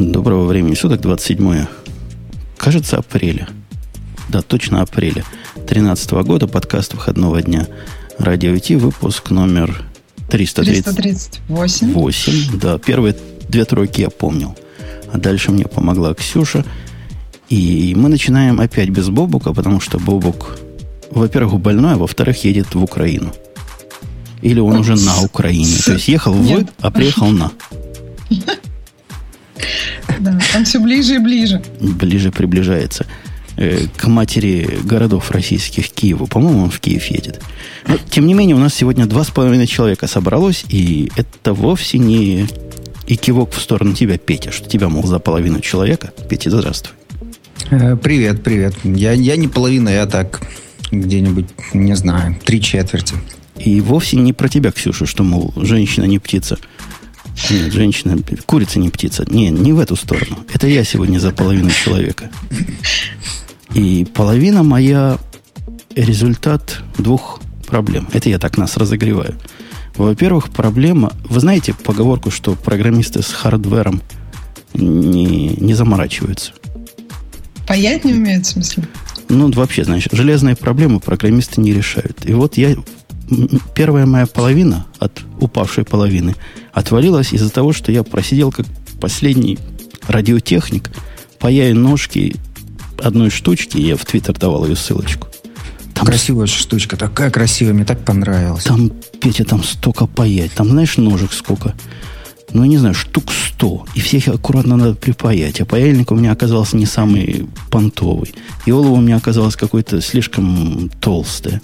Доброго времени суток, 27 кажется, апреля. Да, точно апреля 2013 года, подкаст выходного дня. Радио IT, выпуск номер 338. 8, да, первые две тройки я помнил. А дальше мне помогла Ксюша. И мы начинаем опять без Бобука, потому что Бобук, во-первых, больной, а во-вторых, едет в Украину. Или он уже на Украине. То есть ехал в, а приехал на. Да, он все ближе и ближе. Ближе приближается э, к матери городов российских, Киеву. По-моему, он в Киев едет. Но, тем не менее, у нас сегодня два с половиной человека собралось, и это вовсе не и кивок в сторону тебя, Петя, что тебя, мол, за половину человека. Петя, здравствуй. Э, привет, привет. Я, я не половина, я так где-нибудь, не знаю, три четверти. И вовсе не про тебя, Ксюша, что, мол, женщина не птица. Нет, женщина, курица не птица. Не, не в эту сторону. Это я сегодня за половину человека. И половина моя результат двух проблем. Это я так нас разогреваю. Во-первых, проблема... Вы знаете поговорку, что программисты с хардвером не, не заморачиваются? Паять не умеют, в смысле? Ну, вообще, значит, железные проблемы программисты не решают. И вот я первая моя половина от упавшей половины отвалилась из-за того, что я просидел как последний радиотехник, паяя ножки одной штучки, я в Твиттер давал ее ссылочку. Там Красивая штучка, такая красивая, мне так понравилось. Там, Петя, там столько паять. Там, знаешь, ножек сколько? Ну, не знаю, штук сто. И всех аккуратно надо припаять. А паяльник у меня оказался не самый понтовый. И олово у меня оказалось какое-то слишком толстое.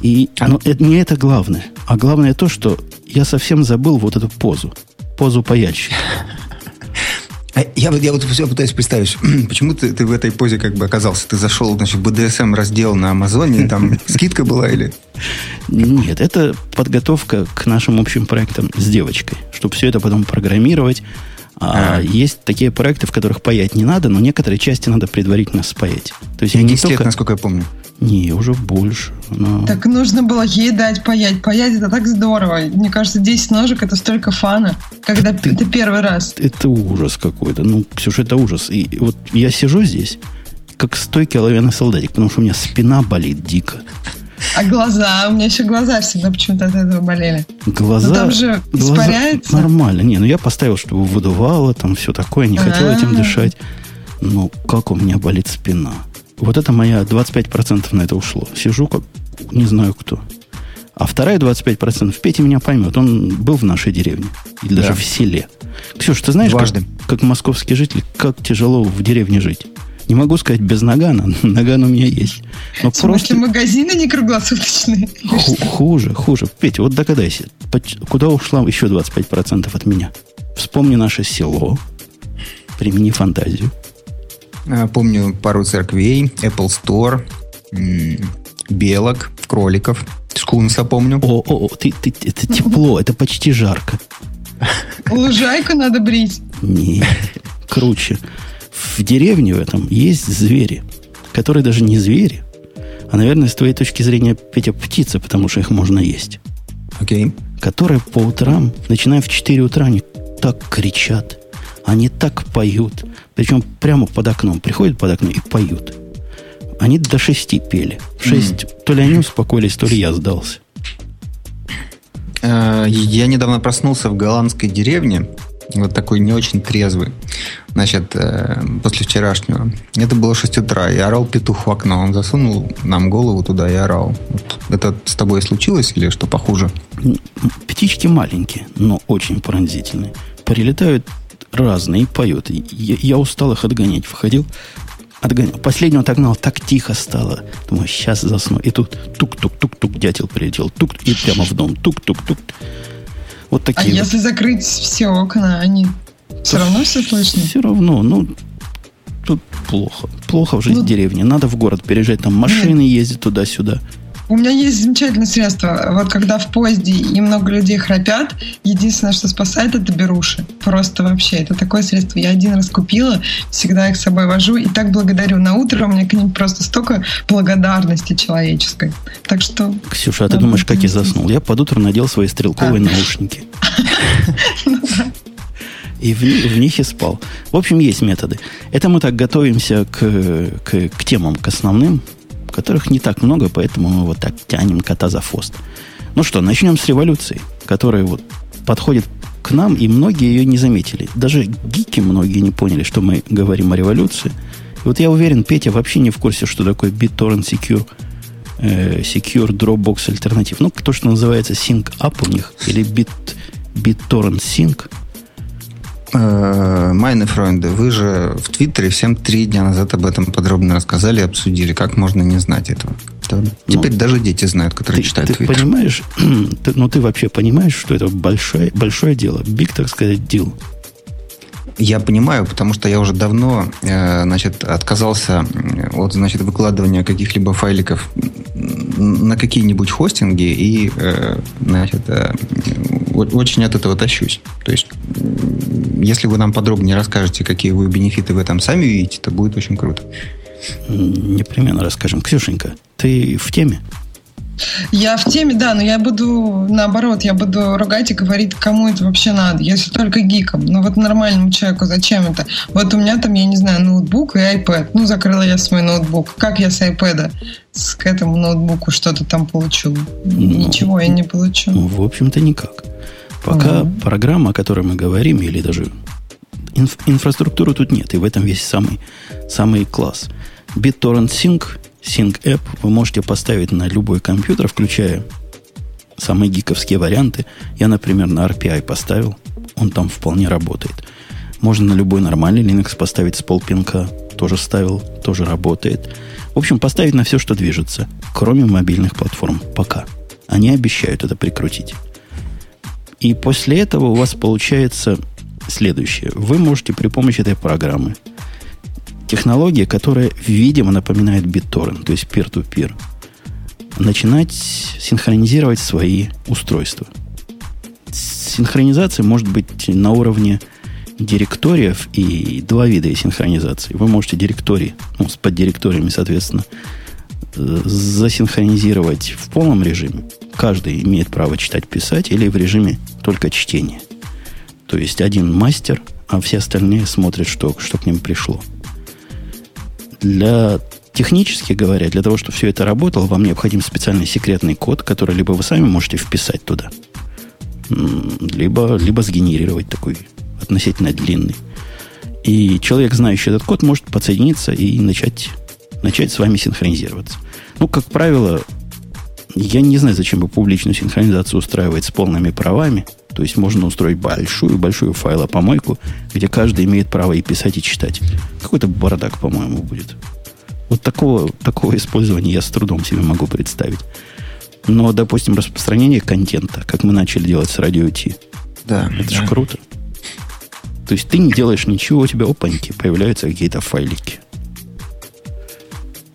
И, но это, не это главное. А главное то, что я совсем забыл вот эту позу. Позу паяльщика. Я, я вот все пытаюсь представить, почему ты, ты в этой позе как бы оказался? Ты зашел, значит, в BDSM раздел на Амазоне, там скидка была или? Нет, это подготовка к нашим общим проектам с девочкой, чтобы все это потом программировать. А, а есть такие проекты, в которых паять не надо, но некоторые части надо предварительно спаять. То есть я не только... лет, насколько я помню. Не, уже больше. Но... Так нужно было ей дать паять. Паять это так здорово. Мне кажется, 10 ножек это столько фана, когда ты, это первый раз. Это ужас какой-то. Ну, Ксюша, это ужас. И вот я сижу здесь, как стойкий оловянный солдатик, потому что у меня спина болит дико. А глаза? У меня еще глаза всегда почему-то от этого болели. Глаза? Но там же глаза испаряется. Нормально. Не, ну я поставил, чтобы выдувало, там все такое. Не хотел этим дышать. Но как у меня болит спина. Вот это моя 25% на это ушло. Сижу как не знаю кто. А вторая 25% Петя меня поймет. Он был в нашей деревне. Или даже в селе. Ксюш, ты знаешь, как, как московский житель, как тяжело в деревне жить? Не могу сказать без нагана. Наган у меня есть. Но в смысле, просто... магазины не круглосуточные? хуже, хуже. Петя, вот догадайся, куда ушла еще 25% от меня? Вспомни наше село. Примени фантазию. А, помню пару церквей, Apple Store, белок, кроликов, скунса помню. О, о, о ты, ты, это тепло, это почти жарко. Лужайку надо брить. Нет, круче. В деревне в этом есть звери, которые даже не звери, а, наверное, с твоей точки зрения, Петя, птицы, потому что их можно есть. Окей. Okay. Которые по утрам, начиная в 4 утра, они так кричат, они так поют, причем прямо под окном. Приходят под окно и поют. Они до шести пели. В шесть mm. то ли они успокоились, то ли я сдался. Э, я недавно проснулся в голландской деревне, вот такой не очень трезвый, значит, э, после вчерашнего. Это было 6 утра, и орал петух в окно. Он засунул нам голову туда и орал. Вот это с тобой случилось или что похуже? Птички маленькие, но очень пронзительные. Прилетают разные, поют. Я, я устал их отгонять. Выходил, отгонял. Последнего отогнал, так тихо стало. Думаю, сейчас засну. И тут тук-тук-тук-тук, дятел прилетел. Тук, и прямо в дом. Тук-тук-тук. Вот такие. А вот. если закрыть все окна, они все равно все слышно? Все равно. Ну, тут плохо. Плохо в жизни ну, деревни. Надо в город переезжать. Там машины ездят туда-сюда. У меня есть замечательное средство. Вот когда в поезде и много людей храпят, единственное, что спасает, это беруши. Просто вообще. Это такое средство. Я один раз купила, всегда их с собой вожу и так благодарю. На утро у меня к ним просто столько благодарности человеческой. Так что... Ксюша, а ты думаешь, как я заснул? Я под утро надел свои стрелковые а. наушники. И в, в них и спал. В общем, есть методы. Это мы так готовимся к, к, к темам, к основным, которых не так много, поэтому мы вот так тянем кота за хвост. Ну что, начнем с революции, которая вот подходит к нам, и многие ее не заметили. Даже гики многие не поняли, что мы говорим о революции. И вот я уверен, Петя вообще не в курсе, что такое BitTorrent Secure, э, Secure Dropbox альтернатив. Ну, то, что называется Sync Up у них, или Bit, BitTorrent Sync – Майны Фройнды, вы же в Твиттере всем три дня назад об этом подробно рассказали и обсудили. Как можно не знать этого? Ну, теперь даже дети знают, которые ты, читают ты Твиттер. понимаешь, ты, ну ты вообще понимаешь, что это большое, большое дело. Биг, так сказать, дел. Я понимаю, потому что я уже давно э, значит, отказался от значит, выкладывания каких-либо файликов на какие-нибудь хостинги и э, значит, э, очень от этого тащусь. То есть, если вы нам подробнее расскажете, какие вы бенефиты в этом сами видите, то будет очень круто. Непременно расскажем. Ксюшенька, ты в теме? Я в теме, да, но я буду, наоборот, я буду ругать и говорить, кому это вообще надо, если только гикам. Но вот нормальному человеку зачем это? Вот у меня там, я не знаю, ноутбук и iPad. Ну, закрыла я свой ноутбук. Как я с iPad с, к этому ноутбуку что-то там получу? Ну, Ничего я не получу. Ну, в общем-то, никак. Пока mm-hmm. программа, о которой мы говорим, или даже инф- инфраструктуры тут нет, и в этом весь самый, самый класс. BitTorrent Sync Sync App вы можете поставить на любой компьютер, включая самые гиковские варианты. Я, например, на RPI поставил. Он там вполне работает. Можно на любой нормальный Linux поставить с полпинка. Тоже ставил, тоже работает. В общем, поставить на все, что движется, кроме мобильных платформ. Пока. Они обещают это прикрутить. И после этого у вас получается следующее. Вы можете при помощи этой программы технология, которая, видимо, напоминает BitTorrent, то есть peer-to-peer, начинать синхронизировать свои устройства. Синхронизация может быть на уровне директориев и два вида синхронизации. Вы можете директории, ну, с поддиректориями, соответственно, засинхронизировать в полном режиме. Каждый имеет право читать, писать, или в режиме только чтения. То есть один мастер, а все остальные смотрят, что, что к ним пришло. Для технически говоря, для того, чтобы все это работало, вам необходим специальный секретный код, который либо вы сами можете вписать туда, либо, либо сгенерировать такой относительно длинный. И человек, знающий этот код, может подсоединиться и начать, начать с вами синхронизироваться. Ну, как правило, я не знаю, зачем бы публичную синхронизацию устраивать с полными правами. То есть можно устроить большую-большую файлопомойку, где каждый имеет право и писать, и читать. Какой-то бардак, по-моему, будет. Вот такого, такого использования я с трудом себе могу представить. Но, допустим, распространение контента, как мы начали делать с радио Ти. Да. Это да. же круто. То есть ты не делаешь ничего, у тебя опаньки, появляются какие-то файлики.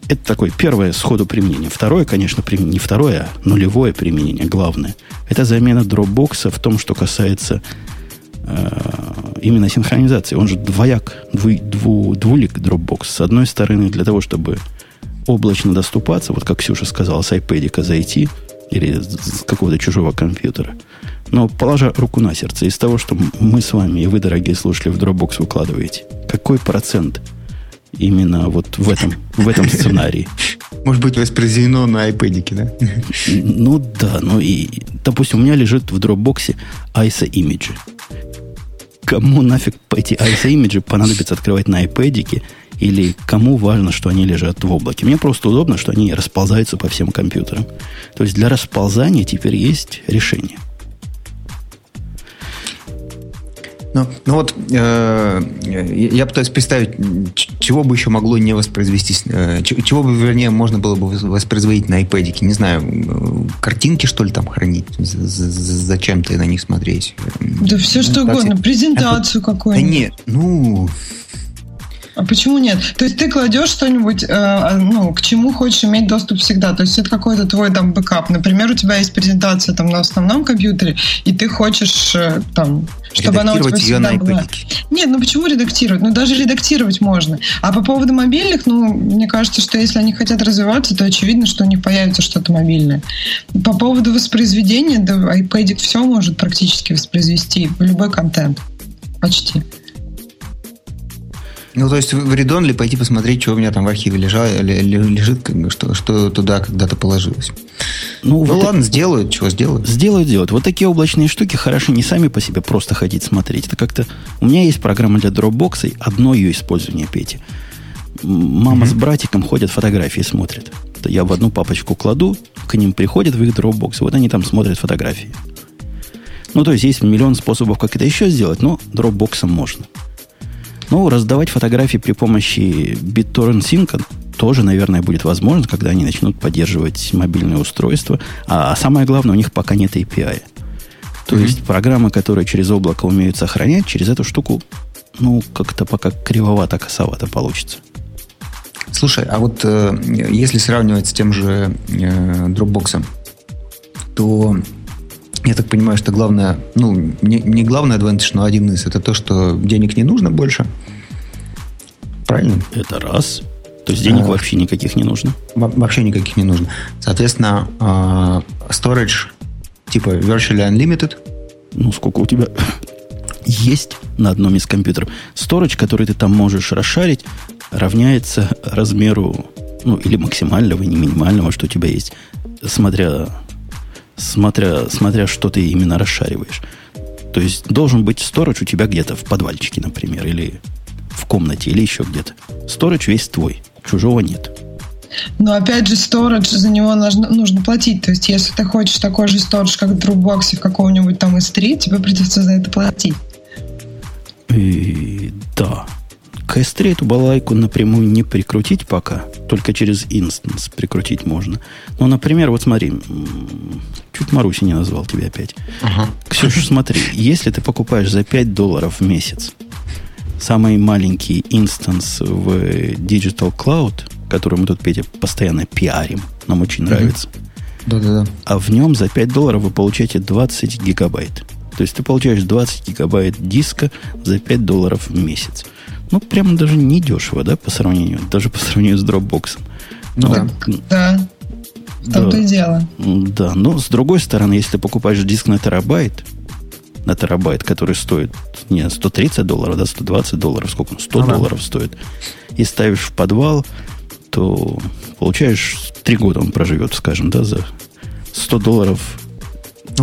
Это такое первое сходу применение. Второе, конечно, применение, не второе, а нулевое применение, главное. Это замена дропбокса в том, что касается э, именно синхронизации. Он же двояк, дву, дву, двулик Dropbox. С одной стороны, для того, чтобы облачно доступаться, вот как Ксюша сказала, с iPad зайти или с какого-то чужого компьютера. Но положа руку на сердце, из того, что мы с вами и вы, дорогие слушатели, в Dropbox выкладываете, какой процент – именно вот в этом, в этом сценарии. Может быть, воспроизведено на iPad, да? Ну да, ну и, допустим, у меня лежит в дропбоксе ISA имиджи. Кому нафиг эти ISA имиджи понадобится открывать на iPad или кому важно, что они лежат в облаке. Мне просто удобно, что они расползаются по всем компьютерам. То есть для расползания теперь есть решение. Ну, ну вот э, я пытаюсь представить, чего бы еще могло не воспроизвестись, э, чего бы, вернее, можно было бы воспроизводить на iPad. Не знаю, э, картинки, что ли, там хранить? Зачем ты на них смотреть? Да все что ну, угодно, презентацию какую-нибудь. Да нет, ну, а почему нет? То есть ты кладешь что-нибудь, э, ну, к чему хочешь иметь доступ всегда. То есть это какой-то твой там бэкап. Например, у тебя есть презентация там на основном компьютере, и ты хочешь э, там, чтобы она у тебя всегда была. Нет, ну почему редактировать? Ну даже редактировать можно. А по поводу мобильных, ну, мне кажется, что если они хотят развиваться, то очевидно, что у них появится что-то мобильное. По поводу воспроизведения, да, iPad все может практически воспроизвести, любой контент. почти. Ну, то есть в Read пойти посмотреть, что у меня там в архиве лежало, лежит, что, что туда когда-то положилось. Ну, ну вот ладно, это... сделают, чего сделают. Сделают, делают. Вот такие облачные штуки хороши не сами по себе просто ходить смотреть. Это как-то... У меня есть программа для Dropbox, и одно ее использование, Пети. Мама mm-hmm. с братиком ходят, фотографии смотрят. Это я в одну папочку кладу, к ним приходят в их Dropbox, вот они там смотрят фотографии. Ну, то есть есть миллион способов, как это еще сделать, но Dropbox можно. Ну, раздавать фотографии при помощи BitTorrent Sync тоже, наверное, будет возможно, когда они начнут поддерживать мобильные устройства. А самое главное, у них пока нет API. То mm-hmm. есть программы, которые через облако умеют сохранять, через эту штуку, ну, как-то пока кривовато, косовато получится. Слушай, а вот э, если сравнивать с тем же э, Dropbox, то я так понимаю, что главное, ну, не, не главный advantage, но один из, это то, что денег не нужно больше. Правильно? Это раз. То есть денег а, вообще никаких не нужно? Вообще никаких не нужно. Соответственно, а, storage типа virtually unlimited. Ну, сколько у тебя есть на одном из компьютеров. Storage, который ты там можешь расшарить, равняется размеру, ну, или максимального, не минимального, что у тебя есть, смотря смотря, смотря что ты именно расшариваешь. То есть должен быть сторож у тебя где-то в подвальчике, например, или в комнате, или еще где-то. Сторож весь твой, чужого нет. Но опять же, сторож за него нужно, нужно платить. То есть, если ты хочешь такой же сторож, как в Dropbox в каком-нибудь там S3, тебе придется за это платить. И, да. К S3 эту балалайку напрямую не прикрутить пока, только через инстанс прикрутить можно. Ну, например, вот смотри, чуть Марусей не назвал тебя опять. Ага. Ксюша, смотри, если ты покупаешь за 5 долларов в месяц самый маленький инстанс в Digital Cloud, который мы тут, Петя, постоянно пиарим, нам очень нравится. Да-да-да. А в нем за 5 долларов вы получаете 20 гигабайт. То есть ты получаешь 20 гигабайт диска за 5 долларов в месяц. Ну, прямо даже не дешево, да, по сравнению, даже по сравнению с Dropbox. Ну, да. да. В том-то да. и дело. Да, но с другой стороны, если ты покупаешь диск на терабайт, на терабайт, который стоит не 130 долларов, да, 120 долларов, сколько он, 100 ага. долларов стоит, и ставишь в подвал, то получаешь 3 года он проживет, скажем, да, за 100 долларов ну,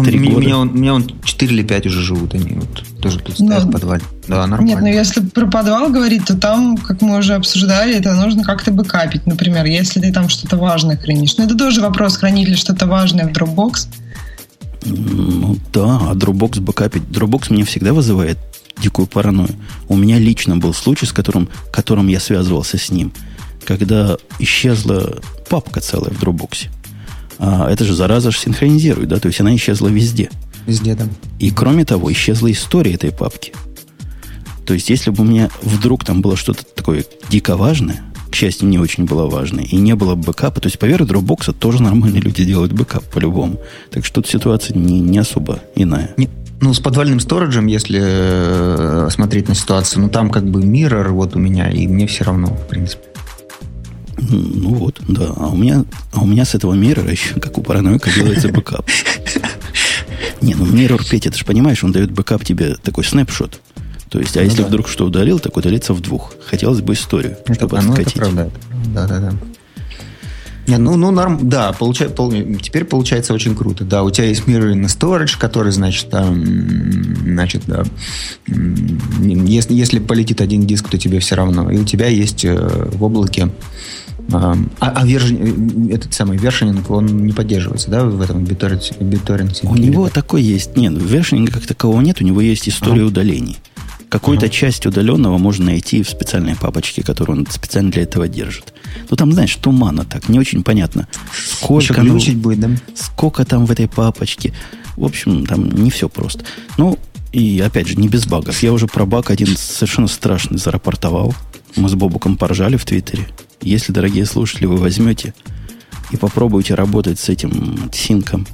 Три года. Меня, он, меня он 4 или 5 уже живут, они вот тоже тут стоят но, в подвале. Да, нормально. Нет, ну если про подвал говорить, то там, как мы уже обсуждали, это нужно как-то бэкапить, например, если ты там что-то важное хранишь. Но это тоже вопрос, хранить ли что-то важное в Dropbox. Ну да, а Dropbox бэкапить. Dropbox меня всегда вызывает дикую паранойю. У меня лично был случай, с которым, которым я связывался с ним, когда исчезла папка целая в Dropbox а, это же зараза же синхронизирует, да, то есть она исчезла везде. Везде, да. И кроме того, исчезла история этой папки. То есть, если бы у меня вдруг там было что-то такое дико важное, к счастью, не очень было важное, и не было бэкапа, то есть, поверх Dropbox тоже нормальные люди делают бэкап по-любому. Так что тут ситуация не, не особо иная. Не, ну, с подвальным storage ем, если э, смотреть на ситуацию, ну, там как бы mirror вот у меня, и мне все равно, в принципе. Ну вот, да. А у меня, а у меня с этого mirror а еще, как у параноика, делается бэкап. Не, ну Mirror, Петя, ты же понимаешь, он дает бэкап тебе такой снапшот. То есть, а ну, если да. вдруг что удалил, так удалится в двух. Хотелось бы историю, это, чтобы ну, откатить. Это правда. Да, да, да. Не, ну, ну, норм, да, получай, пол, теперь получается очень круто. Да, у тебя есть Mirroring Storage, который, значит, там, значит, да, если, если полетит один диск, то тебе все равно. И у тебя есть э, в облаке а, а вершин, этот самый вершининг, он не поддерживается, да, в этом BitTorrent? У него такой есть. Нет, вершининга как такового нет, у него есть история ага. удалений. Какую-то ага. часть удаленного можно найти в специальной папочке, которую он специально для этого держит. Ну, там, знаешь, туманно так, не очень понятно. Сколько, ну, будет, да? сколько там в этой папочке. В общем, там не все просто. Ну, и опять же, не без багов. Я уже про баг один совершенно страшный зарапортовал. Мы с Бобуком поржали в Твиттере. Если, дорогие слушатели, вы возьмете и попробуете работать с этим синком,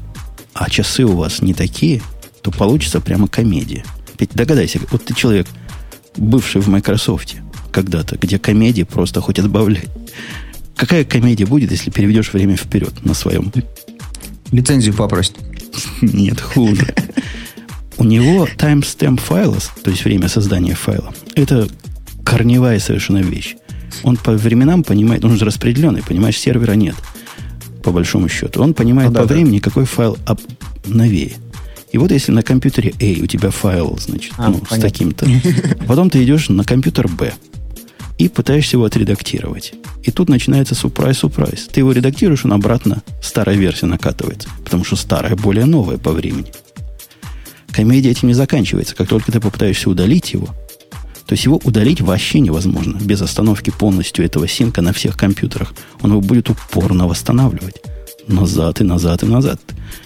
а часы у вас не такие, то получится прямо комедия. Ведь догадайся, вот ты человек, бывший в Microsoft когда-то, где комедии просто хоть отбавляй. Какая комедия будет, если переведешь время вперед на своем? Лицензию попросит. Нет, хуже. У него timestamp файла, то есть время создания файла, это корневая совершенно вещь. Он по временам понимает, он же распределенный, понимаешь, сервера нет, по большому счету. Он понимает ну, да, по да. времени, какой файл новее. И вот если на компьютере A у тебя файл, значит, а, ну, с таким-то, потом ты идешь на компьютер B и пытаешься его отредактировать. И тут начинается сюрприз-сюрприз. Ты его редактируешь, он обратно старая версия накатывается, потому что старая более новая по времени. Комедия этим не заканчивается. Как только ты попытаешься удалить его, то есть его удалить вообще невозможно. Без остановки полностью этого синка на всех компьютерах. Он его будет упорно восстанавливать. Назад и назад и назад.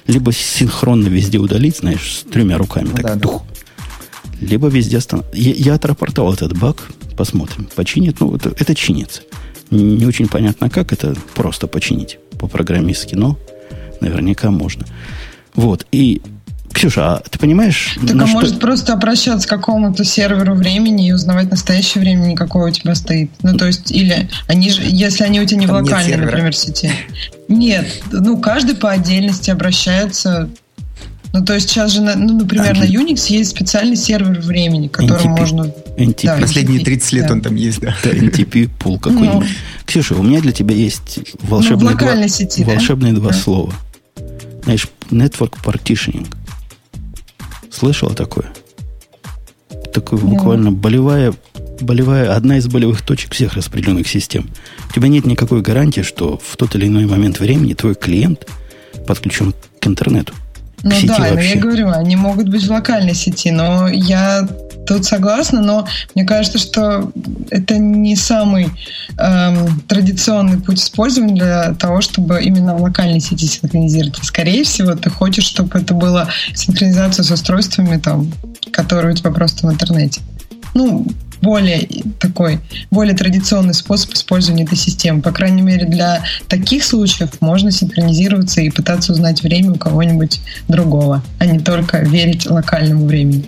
Либо синхронно везде удалить, знаешь, с тремя руками. Ну, так, да, тух. Да. Либо везде остановить. Я, я отрапортовал этот баг. Посмотрим. Починит. Ну, это, это чинится. Не очень понятно, как это просто починить по-программистски, но наверняка можно. Вот. И Ксюша, а ты понимаешь... Так а что... может просто обращаться к какому-то серверу времени и узнавать настоящее время, какое у тебя стоит? Ну, то есть, или они же, если они у тебя не Там в локальной, например, сети. Нет, ну, каждый по отдельности обращается ну, то есть сейчас же, ну, например, а, на Unix есть специальный сервер времени, который NTP. можно... NTP. Да, Последние 30 лет да. он там есть, да. Да, NTP пул какой-нибудь. Ну, Ксюша, у меня для тебя есть волшебные, ну, два, сети, волшебные да? два да. слова. Знаешь, Network Partitioning. Слышала такое? Такое yeah. буквально болевая, болевая, одна из болевых точек всех распределенных систем. У тебя нет никакой гарантии, что в тот или иной момент времени твой клиент подключен к интернету. Ну да, вообще. но я говорю, они могут быть в локальной сети, но я тут согласна, но мне кажется, что это не самый эм, традиционный путь использования для того, чтобы именно в локальной сети синхронизировать. Скорее всего, ты хочешь, чтобы это было синхронизация с устройствами, там, которые у тебя просто в интернете. Ну, более такой, более традиционный способ использования этой системы. По крайней мере, для таких случаев можно синхронизироваться и пытаться узнать время у кого-нибудь другого, а не только верить локальному времени.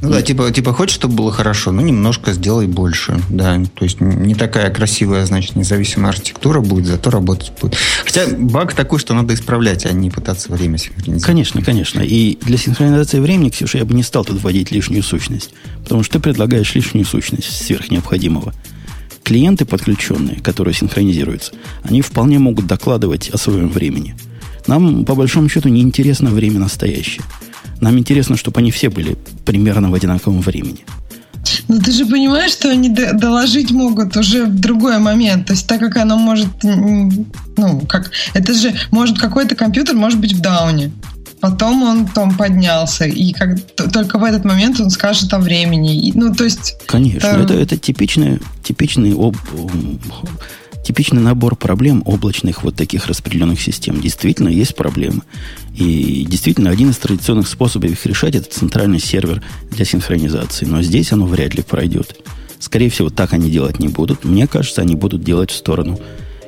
Ну да, типа, типа хочешь, чтобы было хорошо, ну немножко сделай больше, да. То есть не такая красивая, значит, независимая архитектура будет, зато работать будет. Хотя баг такой, что надо исправлять, а не пытаться время синхронизировать. Конечно, конечно. И для синхронизации времени, Ксюша, я бы не стал тут вводить лишнюю сущность. Потому что ты предлагаешь лишнюю сущность сверх необходимого. Клиенты подключенные, которые синхронизируются, они вполне могут докладывать о своем времени. Нам, по большому счету, не интересно время настоящее. Нам интересно, чтобы они все были примерно в одинаковом времени. Ну ты же понимаешь, что они доложить могут уже в другой момент. То есть так как оно может, ну как, это же может какой-то компьютер может быть в дауне. Потом он там поднялся, и как, только в этот момент он скажет о времени. Ну, то есть... Конечно, это, это, это типичный, типичный об, типичный набор проблем облачных вот таких распределенных систем. Действительно, есть проблемы. И действительно, один из традиционных способов их решать это центральный сервер для синхронизации. Но здесь оно вряд ли пройдет. Скорее всего, так они делать не будут. Мне кажется, они будут делать в сторону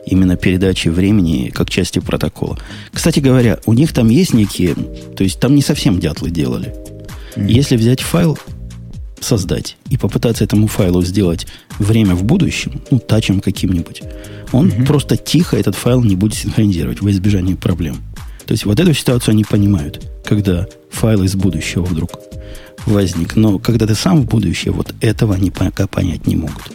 именно передачи времени как части протокола. Кстати говоря, у них там есть некие... То есть там не совсем дятлы делали. Mm-hmm. Если взять файл, создать и попытаться этому файлу сделать время в будущем, ну, тачем каким-нибудь, он mm-hmm. просто тихо этот файл не будет синхронизировать во избежание проблем. То есть вот эту ситуацию они понимают, когда файл из будущего вдруг возник. Но когда ты сам в будущее, вот этого они пока понять не могут.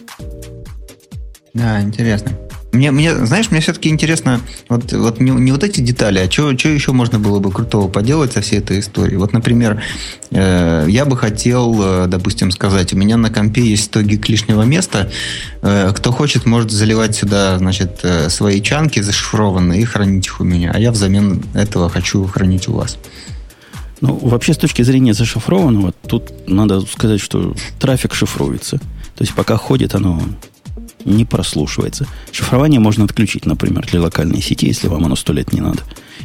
Да, интересно. Мне, мне, знаешь, мне все-таки интересно, вот, вот не, не вот эти детали, а что еще можно было бы крутого поделать со всей этой историей. Вот, например, э, я бы хотел, э, допустим, сказать, у меня на компе есть 100 гиг лишнего места, э, кто хочет, может заливать сюда, значит, э, свои чанки зашифрованные и хранить их у меня, а я взамен этого хочу хранить у вас. Ну, вообще, с точки зрения зашифрованного, тут надо сказать, что трафик шифруется. То есть, пока ходит оно не прослушивается. Шифрование можно отключить, например, для локальной сети, если вам оно сто лет не надо.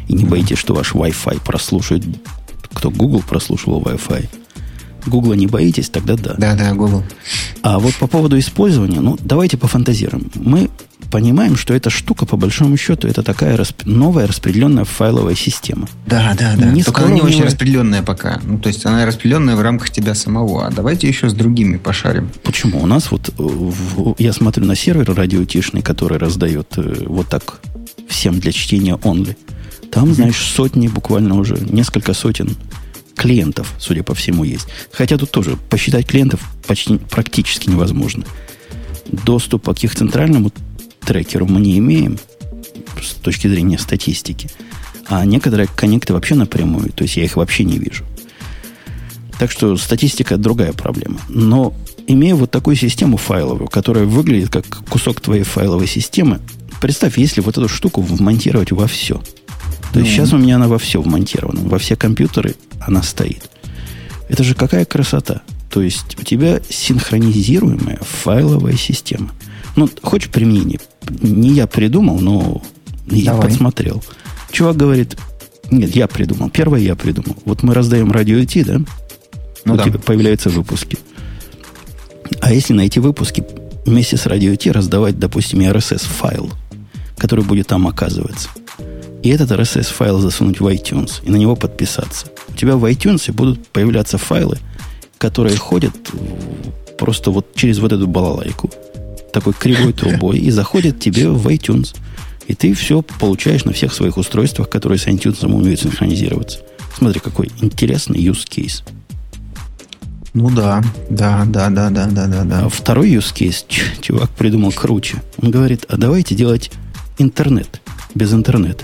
И не боитесь, что ваш Wi-Fi прослушает. Кто Google прослушивал Wi-Fi? Гугла не боитесь, тогда да. Да, да, Google. А вот по поводу использования, ну, давайте пофантазируем. Мы понимаем, что эта штука, по большому счету, это такая расп... новая распределенная файловая система. Да, да, да. Не Только она не очень распределенная пока. Ну, то есть она распределенная в рамках тебя самого. А давайте еще с другими пошарим. Почему? У нас вот, в, я смотрю на сервер радиотишный, который раздает э, вот так всем для чтения only. Там, знаешь, сотни, буквально уже несколько сотен клиентов, судя по всему, есть. Хотя тут тоже посчитать клиентов почти практически невозможно. Доступа к их центральному трекеру мы не имеем с точки зрения статистики. А некоторые коннекты вообще напрямую, то есть я их вообще не вижу. Так что статистика другая проблема. Но имея вот такую систему файловую, которая выглядит как кусок твоей файловой системы, представь, если вот эту штуку вмонтировать во все. То есть сейчас у меня она во все вмонтирована, во все компьютеры она стоит. Это же какая красота. То есть у тебя синхронизируемая файловая система. Ну, хочешь применение? Не я придумал, но я Давай. подсмотрел. Чувак говорит, нет, я придумал. Первое я придумал. Вот мы раздаем радио IT, да? Ну, вот да. появляются выпуски. А если на эти выпуски вместе с радио IT раздавать, допустим, RSS-файл, который будет там оказываться, и этот RSS-файл засунуть в iTunes, и на него подписаться. У тебя в iTunes будут появляться файлы, которые ходят просто вот через вот эту балалайку, такой кривой трубой, и заходят тебе в iTunes – и ты все получаешь на всех своих устройствах, которые с iTunes умеют синхронизироваться. Смотри, какой интересный use case. Ну да, да, да, да, да, да, да, да. А второй use case чувак придумал круче. Он говорит, а давайте делать интернет без интернета.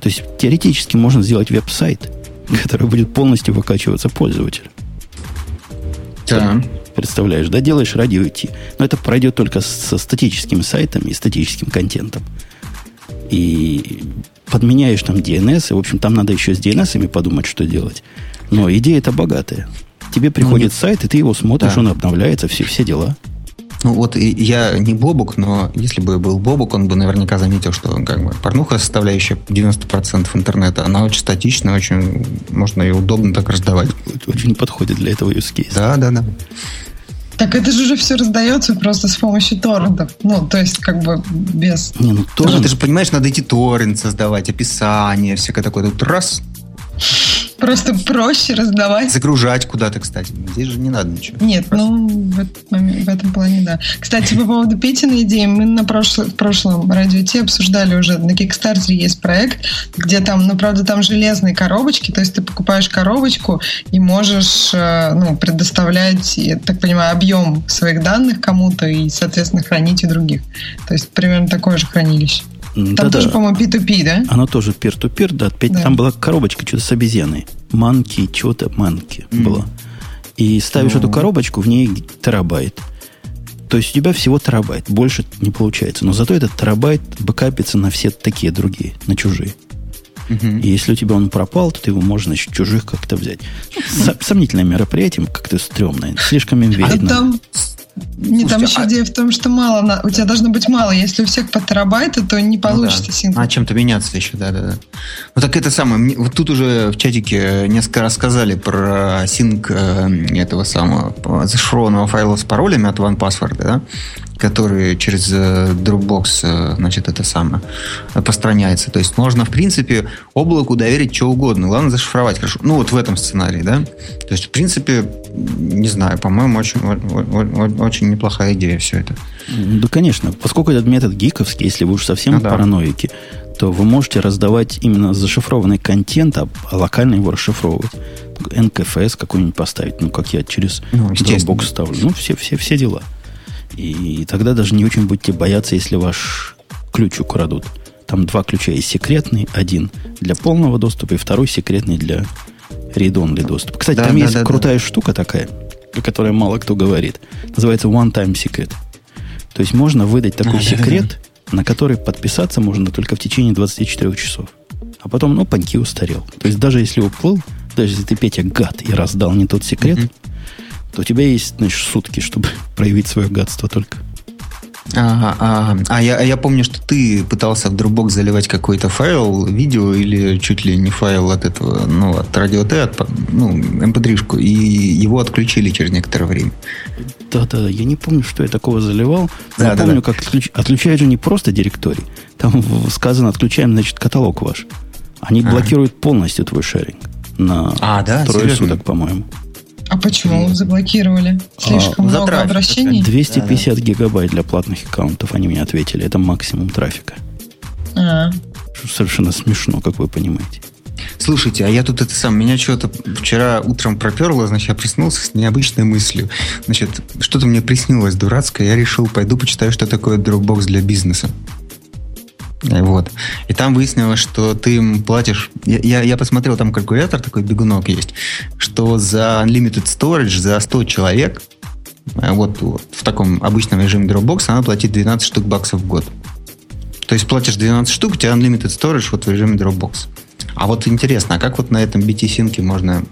То есть теоретически можно сделать веб-сайт, который будет полностью выкачиваться пользователя. Да. Представляешь, да, делаешь радио идти. Но это пройдет только со статическими сайтами и статическим контентом. И подменяешь там DNS, и, в общем, там надо еще с DNS подумать, что делать. Но идея это богатая. Тебе приходит ну, сайт, и ты его смотришь, да. он обновляется, все, все дела. Ну вот я не Бобук, но если бы был Бобук, он бы наверняка заметил, что как бы порнуха, составляющая 90% интернета, она очень статичная, очень можно ее удобно так раздавать. Очень подходит для этого use case. Да, да, да. Так это же уже все раздается просто с помощью торрентов. Ну, то есть, как бы без... Не, ну, торрент... ты же понимаешь, надо идти торрент создавать, описание, всякое такое. Тут раз, Просто проще раздавать. Загружать куда-то, кстати. Здесь же не надо ничего. Нет, Просто. ну, в, момент, в этом плане, да. Кстати, по поводу Петиной идеи, мы на прошло, в прошлом радио Ти обсуждали уже, на Кикстартере есть проект, где там, ну, правда, там железные коробочки, то есть ты покупаешь коробочку и можешь, э, ну, предоставлять, я так понимаю, объем своих данных кому-то и, соответственно, хранить у других. То есть примерно такое же хранилище. Там да, тоже, да. по-моему, P2P, да? Оно тоже peer-to-peer, да. да. Там была коробочка что-то с обезьяной. Манки, что-то манки mm. была. И ставишь oh. эту коробочку, в ней терабайт. То есть у тебя всего терабайт. Больше не получается. Но зато этот терабайт бэкапится на все такие другие, на чужие. И если у тебя он пропал, то ты его можно значит, чужих как-то взять. Ну, сомнительное мероприятие, как-то стрёмное. Слишком им верить. А там не, там еще а... идея в том, что мало, у тебя должно быть мало. Если у всех по терабайту, то не получится ну, да. синк. А чем-то меняться еще, да-да-да. Ну так это самое, вот тут уже в чатике несколько рассказали про синк э, этого самого зашифрованного файла с паролями от OnePassword, да? Который через э, Dropbox, э, значит, это самое, постраняется. То есть можно, в принципе, облаку доверить что угодно. Главное зашифровать хорошо. Ну, вот в этом сценарии, да? То есть, в принципе, не знаю, по-моему, очень, очень, очень неплохая идея все это. Да, конечно. Поскольку этот метод гиковский, если вы уж совсем ну, да. параноики, то вы можете раздавать именно зашифрованный контент, а локально его расшифровывать. НКФС какой-нибудь поставить, ну, как я через ну, Dropbox ставлю. Ну, все, все, все дела. И тогда даже не очень будете бояться, если ваш ключ украдут. Там два ключа есть секретный, один для полного доступа и второй секретный для read-only доступа. Кстати, да, там да, есть да, крутая да. штука такая, о которой мало кто говорит. Называется one-time secret. То есть можно выдать такой а, секрет, да, да. на который подписаться можно только в течение 24 часов. А потом, ну, паньки устарел. То есть даже если уплыл, даже если ты, Петя, гад и раздал не тот секрет, mm-hmm то у тебя есть, значит, сутки, чтобы проявить свое гадство только. Ага, ага. А я, я помню, что ты пытался в Dropbox заливать какой-то файл, видео или чуть ли не файл от этого, ну, от радио Т, от, ну, mp3-шку, и его отключили через некоторое время. Да-да, я не помню, что я такого заливал. Да, я да, помню, да. как отключ... отключают же не просто директорий. Там сказано, отключаем, значит, каталог ваш. Они ага. блокируют полностью твой шеринг на а, да? трое Серьезно? суток, по-моему. А почему заблокировали? Слишком а, много трафик, обращений? 250 да, да. гигабайт для платных аккаунтов, они мне ответили. Это максимум трафика. А. Совершенно смешно, как вы понимаете. Слушайте, а я тут это сам, меня что-то вчера утром проперло, значит, я проснулся с необычной мыслью. Значит, что-то мне приснилось дурацкое, я решил, пойду почитаю, что такое Dropbox для бизнеса. Вот. И там выяснилось, что ты платишь... Я, я, я посмотрел, там калькулятор такой, бегунок есть, что за Unlimited Storage, за 100 человек, э, вот, вот в таком обычном режиме Dropbox, она платит 12 штук баксов в год. То есть платишь 12 штук, у тебя Unlimited Storage вот в режиме Dropbox. А вот интересно, а как вот на этом BT-синке можно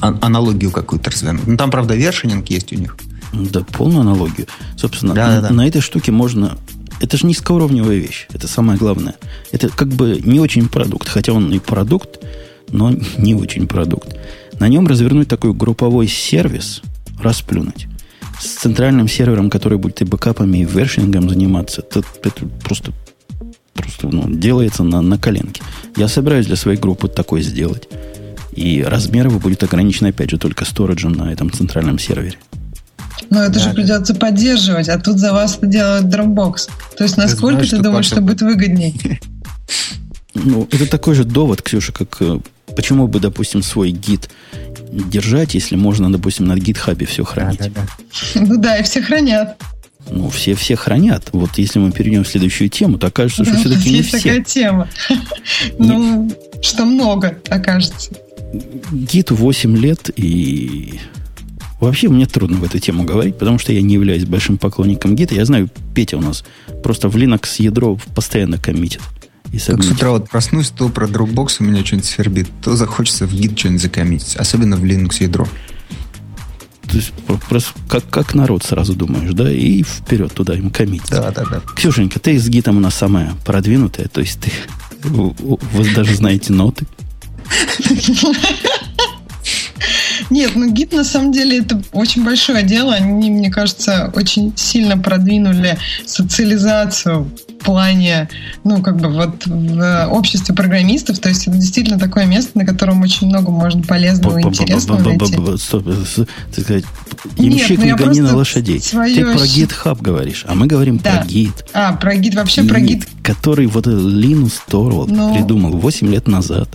а- аналогию какую-то развернуть? Ну, там, правда, вершининг есть у них. Да, полную аналогию. Собственно, да, на, да. на этой штуке можно это же низкоуровневая вещь. Это самое главное. Это как бы не очень продукт. Хотя он и продукт, но не очень продукт. На нем развернуть такой групповой сервис, расплюнуть. С центральным сервером, который будет и бэкапами, и вершингом заниматься, это, это просто, просто ну, делается на, на коленке. Я собираюсь для своей группы такой сделать. И размер его будет ограничен, опять же, только сториджем на этом центральном сервере. Но это да, же придется поддерживать, а тут за вас это делает Dropbox. То есть насколько ты, знаешь, ты думаешь, что будет выгоднее? Ну, это такой же довод, Ксюша, как э, почему бы, допустим, свой гид держать, если можно, допустим, на гитхабе все хранить. Да, да, да. Ну да, и все хранят. Ну, все все хранят. Вот если мы перейдем в следующую тему, то окажется, что все-таки не все. Есть такая тема. Ну, что много, окажется. Гид 8 лет, и Вообще мне трудно в эту тему говорить, потому что я не являюсь большим поклонником гита. Я знаю, Петя у нас просто в Linux ядро постоянно коммитит. И как с утра вот проснусь, то про Dropbox у меня что-нибудь свербит, то захочется в гид что-нибудь закоммитить, особенно в Linux ядро. То есть просто как, как народ сразу думаешь, да, и вперед туда им коммитить. Да, да, да. Ксюшенька, ты с гитом у нас самая продвинутая, то есть ты вы даже знаете ноты. Нет, ну гид на самом деле это очень большое дело. Они, мне кажется, очень сильно продвинули социализацию в плане, ну, как бы вот в обществе программистов. То есть это действительно такое место, на котором очень много можно полезного и интересного найти. Стоп, ты сказать, не гони на лошадей. Ты про GitHub говоришь, а мы говорим про гид. А, про гид, вообще про гид. Который вот Линус Торвалд придумал 8 лет назад.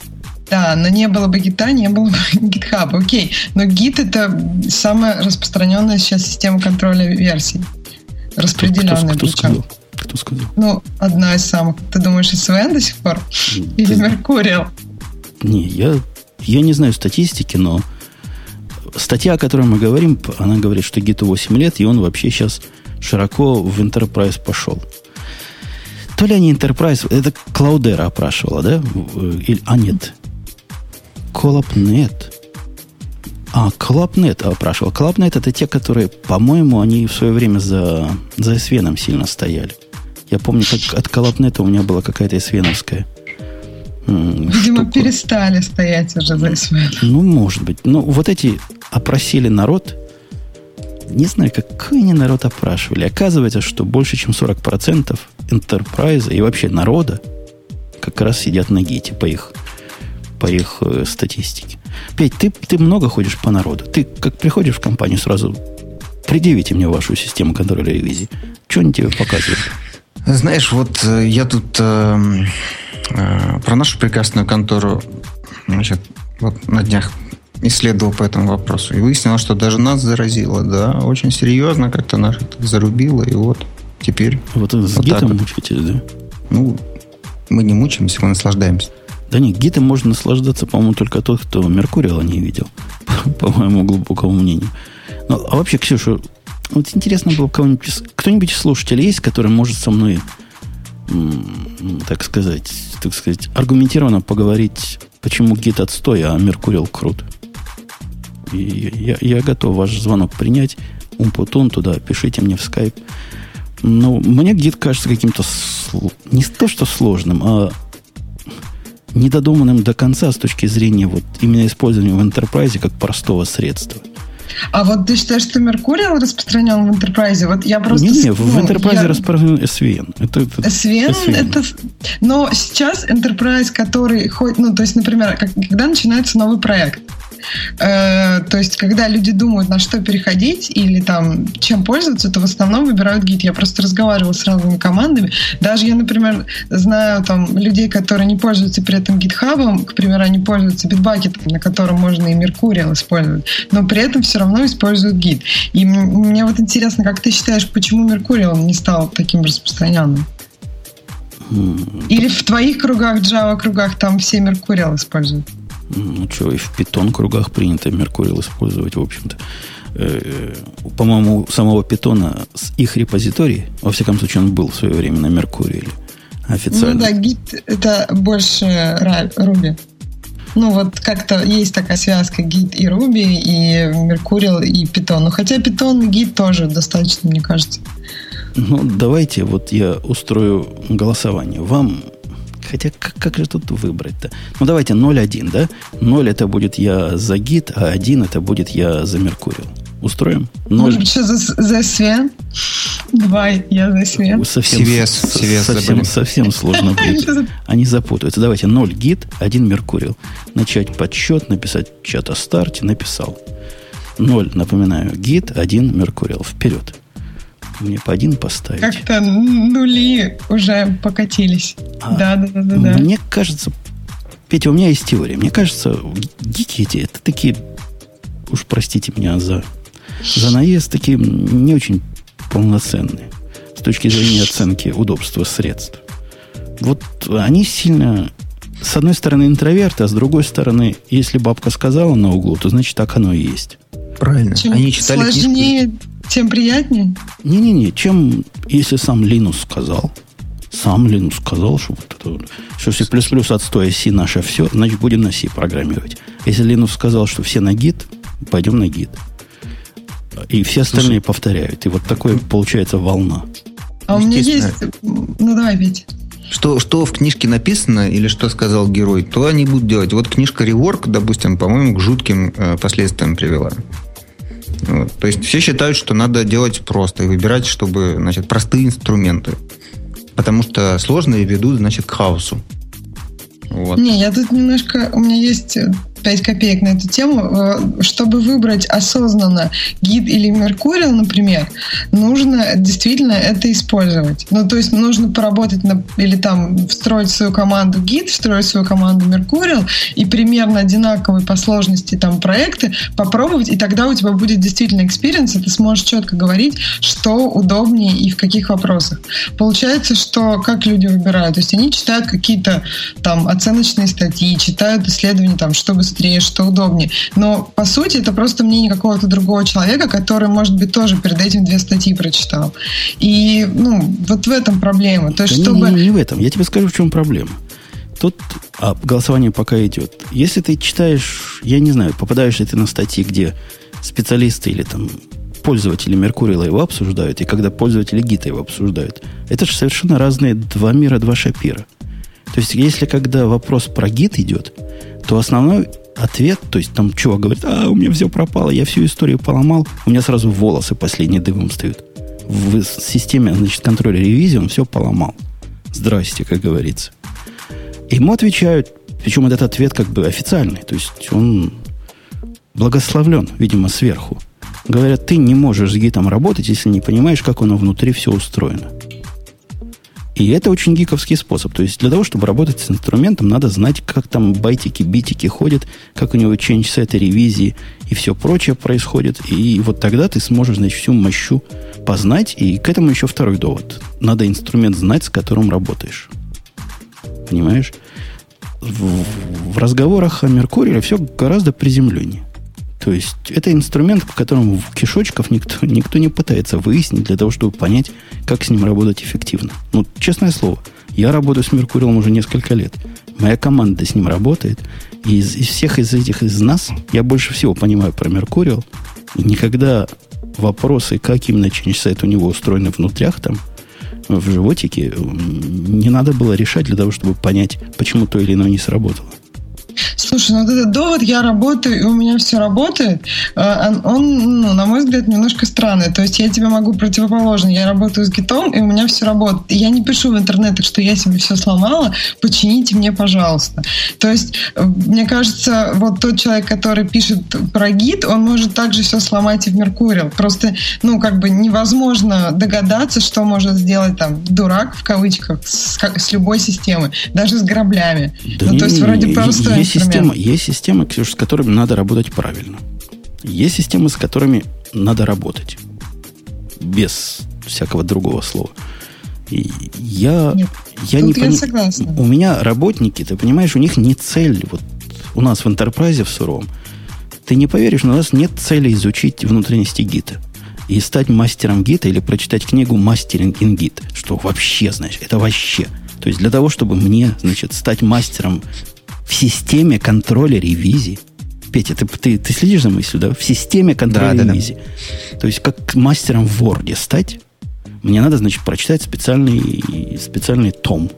Да, но не было бы гита, не было бы GitHub. Окей, но гит это самая распространенная сейчас система контроля версий. Распределенная. Кто, кто, кто сказал? Кто сказал? Ну, одна из самых. Ты думаешь, SVN до сих пор? Или Mercurial? Не, я, я не знаю статистики, но статья, о которой мы говорим, она говорит, что гиту 8 лет, и он вообще сейчас широко в Enterprise пошел. То ли они Enterprise, это Cloudera опрашивала, да? Или, а нет, Коллапнет. А, Коллапнет опрашивал. Коллапнет это те, которые, по-моему, они в свое время за, за Свеном сильно стояли. Я помню, как от Коллапнета у меня была какая-то свеновская Видимо, штука. перестали стоять уже за СВН. Ну, может быть. Ну, вот эти опросили народ. Не знаю, какой они народ опрашивали. Оказывается, что больше, чем 40% Enterprise и вообще народа как раз сидят на гите по их по их э, статистике. Петь, ты, ты много ходишь по народу. Ты как приходишь в компанию, сразу предъявите мне вашу систему контроля ревизии. Что они тебе показывают? Знаешь, вот э, я тут э, э, про нашу прекрасную контору значит, вот на днях исследовал по этому вопросу. И выяснилось, что даже нас заразило, да, очень серьезно как-то нас зарубило, и вот теперь... Вот с вот гитом мучаетесь, да? Ну, мы не мучаемся, мы наслаждаемся. Да нет, гитом можно наслаждаться, по-моему, только тот, кто Меркурила не видел, по моему глубокому мнению. Ну, а вообще, Ксюша, вот интересно было кого-нибудь, кто-нибудь из слушателей есть, который может со мной, так сказать, так сказать, аргументированно поговорить, почему гит отстой, а Меркурил крут. И я, я готов ваш звонок принять. Умпутун туда, пишите мне в скайп. Ну, мне гид кажется каким-то не то, что сложным, а недодуманным до конца с точки зрения вот именно использования в Enterprise как простого средства. А вот ты считаешь, что Меркурий распространен в Enterprise? Вот я просто... Не, не, в ну, Enterprise я... распространен SVN. Это, это SVN, SVN, это... Но сейчас Enterprise, который хоть... Ну, то есть, например, как, когда начинается новый проект, э, то есть когда люди думают, на что переходить или там чем пользоваться, то в основном выбирают гид. Я просто разговаривала с разными командами. Даже я, например, знаю там людей, которые не пользуются при этом гитхабом, к примеру, они пользуются битбакетом, на котором можно и Меркуриал использовать, но при этом все равно используют гид. И мне вот интересно, как ты считаешь, почему Меркуриал не стал таким распространенным? Или в твоих кругах, Java кругах, там все Меркуриал используют? Ну что, и в питон кругах принято Меркуриал использовать, в общем-то. Э, по-моему, самого питона с их репозиторий, во всяком случае, он был в свое время на Меркуриале официально. Ну да, Git это больше Ruby. Ну, вот как-то есть такая связка Git и Ruby, и Mercurial, и Python. Ну, хотя и Git тоже достаточно, мне кажется. Ну, давайте вот я устрою голосование. Вам Хотя как, как же тут выбрать-то? Ну, давайте 0-1, да? 0 это будет я за гид, а 1 это будет я за Меркурил. Устроим? 0. Может быть, за, за свет? Давай, я за свет. Совсем, CVS, CVS совсем, совсем сложно будет. Они запутаются. Давайте 0 гид, 1 Меркурил. Начать подсчет, написать чат о старте, написал. 0, напоминаю, гид, 1 Меркурил. Вперед. Мне по один поставить. Как-то нули уже покатились. А, да, да, да, да, да. Мне кажется, Петя, у меня есть теория. Мне кажется, гики эти, это такие, уж простите меня за, за наезд, такие не очень полноценные с точки зрения оценки удобства средств. Вот они сильно, с одной стороны, интроверты, а с другой стороны, если бабка сказала на углу, то значит так оно и есть. Правильно. Чем они читали сложнее, книжку тем приятнее? Не-не-не, чем, если сам Линус сказал, сам Линус сказал, что вот это, что C++ отстой, C наше все, значит, будем на C программировать. Если Линус сказал, что все на гид, пойдем на гид. И все остальные Слушай, повторяют. И вот такое получается волна. А у меня есть... Ну, давай, Витя. Что, что в книжке написано или что сказал герой, то они будут делать. Вот книжка Реворк, допустим, по-моему, к жутким э, последствиям привела. То есть все считают, что надо делать просто и выбирать, чтобы, значит, простые инструменты. Потому что сложные ведут, значит, к хаосу. Вот. Не, я тут немножко... У меня есть 5 копеек на эту тему. Э, чтобы выбрать осознанно Git или Mercurial, например, нужно действительно это использовать. Ну, то есть нужно поработать на, или там встроить свою команду Git, встроить свою команду Mercurial и примерно одинаковые по сложности там проекты попробовать, и тогда у тебя будет действительно experience, и ты сможешь четко говорить, что удобнее и в каких вопросах. Получается, что как люди выбирают? То есть они читают какие-то там оценочные статьи, читают исследования, там, чтобы быстрее, что удобнее. Но, по сути, это просто мнение какого-то другого человека, который, может быть, тоже перед этим две статьи прочитал. И, ну, вот в этом проблема. То есть, да чтобы... не, не, не в этом. Я тебе скажу, в чем проблема. Тут а, голосование пока идет. Если ты читаешь, я не знаю, попадаешь ли ты на статьи, где специалисты или там пользователи Меркурила его обсуждают, и когда пользователи Гита его обсуждают, это же совершенно разные два мира, два шапира. То есть, если когда вопрос про гид идет, то основной ответ, то есть там чувак говорит, а, у меня все пропало, я всю историю поломал, у меня сразу волосы последние дымом встают. В системе, значит, контроля ревизии он все поломал. Здрасте, как говорится. Ему отвечают, причем этот ответ как бы официальный, то есть он благословлен, видимо, сверху. Говорят, ты не можешь с гитом работать, если не понимаешь, как оно внутри все устроено. И это очень гиковский способ. То есть для того, чтобы работать с инструментом, надо знать, как там байтики, битики ходят, как у него change сеты, ревизии и все прочее происходит. И вот тогда ты сможешь, значит, всю мощу познать. И к этому еще второй довод. Надо инструмент знать, с которым работаешь. Понимаешь? В, в разговорах о Меркурии все гораздо приземленнее. То есть это инструмент, в котором кишочков никто, никто не пытается выяснить для того, чтобы понять, как с ним работать эффективно. Ну, честное слово, я работаю с Меркурием уже несколько лет. Моя команда с ним работает. И из, из всех из этих из нас я больше всего понимаю про Меркуриал. И никогда вопросы, как именно change у него устроены внутрях там, в животике, не надо было решать для того, чтобы понять, почему то или иное не сработало. Слушай, ну вот этот довод «я работаю, и у меня все работает», э, он, ну, на мой взгляд, немножко странный. То есть я тебе могу противоположно. Я работаю с гитом, и у меня все работает. Я не пишу в интернетах, что я себе все сломала, почините мне, пожалуйста. То есть, э, мне кажется, вот тот человек, который пишет про гит, он может также все сломать и в Меркурил. Просто, ну, как бы невозможно догадаться, что может сделать там дурак, в кавычках, с, с любой системой, даже с граблями. Да ну, не, то есть, вроде просто есть система, есть системы, Ксюша, с которыми надо работать правильно. Есть системы, с которыми надо работать. Без всякого другого слова. И я, Нет, я не я пони- согласна. У меня работники, ты понимаешь, у них не цель. Вот у нас в Enterprise в суровом. Ты не поверишь, но у нас нет цели изучить внутренности гита. И стать мастером гита или прочитать книгу «Мастеринг ин гит». Что вообще, знаешь, это вообще. То есть для того, чтобы мне, значит, стать мастером в системе контроля ревизии. Петя, ты, ты, ты следишь за мыслью, да? В системе контроля Да, да, да. ревизии. То есть как мастером в Word стать, мне надо, значит, прочитать специальный, специальный том.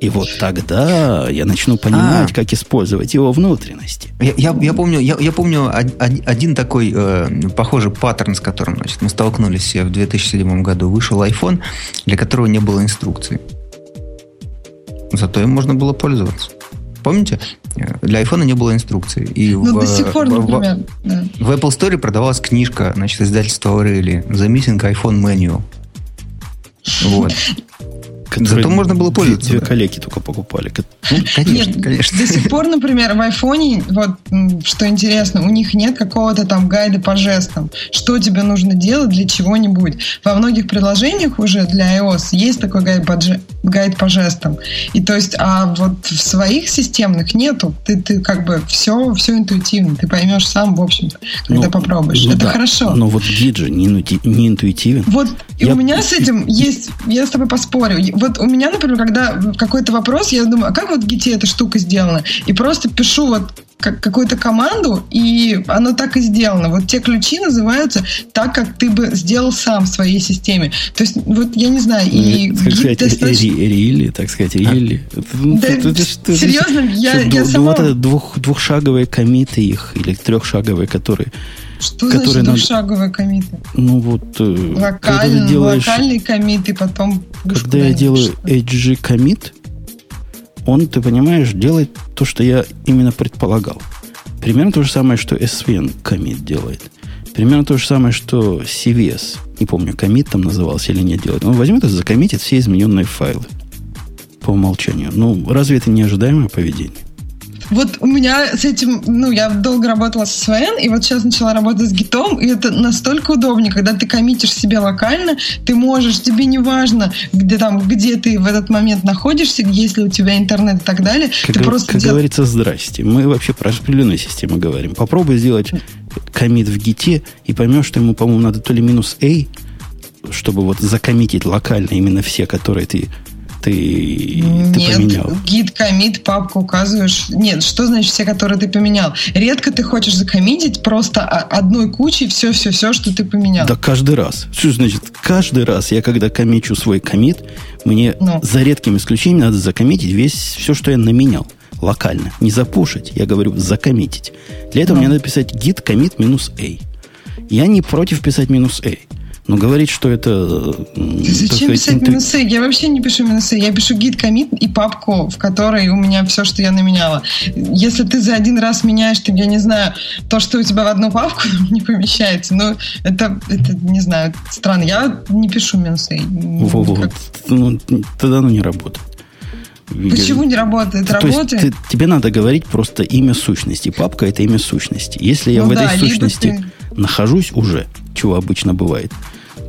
И вот тогда я начну понимать, А. как использовать его внутренности. Я, я, я помню, я, я помню од- од- один такой э, похожий паттерн, с которым значит, мы столкнулись в 2007 году. Вышел iPhone, для которого не было инструкции. Зато им можно было пользоваться. Помните? Для iPhone не было инструкции. И Ну, в, до сих пор, в- в- например. да. В Apple Store продавалась книжка, значит, издательства Aureli The Missing iPhone Manual. Вот. Зато можно было две- пользоваться, Две да. коллеги только покупали. Ко- Ну, конечно, Нет, конечно. До сих пор, например, в айфоне, вот что интересно, у них нет какого-то там гайда по жестам, что тебе нужно делать для чего-нибудь. Во многих приложениях уже для iOS есть такой гайд по, гайд по жестам. И то есть, а вот в своих системных нету. Ты, ты как бы все, все интуитивно. Ты поймешь сам, в общем когда Ну, попробуешь. ну Это да. хорошо. Но вот гид же не, не интуитивен. Вот и Я- у меня с этим есть, я с тобой поспорю. Вот у меня, например, когда какой-то вопрос, я думаю, а как вот в гите эта штука сделана? И просто пишу вот как- какую-то команду, и оно так и сделано. Вот те ключи называются так, как ты бы сделал сам в своей системе. То есть, вот я не знаю, и сказать, достаточно- ри- рили, так сказать, рили. Это, ну, Да, это- это серьезно, я- я ду- сама- Вот это двух, двухшаговые комиты их, или трехшаговые, которые, Что которые значит двухшаговые комиты? ну вот, э, когда ты Локальный, делаешь, локальный комит, и потом... когда я делаю. HG commit, он, ты понимаешь, делает то, что я именно предполагал. Примерно то же самое, что SVN commit делает. Примерно то же самое, что CVS, не помню, commit там назывался или нет, делает. Он возьмет и закоммитит все измененные файлы по умолчанию. Ну, разве это не ожидаемое поведение? Вот у меня с этим, ну, я долго работала с SVN, и вот сейчас начала работать с гитом, и это настолько удобнее, когда ты коммитишь себе локально, ты можешь, тебе не важно, где там, где ты в этот момент находишься, есть ли у тебя интернет и так далее, Как, ты просто как дел- говорится, здрасте. Мы вообще про распределенные системы говорим. Попробуй сделать комит в гите и поймешь, что ему, по-моему, надо то ли минус A, чтобы вот закоммитить локально именно все, которые ты, ты, ты Нет, поменял. гид, комит, папку указываешь. Нет, что значит все, которые ты поменял? Редко ты хочешь закоммитить просто одной кучей все-все-все, что ты поменял. Да каждый раз. Что значит каждый раз? Я когда комичу свой комит, мне Ну. за редким исключением надо закоммитить весь все, что я наменял локально. Не запушить, я говорю закоммитить. Для этого Ну. мне надо писать git commit минус A. Я не против писать минус A. Но говорить, что это... так Зачем писать инту- минусы? Я вообще не пишу минусы. Я пишу гид, комит и папку, в которой у меня все, что я наменяла. Если ты за один раз меняешь, ты, я не знаю, то, что у тебя в одну папку не помещается, ну, это, это не знаю, странно. Я не пишу минусы. Во- во- Как- ну, тогда оно не работает. Почему не работает? То есть Работает? ты- тебе надо говорить просто имя сущности. Папка это имя сущности. Если я Ну в да, этой сущности нахожусь уже, чего обычно бывает,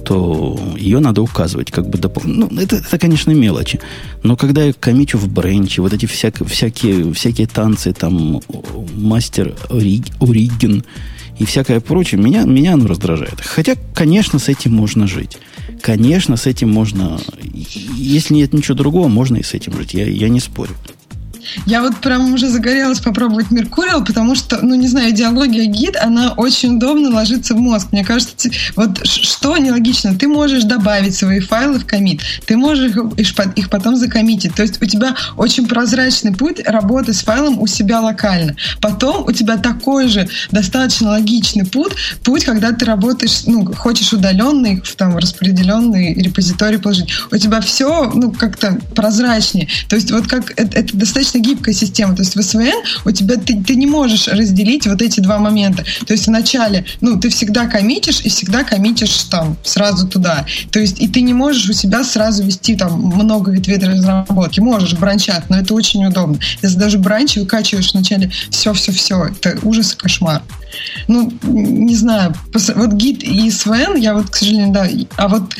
то ее надо указывать как бы дополнительно. Ну, это, это, конечно, мелочи. Но когда я комичу в бренче, вот эти всяк- всякие, всякие танцы, там, мастер Ориг- и всякое прочее, меня, меня оно раздражает. Хотя, конечно, с этим можно жить. Конечно, с этим можно... Если нет ничего другого, можно и с этим жить. Я, я не спорю. Я вот прям уже загорелась попробовать Меркуриал, потому что, ну, не знаю, идеология гид, она очень удобно ложится в мозг. Мне кажется, вот что нелогично, ты можешь добавить свои файлы в комит, ты можешь их потом закоммитить. То есть у тебя очень прозрачный путь работы с файлом у себя локально. Потом у тебя такой же достаточно логичный путь, путь, когда ты работаешь, ну, хочешь удаленный, там распределенный репозиторий положить. У тебя все, ну, как-то прозрачнее. То есть вот как это, это достаточно гибкая система. То есть в СВН у тебя ты, ты не можешь разделить вот эти два момента. То есть вначале, ну, ты всегда коммитишь и всегда коммитишь там сразу туда. То есть и ты не можешь у себя сразу вести там много ветвей разработки. Можешь бранчать, но это очень удобно. Если даже бранч выкачиваешь вначале все-все-все, это ужас и кошмар. Ну, не знаю, вот гид и СВН, я вот, к сожалению, да, а вот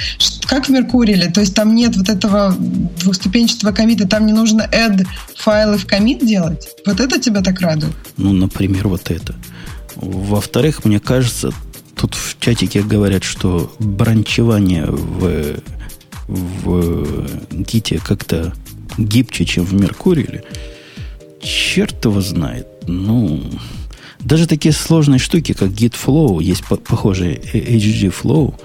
как в Меркуриле, то есть там нет вот этого двухступенчатого комита, там не нужно add файлы в комит делать? Вот это тебя так радует? Ну, например, вот это. Во-вторых, мне кажется, тут в чатике говорят, что бранчевание в, в гите как-то гибче, чем в Меркуриле. Черт его знает. Ну, даже такие сложные штуки, как Git Flow, есть похожие HG Flow,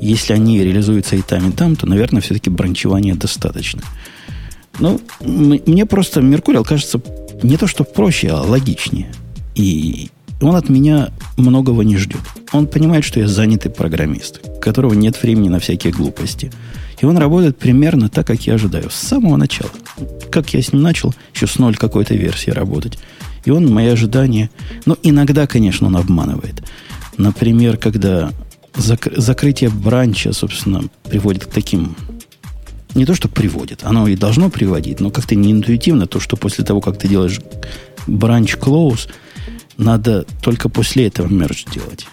если они реализуются и там, и там, то, наверное, все-таки бранчевания достаточно. Ну, мне просто Меркуриал кажется не то, что проще, а логичнее. И он от меня многого не ждет. Он понимает, что я занятый программист, которого нет времени на всякие глупости. И он работает примерно так, как я ожидаю, с самого начала. Как я с ним начал, еще с ноль какой-то версии работать. И он мои ожидания... Ну, иногда, конечно, он обманывает. Например, когда зак- закрытие бранча, собственно, приводит к таким... Не то, что приводит, оно и должно приводить, но как-то не интуитивно, то, что после того, как ты делаешь бранч close, надо только после этого мерч делать,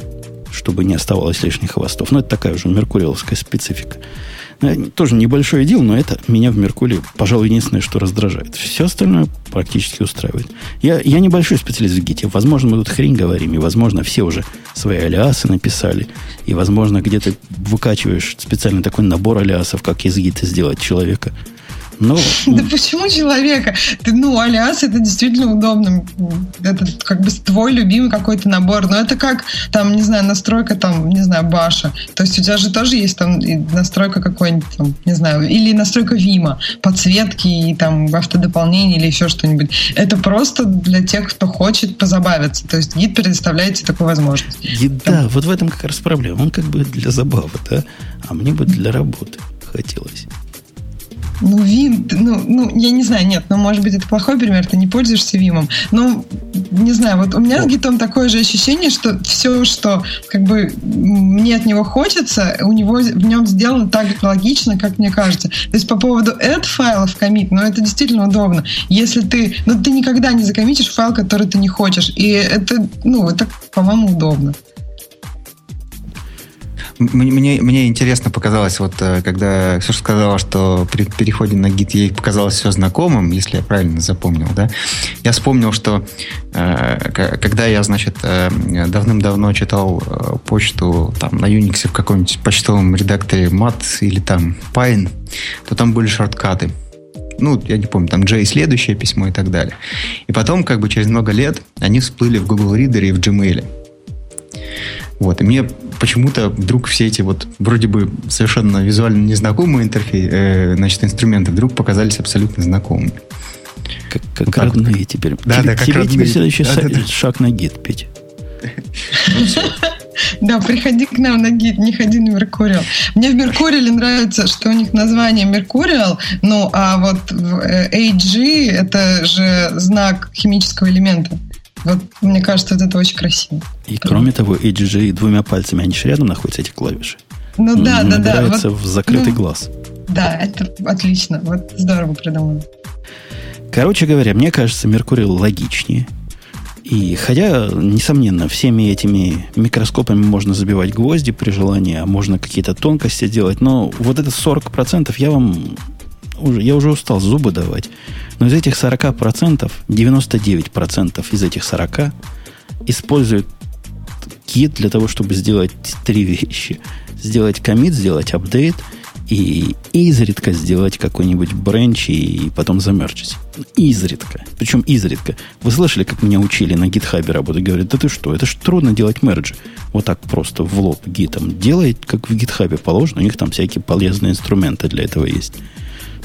чтобы не оставалось лишних хвостов. Но это такая уже меркуриалская специфика. Э, тоже небольшое дело, но это меня в Меркурии, пожалуй, единственное, что раздражает. Все остальное практически устраивает. Я, я небольшой специалист в гите. Возможно, мы тут хрень говорим, и, возможно, все уже свои алиасы написали, и, возможно, где-то выкачиваешь специальный такой набор алиасов, как из гита сделать человека – ну, да почему человека? Ты, ну, алиас это действительно удобно. Это как бы твой любимый какой-то набор. Но это как, там, не знаю, настройка там, не знаю, баша. То есть у тебя же тоже есть там настройка какой-нибудь, там, не знаю, или настройка Вима, подсветки и там автодополнение или еще что-нибудь. Это просто для тех, кто хочет позабавиться. То есть гид предоставляет тебе такую возможность. Там... Да, вот в этом как раз проблема. Он как бы для забавы, да? А мне бы для работы хотелось. Ну, Vim, ну, ну, я не знаю, нет, ну, может быть, это плохой пример, ты не пользуешься Vim. Ну, не знаю, вот у меня с гитом такое же ощущение, что все, что как бы мне от него хочется, у него в нем сделано так логично, как мне кажется. То есть по поводу add файлов комит, ну, это действительно удобно. Если ты, ну, ты никогда не закоммитишь файл, который ты не хочешь. И это, ну, это, по-моему, удобно. Мне, мне интересно показалось, вот э, когда Ксюша сказала, что при переходе на гид ей показалось все знакомым, если я правильно запомнил, да, я вспомнил, что э, когда я, значит, э, давным-давно читал э, почту там на Unix в каком-нибудь почтовом редакторе MAT или там Pine, то там были шорткаты ну, я не помню, там J следующее письмо и так далее. И потом, как бы через много лет, они всплыли в Google Reader и в Gmail. Вот, и мне почему-то вдруг все эти вот вроде бы совершенно визуально незнакомые интерфей, э, значит, инструменты вдруг показались абсолютно знакомыми. Как, как вот родные так. теперь. Да, тебе, да, как тебе родные. теперь следующий да, да, да. шаг на гид, Петя. Да, приходи к нам на гид, не ходи на Меркуриал. Мне в Меркуриале нравится, что у них название Меркуриал, ну а вот AG это же знак химического элемента. Вот мне кажется, это очень красиво. И кроме того, HG двумя пальцами, они же рядом находятся, эти клавиши. Ну да, да, да. Набирается вот, в закрытый ну, глаз. Да, это отлично. Вот здорово придумано. Короче говоря, мне кажется, Меркурий логичнее. И хотя, несомненно, всеми этими микроскопами можно забивать гвозди при желании, а можно какие-то тонкости делать, но вот это 40% я вам я уже устал зубы давать. Но из этих 40%, 99% из этих 40 используют кит для того, чтобы сделать три вещи. Сделать комит, сделать апдейт и изредка сделать какой-нибудь бренч и потом замерчить. Изредка. Причем изредка. Вы слышали, как меня учили на гитхабе работать? Говорят, да ты что, это ж трудно делать мерджи. Вот так просто в лоб гитом. Делай, как в гитхабе положено. У них там всякие полезные инструменты для этого есть.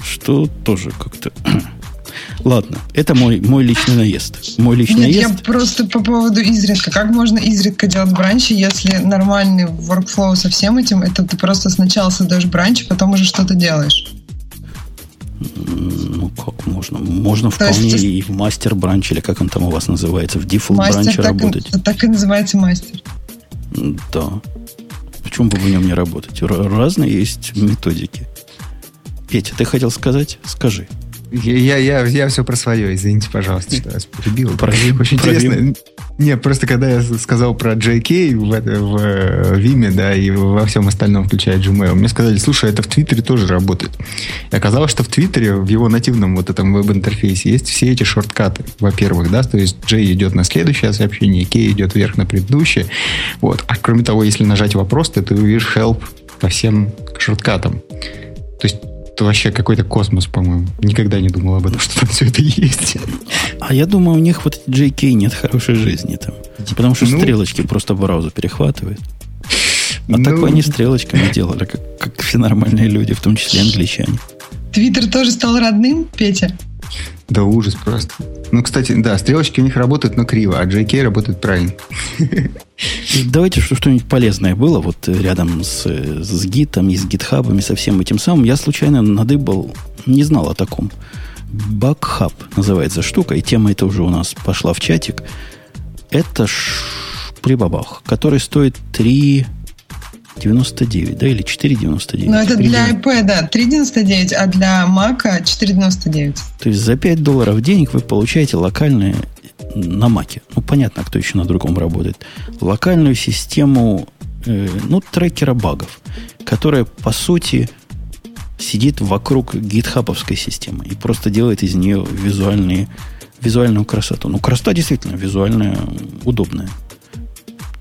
Что тоже как-то Ладно, это мой, мой личный наезд. Мой личный Нет, наезд. я просто по поводу изредка. Как можно изредка делать бранчи, если нормальный workflow со всем этим, это ты просто сначала создаешь бранч, потом уже что-то делаешь. Ну, как можно? Можно То вполне есть, и в мастер бранч, или как он там у вас называется, в дефолт бранче работать. И, так и называется мастер. Да. Почему бы в нем не работать? Разные есть методики. Петя, ты хотел сказать? Скажи. Я, я, я все про свое, извините, пожалуйста, что вас перебил. Про, Очень про интересно. Не, просто когда я сказал про JK в, в, в Vime, да, и во всем остальном, включая Gmail, мне сказали, слушай, это в Твиттере тоже работает. И оказалось, что в Твиттере, в его нативном вот этом веб-интерфейсе есть все эти шорткаты, во-первых, да, то есть J идет на следующее сообщение, K идет вверх на предыдущее. Вот. А кроме того, если нажать вопрос, то ты увидишь help по всем шорткатам. То есть это вообще какой-то космос, по-моему. Никогда не думал об этом, что там все это есть. А я думаю, у них вот JK нет хорошей жизни там. Потому что ну, стрелочки просто браузер перехватывает. А ну, такое они стрелочками делали, как, как все нормальные люди, в том числе англичане. Твиттер тоже стал родным, Петя? Да ужас просто. Ну, кстати, да, стрелочки у них работают, но криво, а JK работает правильно. Давайте, что что-нибудь полезное было вот рядом с, с гитом и с гитхабами, со всем этим самым. Я случайно надыбал, не знал о таком. Бакхаб называется штука, и тема эта уже у нас пошла в чатик. Это ш... прибабах, который стоит 3 99, да, или 4,99? Ну, это для iPad 3,99, а для Mac 4,99. То есть за 5 долларов денег вы получаете локальные на Маке. Ну, понятно, кто еще на другом работает. Локальную систему, э, ну, трекера багов, которая, по сути, сидит вокруг гитхабовской системы и просто делает из нее визуальные, визуальную красоту. Ну, красота действительно визуальная, удобная.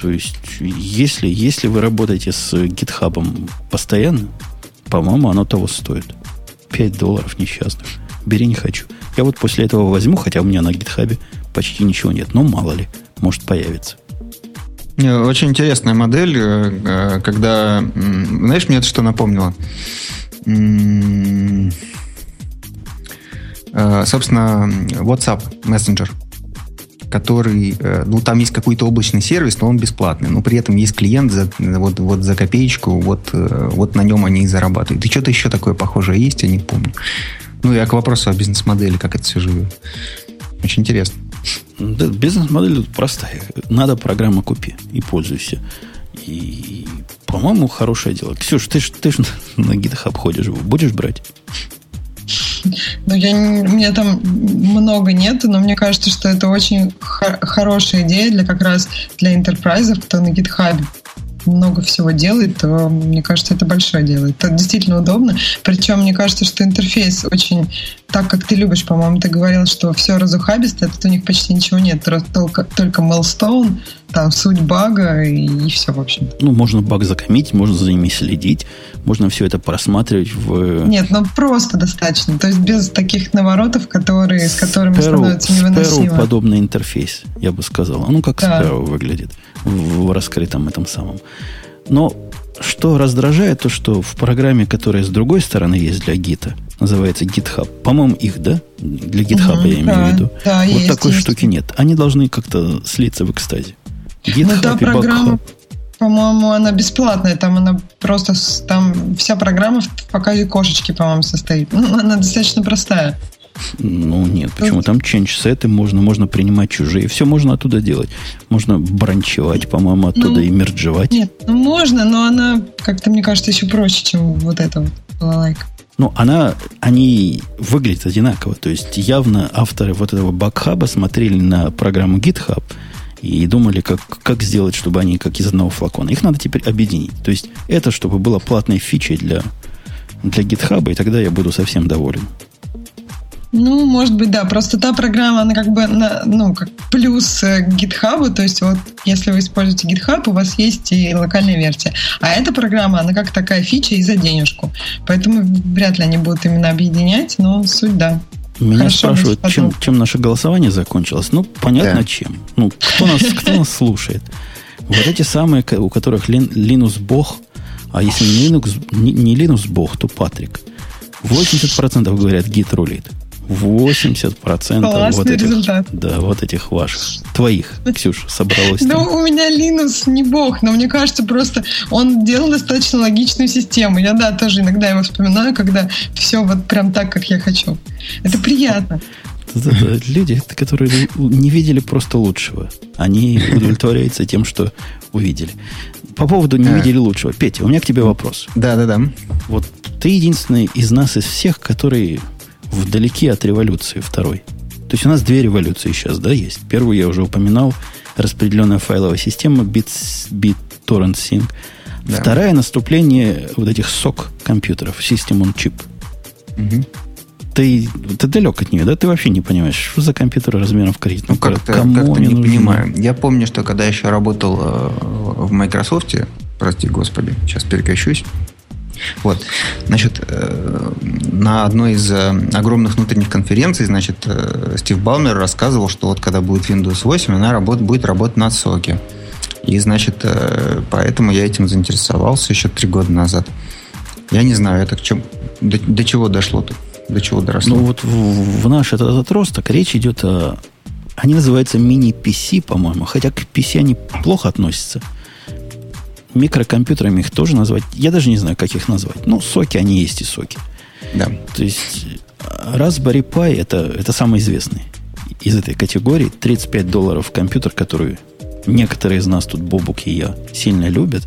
То есть, если, если вы работаете с GitHub постоянно, по-моему, оно того стоит. 5 долларов несчастных. Бери не хочу. Я вот после этого возьму, хотя у меня на GitHub почти ничего нет. Но мало ли, может появиться. Очень интересная модель, э, э, когда... Знаешь, мне это что напомнило? Э, собственно, WhatsApp Messenger – который, э, ну, там есть какой-то облачный сервис, но он бесплатный, но при этом есть клиент за, вот, вот за копеечку, вот, э, вот на нем они и зарабатывают. И что-то еще такое похожее есть, я не помню. Ну, я к вопросу о бизнес-модели, как это все живет. Очень интересно. Да, бизнес-модель простая. Надо программу купи и пользуйся. И, по-моему, хорошее дело. Ксюш, ты ж, ты ж на GitHub ходишь. Будешь брать? Ну, я, у меня там много нет, но мне кажется, что это очень хор- хорошая идея для как раз для интерпрайзов, кто на GitHub много всего делает, то, мне кажется, это большое дело. Это действительно удобно. Причем, мне кажется, что интерфейс очень так, как ты любишь, по-моему, ты говорил, что все разухабисто, тут у них почти ничего нет, только, только Milestone, там суть бага и, и все, в общем. Ну, можно баг закоммитить, можно за ними следить, можно все это просматривать в... Нет, ну просто достаточно. То есть без таких наворотов, которые, с которыми Sparrow, становится невыносимо. Sparrow подобный интерфейс, я бы сказал. Ну, как да. Sparrow выглядит в, в раскрытом этом самом. Но что раздражает, то что в программе, которая с другой стороны есть для гита, называется GitHub. По-моему, их, да? Для GitHub угу, я имею да, в виду. Да, вот есть, такой есть. штуки нет. Они должны как-то слиться в экстазе. GitHub ну, та программа, по-моему, она бесплатная. Там она просто там вся программа в показе кошечки, по-моему, состоит. Ну, она достаточно простая. Ну, нет, почему? Там change сеты можно, можно принимать чужие. Все можно оттуда делать. Можно бранчевать, по-моему, оттуда ну, и мерджевать. Нет, ну можно, но она, как-то, мне кажется, еще проще, чем вот эта вот балалайка. Ну, она, они выглядят одинаково. То есть, явно авторы вот этого бакхаба смотрели на программу GitHub и думали, как, как сделать, чтобы они как из одного флакона. Их надо теперь объединить. То есть, это чтобы было платной фичей для, для GitHub, и тогда я буду совсем доволен. Ну, может быть, да. Просто та программа, она как бы, на, ну, как плюс к GitHub, то есть вот если вы используете GitHub, у вас есть и локальная версия. А эта программа, она как такая фича и за денежку. Поэтому вряд ли они будут именно объединять, но суть, да. Меня Хорошо, спрашивают, чем, чем наше голосование закончилось. Ну, понятно, да. чем. Ну, кто нас, кто нас слушает? Вот эти самые, у которых Linux бог, а если не Linux, не, не Linux бог, то Патрик. 80% говорят, гид рулит. 80% Классный вот этих, результат. Да, вот этих ваших, твоих, Ксюша, собралось. Ну, у меня Linux не бог, но мне кажется, просто он делал достаточно логичную систему. Я, да, тоже иногда его вспоминаю, когда все вот прям так, как я хочу. Это приятно. Люди, которые не видели просто лучшего. Они удовлетворяются тем, что увидели. По поводу не видели лучшего. Петя, у меня к тебе вопрос. Да, да, да. Вот ты единственный из нас, из всех, который вдалеке от революции второй. То есть у нас две революции сейчас, да, есть. Первую я уже упоминал, распределенная файловая система BitTorrent Sync. Да. Вторая наступление вот этих сок компьютеров, System on Chip. Угу. Ты, ты далек от нее, да? Ты вообще не понимаешь, что за компьютер размером в кредит. Ну, как-то, Кому как не нужны? понимаю. Я помню, что когда еще работал э, в Microsoft, прости господи, сейчас перекрещусь, вот. Значит, э, на одной из э, огромных внутренних конференций, значит, э, Стив Балмер рассказывал, что вот когда будет Windows 8, она работ, будет работать на соке. И, значит, поэтому я этим заинтересовался еще три года назад. Я не знаю, это к чем, до, до чего дошло-то, до чего доросло. Ну вот в, в наш этот отросток речь идет о... Они называются мини-PC, по-моему, хотя к PC они плохо относятся микрокомпьютерами их тоже назвать. Я даже не знаю, как их назвать. Ну, соки, они есть и соки. Да. То есть Raspberry Pi это, это самый известный из этой категории. 35 долларов компьютер, который некоторые из нас тут, Бобук и я, сильно любят.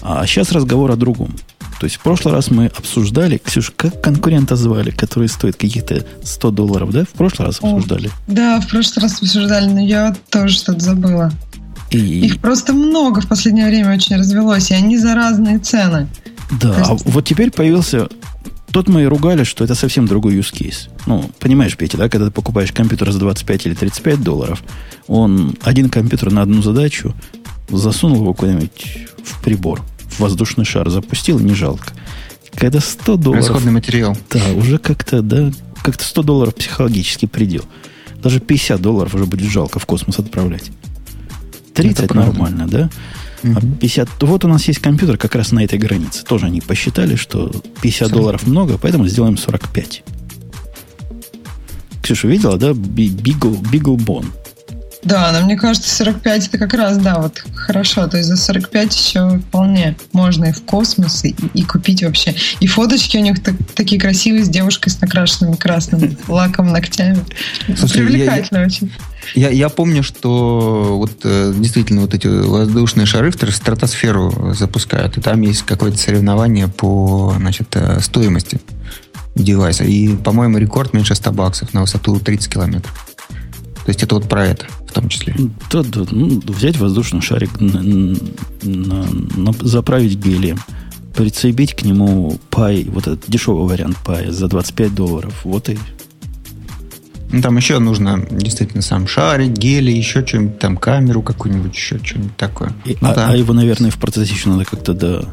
А сейчас разговор о другом. То есть в прошлый раз мы обсуждали, Ксюш, как конкурента звали, который стоит каких-то 100 долларов, да? В прошлый раз обсуждали? О, да, в прошлый раз обсуждали, но я тоже что-то забыла. И... Их просто много в последнее время очень развелось, и они за разные цены. Да, есть... а вот теперь появился... Тут мы и ругали, что это совсем другой use case. Ну, понимаешь, Петя, да, когда ты покупаешь компьютер за 25 или 35 долларов, он один компьютер на одну задачу засунул его куда-нибудь в прибор, в воздушный шар запустил, не жалко. Когда 100 долларов... Расходный материал. Да, уже как-то, да, как-то 100 долларов психологический предел. Даже 50 долларов уже будет жалко в космос отправлять. 30 это нормально, да? А 50... Вот у нас есть компьютер как раз на этой границе. Тоже они посчитали, что 50 долларов много, поэтому сделаем 45. Ксюша, видела, да? Бигл, Бигл Бон. Да, но мне кажется, 45 это как раз, да, вот хорошо. То есть за 45 еще вполне можно и в космос, и, и купить вообще. И фоточки у них так, такие красивые с девушкой с накрашенными красным лаком ногтями. Слушай, Привлекательно я, очень. Я, я помню, что вот э, действительно вот эти воздушные шары в стратосферу запускают, и там есть какое-то соревнование по значит, э, стоимости девайса. И, по-моему, рекорд меньше 100 баксов на высоту 30 километров. То есть это вот про это в том числе. Да, да, ну, взять воздушный шарик, на, на, на, заправить гелием, прицепить к нему пай, вот этот дешевый вариант пая за 25 долларов. Вот и ну, там еще нужно действительно сам шарик, гели, еще что-нибудь, там камеру какую-нибудь, еще что-нибудь такое. И, ну, а, да. а его, наверное, в процессе еще надо как-то да,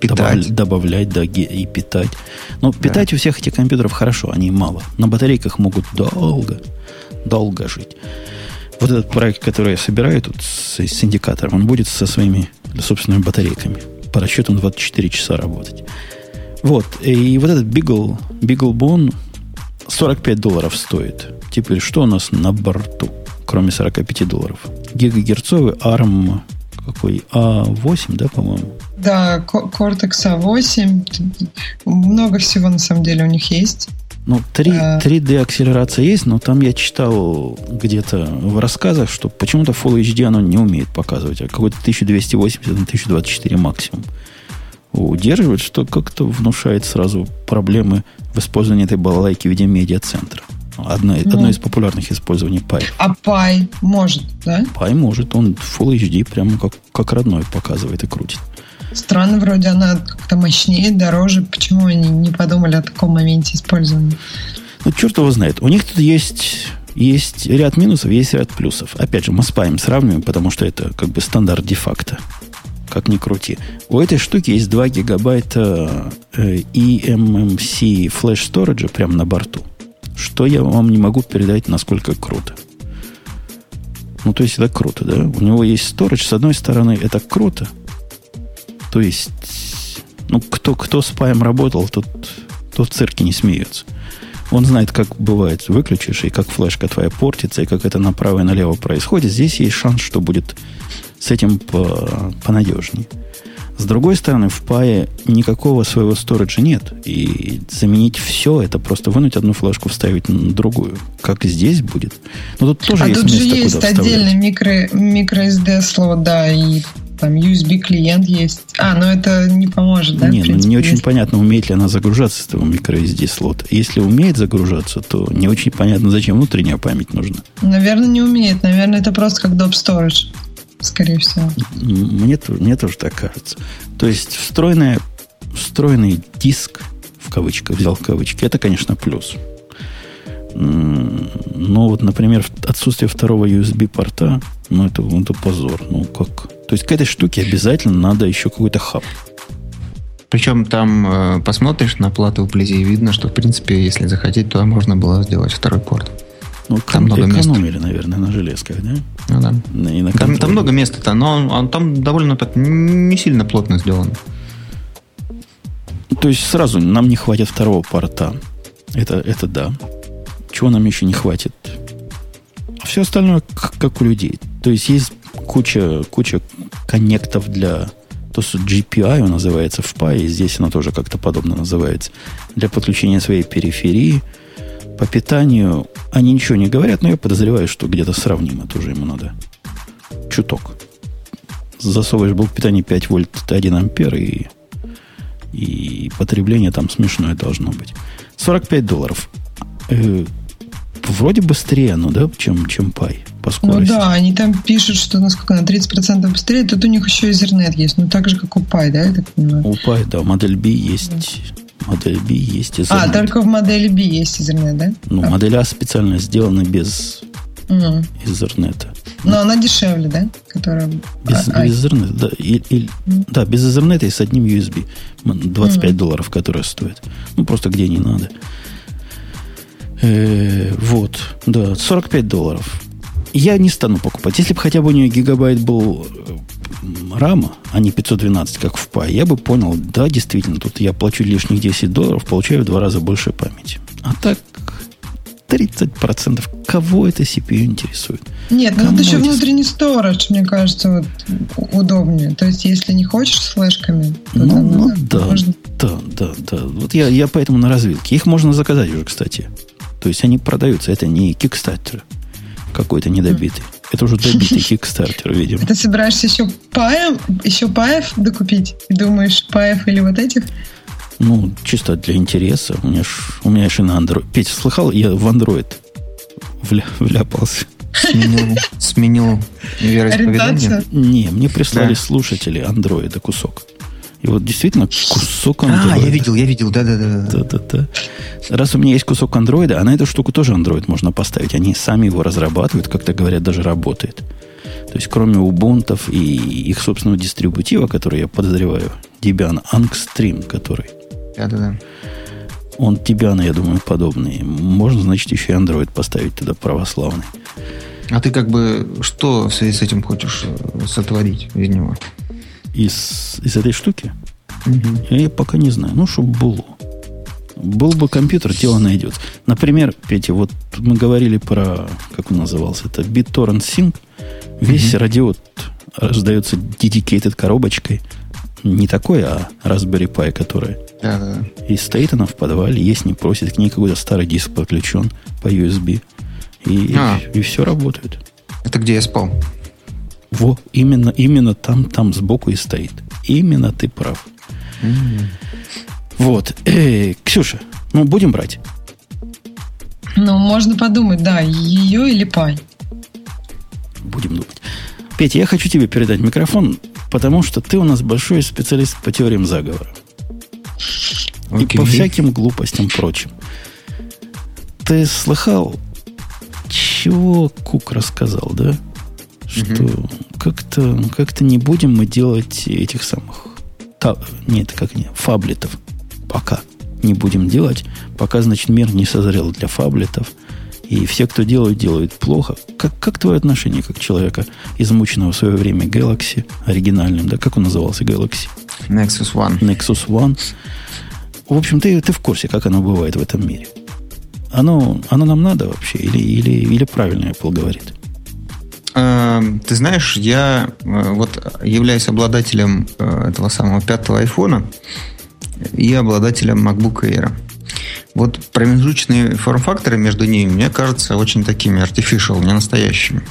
питать. добавлять, да, и питать. Но питать да. у всех этих компьютеров хорошо, они мало. На батарейках могут долго долго жить. Вот этот проект, который я собираю тут с, с индикатором, он будет со своими собственными батарейками. По расчету 24 часа работать. Вот. И вот этот Beagle, Beagle Bone 45 долларов стоит. Теперь что у нас на борту, кроме 45 долларов? Гигагерцовый ARM какой? А8, да, по-моему? Да, Cortex A8. Много всего на самом деле у них есть. Ну, 3, 3D а. акселерация есть, но там я читал где-то в рассказах, что почему-то Full HD оно не умеет показывать, а какой-то 1280 на 1024 максимум удерживает, что как-то внушает сразу проблемы в использовании этой балалайки в виде медиацентра. Одно, ну, одно из популярных использований Pi. А Pi может, да? Pi может, он Full HD прямо как, как родной показывает и крутит. Странно, вроде она как-то мощнее, дороже. Почему они не подумали о таком моменте использования? Ну, черт его знает. У них тут есть, есть ряд минусов, есть ряд плюсов. Опять же, мы с Паем сравниваем, потому что это как бы стандарт де-факто. Как ни крути. У этой штуки есть 2 гигабайта э, eMMC флеш сториджа прямо на борту. Что я вам не могу передать, насколько круто. Ну, то есть это круто, да? У него есть сторож. С одной стороны, это круто. То есть, ну, кто, кто с паем работал, тот, тот в цирке не смеется. Он знает, как бывает, выключишь, и как флешка твоя портится, и как это направо и налево происходит. Здесь есть шанс, что будет с этим по, понадежнее. С другой стороны, в пае никакого своего сториджа нет. И заменить все, это просто вынуть одну флешку, вставить на другую. Как здесь будет. Но тут тоже а есть тут место, же есть отдельный микро, микро SD слот, да, и там USB клиент есть. А, но это не поможет, да? Не, ну, принципе, не очень если- понятно, умеет ли она загружаться с этого microSD слота. Если умеет загружаться, то не очень понятно, зачем внутренняя память нужна. Наверное, не умеет. Наверное, это просто как доп. storage. Скорее всего. Мне, мне тоже так кажется. То есть встроенная, встроенный диск, в кавычках, взял в кавычки, это, конечно, плюс. Но вот, например, отсутствие второго USB-порта, ну, это, это позор. Ну, как? То есть к этой штуке обязательно надо еще какой-то хаб. Причем там э, посмотришь на плату вблизи, и видно, что, в принципе, если захотеть, то можно было сделать второй порт. Ну, Там много места. экономили, наверное, на железках, да? Ну да. И на Там, там много места-то, но он, он там довольно так не сильно плотно сделан. То есть сразу нам не хватит второго порта. Это, это да. Чего нам еще не хватит? Все остальное как у людей. То есть есть куча, куча коннектов для то, что GPI называется в PI, здесь оно тоже как-то подобно называется, для подключения своей периферии. По питанию они ничего не говорят, но я подозреваю, что где-то сравнимо тоже ему надо. Чуток. Засовываешь блок питания 5 вольт, это 1 ампер, и и потребление там смешное должно быть. 45 долларов. Вроде быстрее оно, да, чем, чем Пай по Ну скорости. да, они там пишут, что насколько на 30% быстрее. Тут у них еще Ethernet есть. Ну так же, как у Pi, да, я так понимаю? У Пай, да, модель B есть. Модель B есть А, Ethernet. только в модели B есть Ethernet, да? Ну, А. модель А специально сделана без Мгм. Ethernet. Но она дешевле, да? Которая... Без, а, без Ethernet, да. И- и- да, без Ethernet и с одним USB. М, 25 Мгм. долларов, которая стоит. Ну, просто где не надо. Э, вот, да, 45 долларов. Я не стану покупать. Если бы хотя бы у нее гигабайт был э, рама, а не 512, как в Pi, я бы понял, да, действительно, тут я плачу лишних 10 долларов, получаю в два раза больше памяти. А так 30%. Кого это CPU интересует? Нет, ну Кому тут еще эти- внутренний сторож, мне кажется, вот, удобнее. То есть, если не хочешь с флешками, то Ну, там, ну да, да, можно- да, да, да. Вот я, я поэтому на развилке. Их можно заказать уже, кстати. То есть они продаются. Это не кикстартер какой-то недобитый. Это уже добитый кикстартер, видимо. Ты собираешься еще паев, еще паев докупить? И думаешь, паев или вот этих? Ну, чисто для интереса. У меня ж, у меня же и на Android. Петя, слыхал? Я в Android вля- вляпался. Сменил, сменил вероисповедание. Не, мне прислали Да. слушатели андроида кусок. И вот действительно кусок А, андроида. я видел, я видел, да-да-да. Да-да-да. Раз у меня есть кусок андроида, а на эту штуку тоже андроид можно поставить. Они сами его разрабатывают, как-то говорят, даже работает. То есть, кроме убунтов и их собственного дистрибутива, который я подозреваю, Debian Angstream, который Да-да-да. он Debian, я думаю, подобный. Можно, значит, еще и Android поставить туда православный. А ты как бы что в связи с этим хочешь сотворить из него? Из, из этой штуки я пока не знаю. Ну, чтобы было. Был бы компьютер, дело найдется. Например, Петя, вот мы говорили про, как он назывался, это BitTorrent Sync. Весь радиот раздается dedicated коробочкой. Не такой, а Raspberry Pi, которая. Да-да-да. И стоит она в подвале, есть не просит, к ней какой-то старый диск подключен по USB. И, А. и все работает. Это где я спал? Во, именно, именно там, там сбоку и стоит. Именно ты прав. Вот. Эй, Ксюша, ну будем брать. Ну, можно подумать, да, ее или пай. Будем думать. Петя, я хочу тебе передать микрофон, потому что ты у нас большой специалист по теориям заговора. И Окей. по всяким глупостям прочим. Ты слыхал, чего Кук рассказал, да? Что угу. как-то как не будем мы делать этих самых... Та, нет, как не, фаблетов. Пока не будем делать. Пока, значит, мир не созрел для фаблетов. И все, кто делают, делают плохо. Как, как твое отношение как человека, измученного в свое время Galaxy, оригинальным, да? Как он назывался, Galaxy? Nexus One. Nexus One. В общем, ты, ты в курсе, как оно бывает в этом мире. Оно, оно нам надо вообще? Или, или, или правильно Apple говорит? Эм, ты знаешь, я э, вот являюсь обладателем э, этого самого пятого айфона и обладателем MacBook Air. Вот промежуточные форм-факторы между ними, мне кажется, очень такими artificial, не настоящими.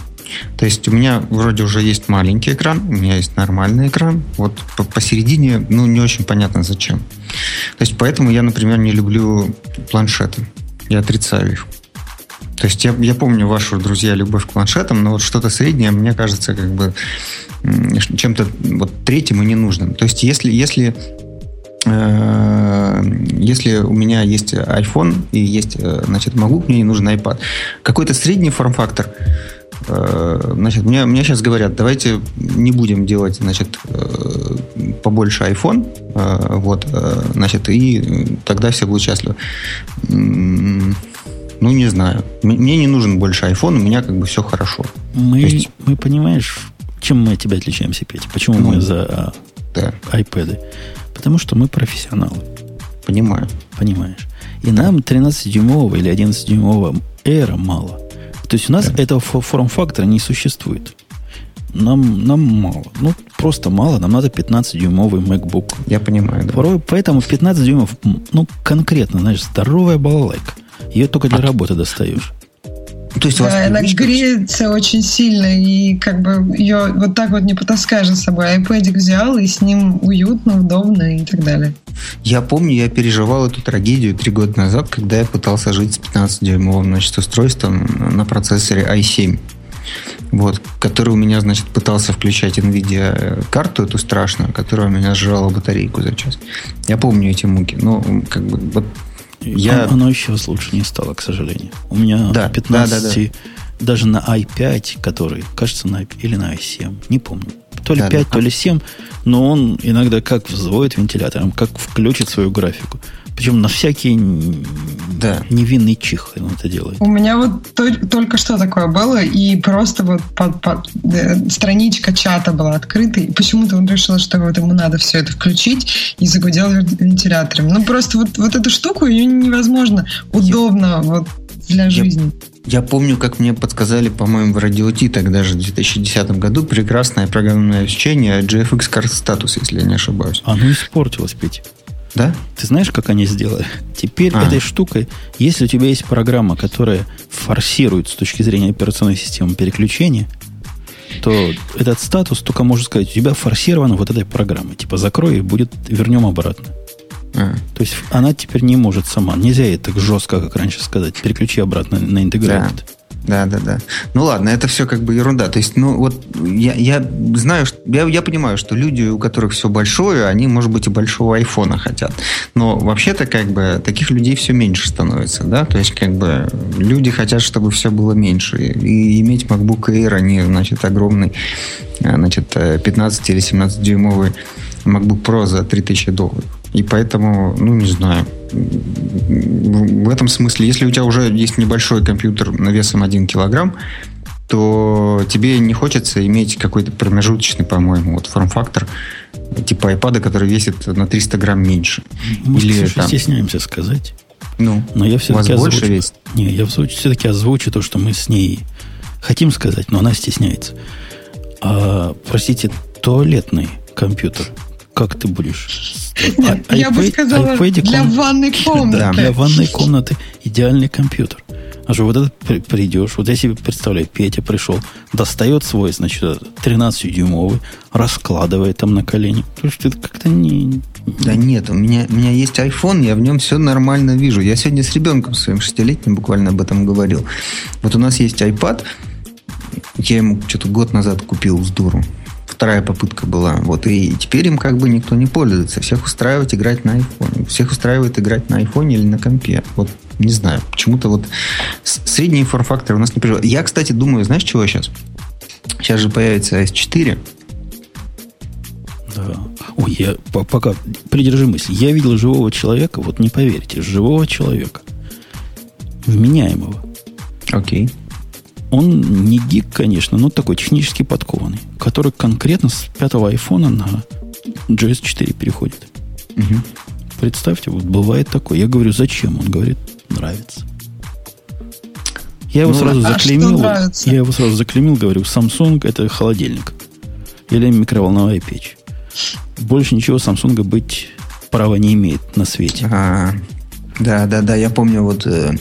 То есть у меня вроде уже есть маленький экран, у меня есть нормальный экран. Вот посередине, ну, не очень понятно зачем. То есть поэтому я, например, не люблю планшеты. Я отрицаю их. То есть я, я помню вашу, друзья, любовь к планшетам, но вот что-то среднее, мне кажется, как бы чем-то вот третьим и ненужным. То есть если, если Э, если у меня есть iPhone и есть, э, значит, MacBook, мне не нужен iPad. Какой-то средний форм-фактор, э, значит, мне, мне сейчас говорят, давайте не будем делать, значит, побольше iPhone, вот, значит, и тогда все будут счастливы. Ну, не знаю. Мне не нужен больше iPhone, у меня как бы все хорошо. Мы, есть... мы понимаешь, чем мы от тебя отличаемся, Петя? Почему ну, мы за а, да. iPad? Потому что мы профессионалы. Понимаю. Понимаешь. И нам 13-дюймового или 11-дюймового Air мало. То есть у нас да. этого форм-фактора не существует. Нам, нам мало. Ну, просто мало. Нам надо 15-дюймовый MacBook. Я понимаю, да. Порой, поэтому 15 дюймов, ну, конкретно, знаешь, здоровая балалайка. Ее только для а работы достаешь. То есть да, она греется очень сильно, и как бы ее вот так вот не потаскаешь за собой. iPad взял, и с ним уютно, удобно и так далее. Я помню, я переживал эту трагедию три года назад, когда я пытался жить с 15-дюймовым значит, устройством на процессоре i7 вот, который у меня, значит, пытался включать NVIDIA карту эту страшную, которая у меня сжала батарейку за час. Я помню эти муки. Но, как бы, вот я... Оно еще лучше не стало, к сожалению. У меня да, 15, да, да, да. даже на i5, который, кажется, на, или на i7, не помню. То ли да, 5, да. то ли 7, но он иногда как взводит вентилятором, как включит свою графику. Причем на всякие да. невинный чих он это делает. У меня вот только что такое было, и просто вот под, под, э, страничка чата была открыта, и почему-то он решил, что вот ему надо все это включить, и загудел вентилятором. Ну, просто вот, вот эту штуку, ее невозможно удобно вот для жизни. Я помню, как мне подсказали, по-моему, в Радио Ти тогда же, в 2010 году, прекрасное программное обеспечение GFX Card Status, если я не ошибаюсь. Оно испортилось, Петь. Да? Ты знаешь, как они сделали? Теперь а. этой штукой, если у тебя есть программа, которая форсирует с точки зрения операционной системы переключения, то этот статус только может сказать, у тебя форсировано вот этой программой. Типа закрой и будет, вернем обратно. А. То есть она теперь не может сама. Нельзя ей так жестко, как раньше сказать, переключи обратно на интеграцию. Да. Да, да, да. Ну ладно, это все как бы ерунда. То есть, ну вот я, я знаю, что, я, я понимаю, что люди, у которых все большое, они, может быть, и большого айфона хотят. Но вообще-то как бы таких людей все меньше становится, да? То есть как бы люди хотят, чтобы все было меньше. И иметь MacBook Air, они, значит, огромный, значит, 15 или 17 дюймовый MacBook Pro за 3000 долларов. И поэтому, ну, не знаю, в этом смысле, если у тебя уже есть небольшой компьютер весом 1 килограмм, то тебе не хочется иметь какой-то промежуточный, по-моему, вот форм-фактор типа iPad, который весит на 300 грамм меньше. Мы Или, там... стесняемся сказать. Ну, но я все-таки озвучу, весит? Не, я все-таки озвучу то, что мы с ней хотим сказать, но она стесняется. А, простите, туалетный компьютер – как ты будешь? А, я бы сказала, для ванной комнаты. Да, для ванной комнаты идеальный компьютер. А что вот этот придешь, вот я себе представляю, Петя пришел, достает свой, значит, 13-дюймовый, раскладывает там на колени. То есть это как-то не... Да нет, у меня, у меня есть iPhone, я в нем все нормально вижу. Я сегодня с ребенком своим шестилетним буквально об этом говорил. Вот у нас есть iPad, я ему что-то год назад купил с дуру вторая попытка была. Вот, и теперь им как бы никто не пользуется. Всех устраивает играть на iPhone. Всех устраивает играть на iPhone или на компе. Вот не знаю, почему-то вот средний форм-фактор у нас не приживает. Я, кстати, думаю, знаешь, чего сейчас? Сейчас же появится S4. Да. Ой, я пока придержи мысль. Я видел живого человека, вот не поверите, живого человека. Вменяемого. Окей. Он не гик, конечно, но такой технически подкованный, который конкретно с пятого айфона на JS4 переходит. Угу. Представьте, вот бывает такое. Я говорю, зачем? Он говорит, нравится. Я его ну, сразу а заклеймил. Я его сразу заклеймил, говорю, Samsung это холодильник. Или микроволновая печь. Больше ничего Samsung быть права не имеет на свете. А, да, да, да, я помню вот э,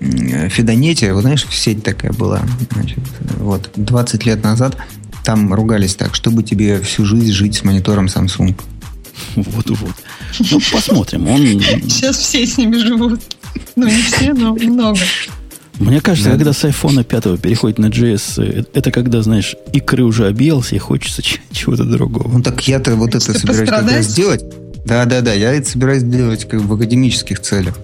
Фидонете, вот знаешь, сеть такая была. Значит, вот 20 лет назад там ругались так, чтобы тебе всю жизнь жить с монитором Samsung. Вот-вот. Ну, посмотрим. Он... Сейчас все с ними живут. Ну, не все, но много. Мне кажется, да. когда с iPhone 5 переходит на JS, э, это когда, знаешь, икры уже объелся и хочется чего-то другого. Ну так я-то вот это собираюсь раз сделать. Да, да, да, я это собираюсь делать как в академических целях.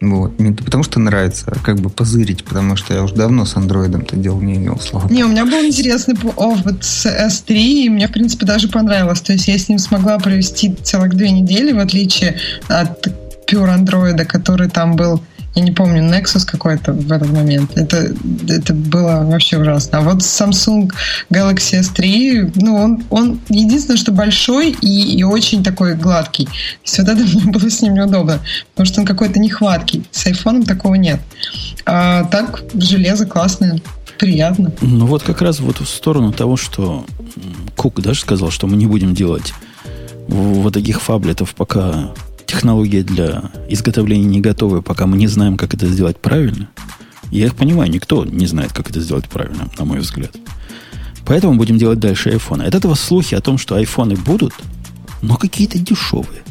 Вот. Не потому что нравится, а как бы позырить, потому что я уже давно с андроидом-то дел не имел, слава Не, у меня был интересный опыт с S3, и мне, в принципе, даже понравилось. То есть я с ним смогла провести целых две недели, в отличие от Pure андроида, который там был я не помню, Nexus какой-то в этот момент. Это, это было вообще ужасно. А вот Samsung Galaxy S3, ну, он, он единственное, что большой и, и очень такой гладкий. То есть вот это мне было с ним неудобно, потому что он какой-то нехваткий. С айфоном такого нет. А так, железо классное приятно. Ну вот как раз вот в сторону того, что Кук даже сказал, что мы не будем делать вот таких фаблетов, пока технология для изготовления не готовы, пока мы не знаем, как это сделать правильно. Я их понимаю, никто не знает, как это сделать правильно, на мой взгляд. Поэтому будем делать дальше айфоны. От этого слухи о том, что айфоны будут, но какие-то дешевые.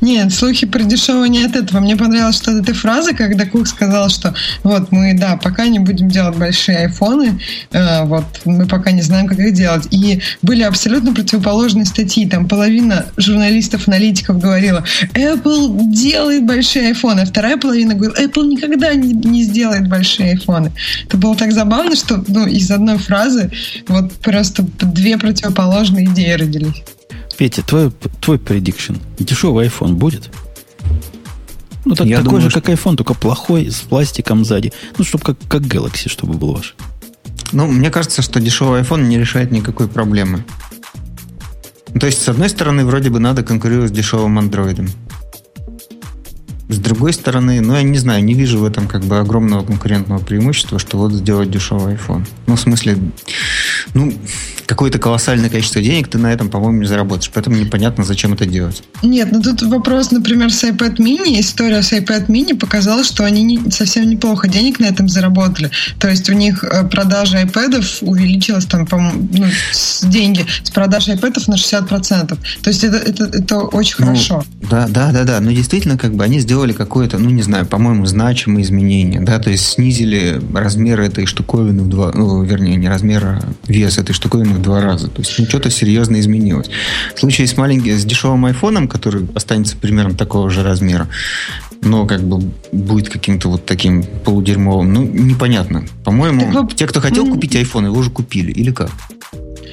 Нет, слухи про дешевое не от этого. Мне понравилась что эта фраза, когда Кук сказал, что вот мы, да, пока не будем делать большие айфоны, э, вот мы пока не знаем, как их делать. И были абсолютно противоположные статьи. Там половина журналистов-аналитиков говорила, Apple делает большие айфоны, а вторая половина говорила, Apple никогда не, не сделает большие айфоны. Это было так забавно, что ну, из одной фразы вот просто две противоположные идеи родились. Петя, твой, твой prediction. Дешевый iPhone будет? Ну, так, такой думаю, же, что... как iPhone, только плохой, с пластиком сзади. Ну, чтобы как, как Galaxy, чтобы был ваш. Ну, мне кажется, что дешевый iPhone не решает никакой проблемы. То есть, с одной стороны, вроде бы надо конкурировать с дешевым андроидом. С другой стороны, ну, я не знаю, не вижу в этом как бы огромного конкурентного преимущества, что вот сделать дешевый iPhone. Ну, в смысле, ну, какое-то колоссальное количество денег ты на этом, по-моему, не заработаешь. Поэтому непонятно, зачем это делать. Нет, ну тут вопрос, например, с iPad mini. История с iPad mini показала, что они не, совсем неплохо денег на этом заработали. То есть у них э, продажа iPad увеличилась там, по ну, с деньги с продажи iPad на 60%. То есть это, это, это очень ну, хорошо. Да, да, да, да. Но действительно, как бы они сделали какое-то, ну, не знаю, по-моему, значимое изменение. Да, то есть снизили размер этой штуковины в два, ну, вернее, не размер, а вес этой штуковины в два раза. То есть ну, что-то серьезно изменилось. В случае с маленьким, с дешевым айфоном, который останется примерно такого же размера, но как бы будет каким-то вот таким полудерьмовым, ну, непонятно. По-моему, так, те, кто хотел купить iPhone, его уже купили. Или как?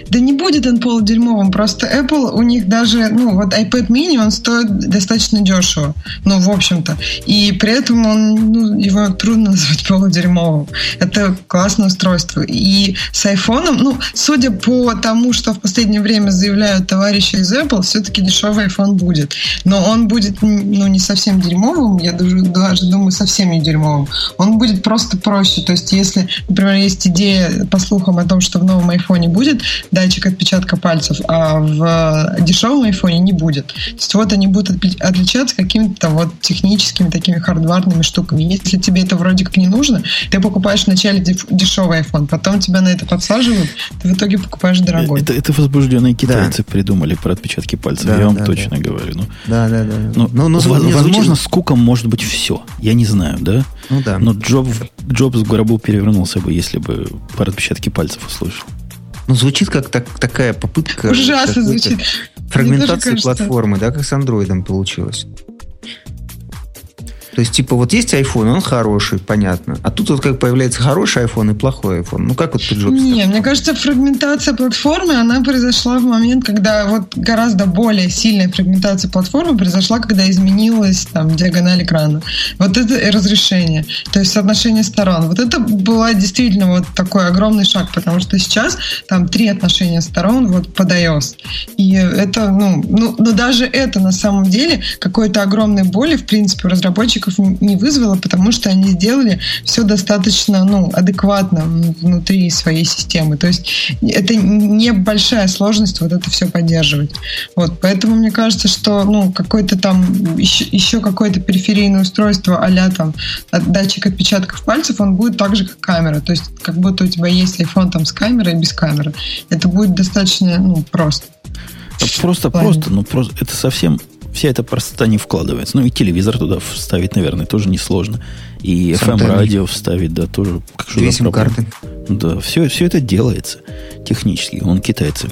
Да не будет он полудерьмовым, просто Apple у них даже, ну, вот iPad mini, он стоит достаточно дешево, ну, в общем-то. И при этом он, ну, его трудно назвать полудерьмовым. Это классное устройство. И с iPhone, ну, судя по тому, что в последнее время заявляют товарищи из Apple, все-таки дешевый iPhone будет. Но он будет, ну, не совсем дерьмовым, я даже, даже думаю, совсем не дерьмовым. Он будет просто проще. То есть, если, например, есть идея, по слухам, о том, что в новом iPhone будет датчик отпечатка пальцев, а в дешевом айфоне не будет. То есть вот они будут отличаться какими-то вот техническими такими хардварными штуками. Если тебе это вроде как не нужно, ты покупаешь вначале дешевый iPhone, потом тебя на это подсаживают, ты в итоге покупаешь дорогой. Это, это возбужденные китайцы да. придумали про отпечатки пальцев, да, я вам да, точно да. говорю. Ну, да, да, да. Ну, ну, ну, возможно, звучит... с Куком может быть все. Я не знаю, да? Ну да. Но Джоб, Джобс в гробу перевернулся бы, если бы про отпечатки пальцев услышал. Ну, звучит как так, такая попытка... Ужасно звучит. Фрагментации платформы, да, как с андроидом получилось. То есть, типа, вот есть iPhone, он хороший, понятно. А тут вот как появляется хороший iPhone и плохой iPhone. Ну, как вот ты Джобс? Не, мне кажется, фрагментация платформы, она произошла в момент, когда вот гораздо более сильная фрагментация платформы произошла, когда изменилась там диагональ экрана. Вот это разрешение. То есть соотношение сторон. Вот это была действительно вот такой огромный шаг, потому что сейчас там три отношения сторон вот под iOS. И это, ну, ну, но даже это на самом деле какой-то огромной боли, в принципе, у разработчиков не вызвало, потому что они сделали все достаточно, ну, адекватно внутри своей системы. То есть это небольшая сложность вот это все поддерживать. Вот, поэтому мне кажется, что, ну, какой-то там еще, еще какое-то периферийное устройство а там датчик отпечатков пальцев, он будет так же, как камера. То есть как будто у тебя есть iPhone там с камерой и без камеры. Это будет достаточно, ну, просто. Просто, просто, ну просто это совсем вся эта простота не вкладывается. Ну и телевизор туда вставить, наверное, тоже несложно. И FM-радио вставить, да, тоже как что карты. Да, все, все это делается технически. Он китайцы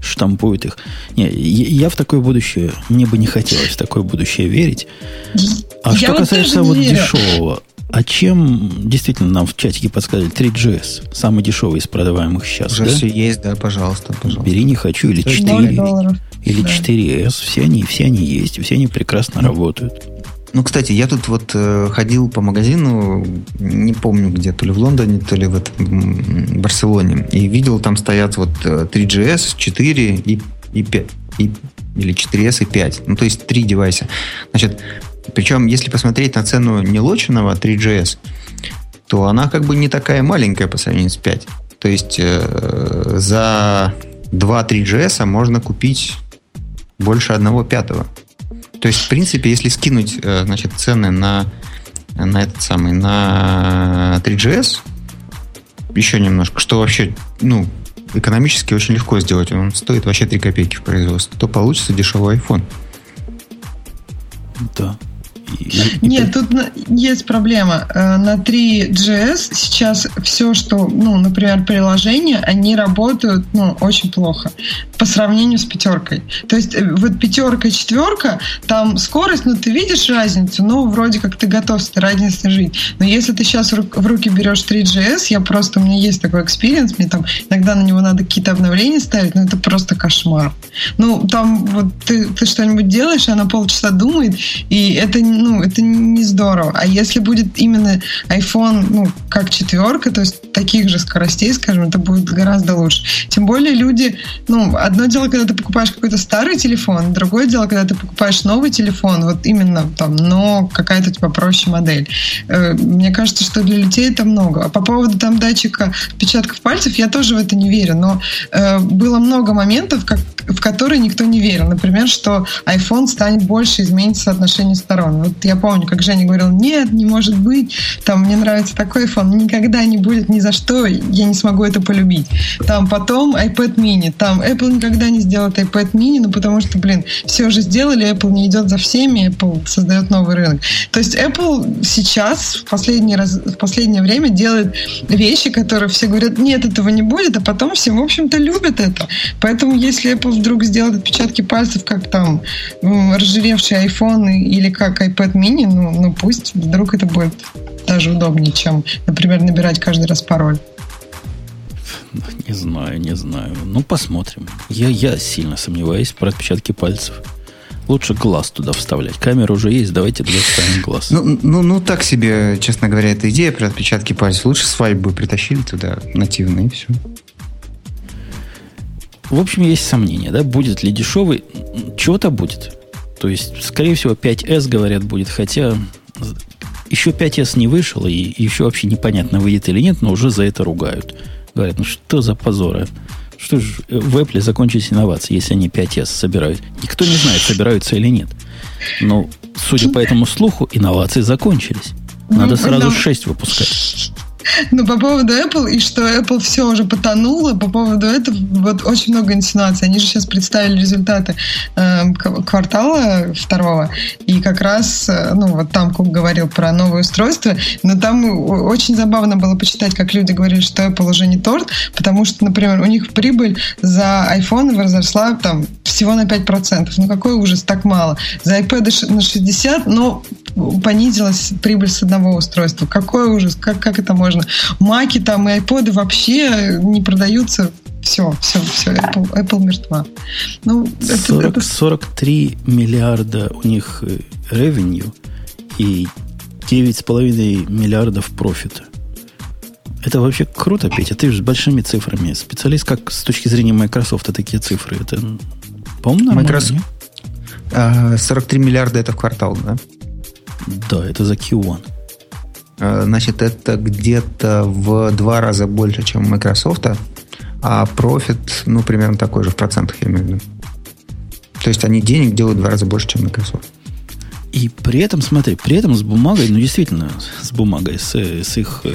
штампуют их. Не, я в такое будущее, мне бы не хотелось в такое будущее верить. А я что вот касается вот верю. дешевого, а чем действительно нам в чатике подсказали 3GS, самый дешевый из продаваемых сейчас? Уже да? все есть, да, пожалуйста, пожалуйста. Бери не хочу, или 4, или, или 4S, все они, все они есть, все они прекрасно ну, работают. Ну, кстати, я тут вот э, ходил по магазину, не помню где, то ли в Лондоне, то ли в, этом, Барселоне, и видел, там стоят вот 3GS, э, 4 и, и 5, и, или 4S и 5. Ну, то есть три девайса. Значит, причем, если посмотреть на цену нелоченного 3GS, то она как бы не такая маленькая по сравнению с 5. То есть э, за 2 3GS можно купить больше одного пятого. То есть, в принципе, если скинуть э, значит, цены на, на этот самый, на 3GS, еще немножко, что вообще, ну, экономически очень легко сделать. Он стоит вообще 3 копейки в производстве. То получится дешевый iPhone. Да. Нет, тут есть проблема. Э, на 3GS сейчас все, что, ну, например, приложения, они работают, ну, очень плохо по сравнению с пятеркой. То есть э, вот пятерка и четверка, там скорость, ну, ты видишь разницу, ну, вроде как ты готов с этой разницей жить. Но если ты сейчас в руки берешь 3GS, я просто, у меня есть такой experience, мне там иногда на него надо какие-то обновления ставить, но это просто кошмар. Ну, там вот ты, ты что-нибудь делаешь, она полчаса думает, и это ну, это не здорово. А если будет именно iPhone, ну, как четверка, то есть таких же скоростей, скажем, это будет гораздо лучше. Тем более люди, ну, одно дело, когда ты покупаешь какой-то старый телефон, другое дело, когда ты покупаешь новый телефон, вот именно там, но какая-то типа проще модель. Э, мне кажется, что для людей это много. А по поводу там датчика отпечатков пальцев, я тоже в это не верю, но э, было много моментов, как, в которые никто не верил. Например, что iPhone станет больше, изменится соотношение сторон. Вот я помню, как Женя говорил, нет, не может быть, там, мне нравится такой iPhone, никогда не будет ни за что, я не смогу это полюбить. Там потом iPad mini, там Apple никогда не сделает iPad mini, ну, потому что, блин, все уже сделали, Apple не идет за всеми, Apple создает новый рынок. То есть Apple сейчас, в, последний раз, в последнее время делает вещи, которые все говорят, нет, этого не будет, а потом все, в общем-то, любят это. Поэтому, если Apple вдруг сделает отпечатки пальцев, как там разжиревший iPhone или как iPad mini, ну, ну пусть вдруг это будет даже удобнее, чем, например, набирать каждый раз пароль. Не знаю, не знаю. Ну, посмотрим. Я, я сильно сомневаюсь про отпечатки пальцев. Лучше глаз туда вставлять. Камера уже есть, давайте туда вставим глаз. Ну, ну, ну так себе, честно говоря, эта идея про отпечатки пальцев. Лучше свайп притащили туда нативно, и все. В общем, есть сомнения, да, будет ли дешевый. Чего-то будет. То есть, скорее всего, 5S, говорят, будет, хотя еще 5S не вышел, и еще вообще непонятно, выйдет или нет, но уже за это ругают. Говорят, ну что за позоры? Что же в Apple закончились инновации, если они 5S собирают? Никто не знает, собираются или нет. Но, судя по этому слуху, инновации закончились. Надо ну, сразу 6 выпускать. Ну, по поводу Apple, и что Apple все уже потонуло, по поводу этого вот очень много инсинуаций. Они же сейчас представили результаты э, квартала второго, и как раз, э, ну, вот там Кук говорил про новое устройство, но там очень забавно было почитать, как люди говорили, что Apple уже не торт, потому что, например, у них прибыль за iPhone возросла там всего на 5%. Ну, какой ужас, так мало. За iPad на 60%, но понизилась прибыль с одного устройства. Какой ужас, как, как это можно? Маки там и айподы вообще не продаются все, все, все, Apple, Apple мертва. Ну, это, 40, это... 43 миллиарда у них revenue и 9,5 миллиардов профита. Это вообще круто, Петя. Ты же с большими цифрами. Специалист как с точки зрения Microsoft такие цифры. Это, по-моему, Microsoft... 43 а, миллиарда это в квартал, да? Да, это за Q1. А, значит, это где-то в два раза больше, чем у Microsoft, а профит, ну, примерно такой же в процентах, я имею в виду. То есть они денег делают в два раза больше, чем Microsoft. И при этом, смотри, при этом с бумагой, ну, действительно, с бумагой, с, с их э,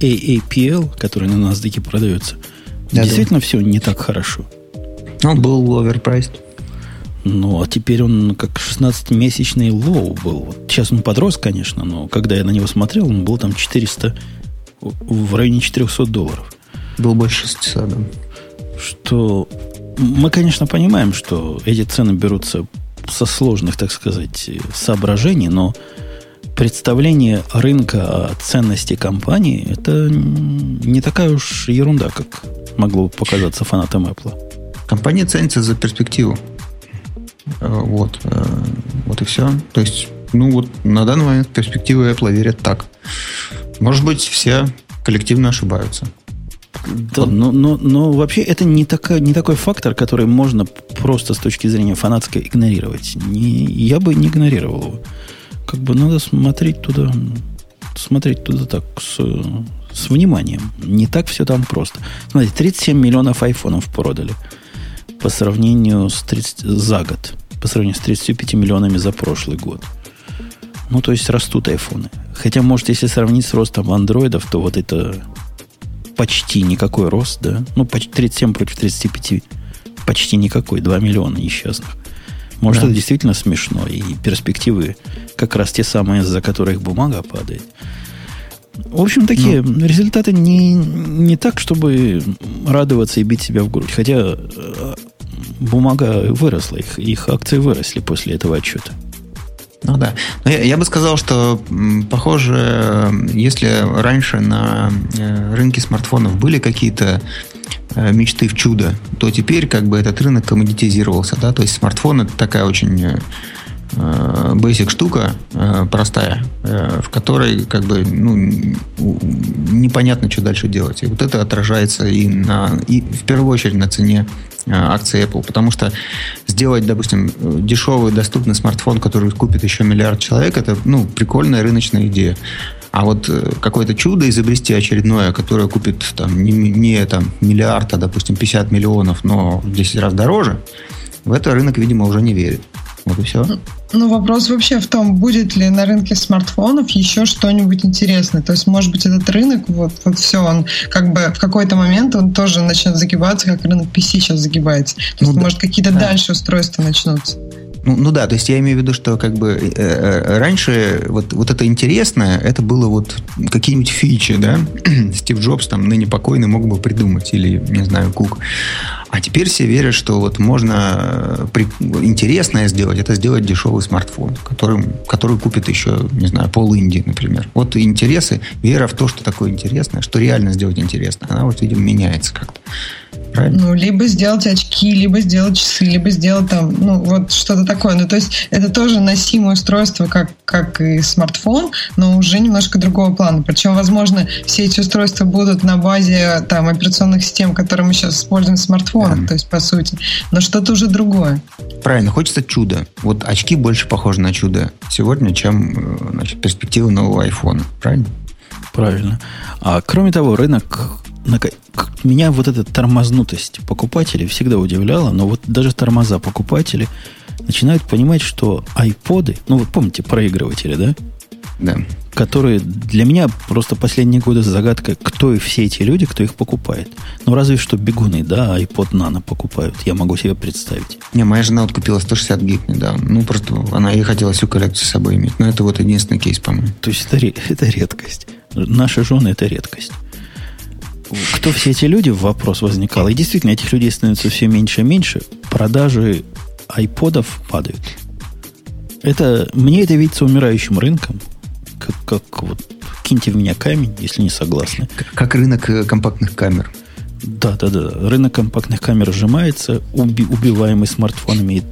AAPL, который на NASDAQ продается, да, действительно да. все не так хорошо. Он был overpriced. Ну, а теперь он как 16-месячный low был. Вот сейчас он подрос, конечно, но когда я на него смотрел, он был там 400, в районе 400 долларов. Был больше 600, да. Что мы, конечно, понимаем, что эти цены берутся со сложных, так сказать, соображений, но представление рынка о ценности компании это не такая уж ерунда, как могло показаться фанатам Apple. Компания ценится за перспективу. Э, вот. Э, вот и все. То есть, ну вот на данный момент перспективы Apple верят так. Может быть, все коллективно ошибаются. Да, но, но, но вообще это не, такой, не такой фактор, который можно просто с точки зрения фанатской игнорировать. Не, я бы не игнорировал его. Как бы надо смотреть туда, смотреть туда так с, с вниманием. Не так все там просто. Смотрите, 37 миллионов айфонов продали по сравнению с 30, за год. По сравнению с 35 миллионами за прошлый год. Ну, то есть растут айфоны. Хотя, может, если сравнить с ростом андроидов, то вот это почти никакой рост, да? Ну, почти 37 против 35. Почти никакой. 2 миллиона несчастных. Может, да. это действительно смешно. И перспективы как раз те самые, за которых бумага падает. В общем, такие ну. результаты не, не так, чтобы радоваться и бить себя в грудь. Хотя э, бумага выросла, их, их акции выросли после этого отчета. Ну да. Но я, я бы сказал, что, похоже, если раньше на э, рынке смартфонов были какие-то э, мечты в чудо, то теперь как бы этот рынок коммодитизировался, да, то есть смартфон это такая очень basic штука простая, в которой как бы ну, непонятно, что дальше делать. И вот это отражается и на и в первую очередь на цене Э, акции Apple. Потому что сделать, допустим, дешевый, доступный смартфон, который купит еще миллиард человек, это ну, прикольная рыночная идея. А вот э, какое-то чудо изобрести очередное, которое купит там, не, не там, миллиард, а, допустим, 50 миллионов, но в 10 раз дороже, в это рынок, видимо, уже не верит. Вот и все. Ну, вопрос вообще в том, будет ли на рынке смартфонов еще что-нибудь интересное. То есть, может быть, этот рынок, вот, вот все, он как бы в какой-то момент он тоже начнет загибаться, как рынок PC сейчас загибается. То есть, ну, может, какие-то да. дальше устройства начнутся. Ну, ну да, то есть я имею в виду, что как бы э, э, раньше вот, вот это интересное, это было вот какие-нибудь фичи, да? Стив Джобс, там, ныне покойный, мог бы придумать, или, не знаю, Кук. А теперь все верят, что вот можно э, при, интересное сделать, это сделать дешевый смартфон, который, который купит еще, не знаю, пол Индии, например. Вот интересы, вера в то, что такое интересное, что реально сделать интересно, она вот, видимо, меняется как-то. Правильно? Ну, либо сделать очки, либо сделать часы, либо сделать там, ну, вот что-то такое. Ну, то есть это тоже носимое устройство, как, как и смартфон, но уже немножко другого плана. Причем, возможно, все эти устройства будут на базе там операционных систем, которые мы сейчас используем в смартфонах, да. то есть по сути. Но что-то уже другое. Правильно, хочется чуда. Вот очки больше похожи на чудо сегодня, чем э, значит, перспективы нового айфона. Правильно? Правильно. А кроме того, рынок меня вот эта тормознутость покупателей всегда удивляла, но вот даже тормоза покупателей начинают понимать, что айподы, ну вы помните проигрыватели, да? Да. Которые для меня просто последние годы загадка, кто и все эти люди, кто их покупает. Ну, разве что бегуны, да, iPod Nano покупают. Я могу себе представить. Не, моя жена вот купила 160 гиг недавно. Ну, просто она ей хотела всю коллекцию с собой иметь. Но это вот единственный кейс, по-моему. То есть это, это редкость. Наши жены это редкость кто все эти люди, вопрос возникал. И действительно, этих людей становится все меньше и меньше. Продажи айподов падают. Это, мне это видится умирающим рынком, как, как вот киньте в меня камень, если не согласны. Как рынок э, компактных камер. Да, да, да. Рынок компактных камер сжимается, уби, убиваемый смартфонами. И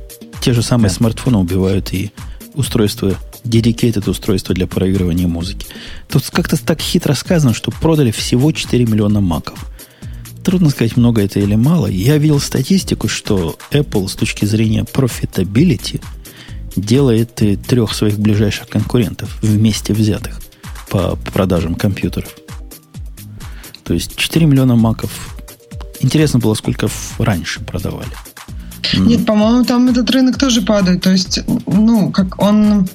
те же самые да. смартфоны убивают и устройства, dedicated устройства для проигрывания музыки. Тут как-то так хитро сказано, что продали всего 4 миллиона маков. Трудно сказать, много это или мало. Я видел статистику, что Apple с точки зрения profitability делает трех своих ближайших конкурентов вместе взятых по продажам компьютеров. То есть 4 миллиона маков. Интересно было, сколько раньше продавали. Нет, по-моему, там этот рынок тоже падает. То есть, ну, как он,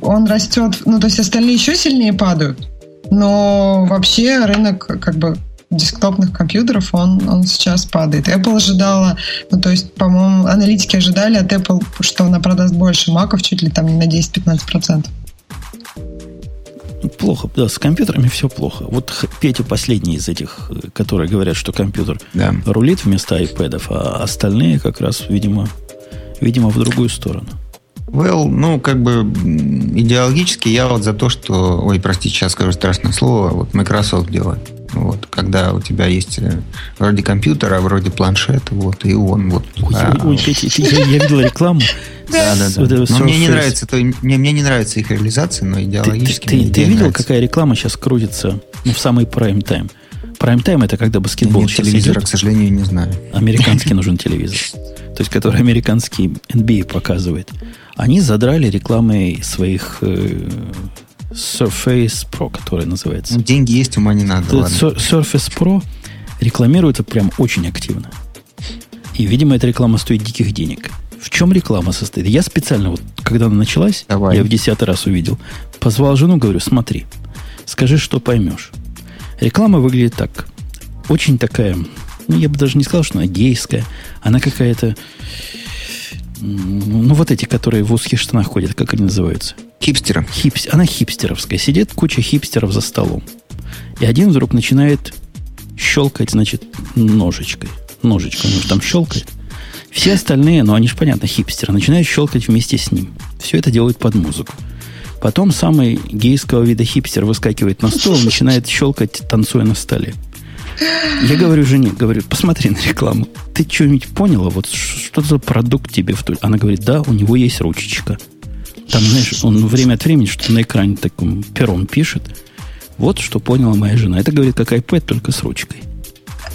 он растет, ну, то есть остальные еще сильнее падают. Но вообще рынок как бы десктопных компьютеров, он, он сейчас падает. Apple ожидала, ну, то есть, по-моему, аналитики ожидали от Apple, что она продаст больше маков, чуть ли там не на 10-15%. Плохо, да, с компьютерами все плохо. Вот Петя последний из этих, которые говорят, что компьютер да. рулит вместо iPad, а остальные как раз, видимо, видимо, в другую сторону. Well, ну, как бы идеологически я вот за то, что, ой, простите, сейчас скажу страшное слово, вот Microsoft делает. Вот, когда у тебя есть э, вроде компьютера, а вроде планшет, вот, и он вот. Ой, а, ой, я, я видел рекламу. Да, да, да. Но мне не нравится, то, мне, мне не нравится их реализация, но идеологически. Ты, ты, ты видел, какая реклама сейчас крутится ну, в самый прайм-тайм? Прайм-тайм это когда баскетбол Нет, телевизора, идет. к сожалению, не знаю. Американский нужен телевизор. То есть, который американский NBA показывает. Они задрали рекламой своих э, Surface Pro, который называется. Ну, деньги есть, ума не надо. Surface Pro рекламируется прям очень активно. И, видимо, эта реклама стоит диких денег. В чем реклама состоит? Я специально, вот когда она началась, Давай. я в десятый раз увидел, позвал жену, говорю, смотри, скажи, что поймешь. Реклама выглядит так. Очень такая, ну, я бы даже не сказал, что она гейская. Она какая-то, ну, вот эти, которые в узких штанах ходят, как они называются? Хипстером. Хипс... Она хипстеровская. Сидит куча хипстеров за столом. И один вдруг начинает щелкать, значит, ножичкой. Ножичкой, он там щелкает. Все остальные, ну они же, понятно, хипстеры, начинают щелкать вместе с ним. Все это делают под музыку. Потом самый гейского вида хипстер выскакивает на стол и начинает щелкать, танцуя на столе. Я говорю жене, говорю, посмотри на рекламу. Ты что-нибудь поняла? Вот что за продукт тебе в. Она говорит, да, у него есть ручечка. Там, знаешь, он время от времени что-то на экране таком пером пишет. Вот что поняла моя жена. Это говорит, как iPad, только с ручкой.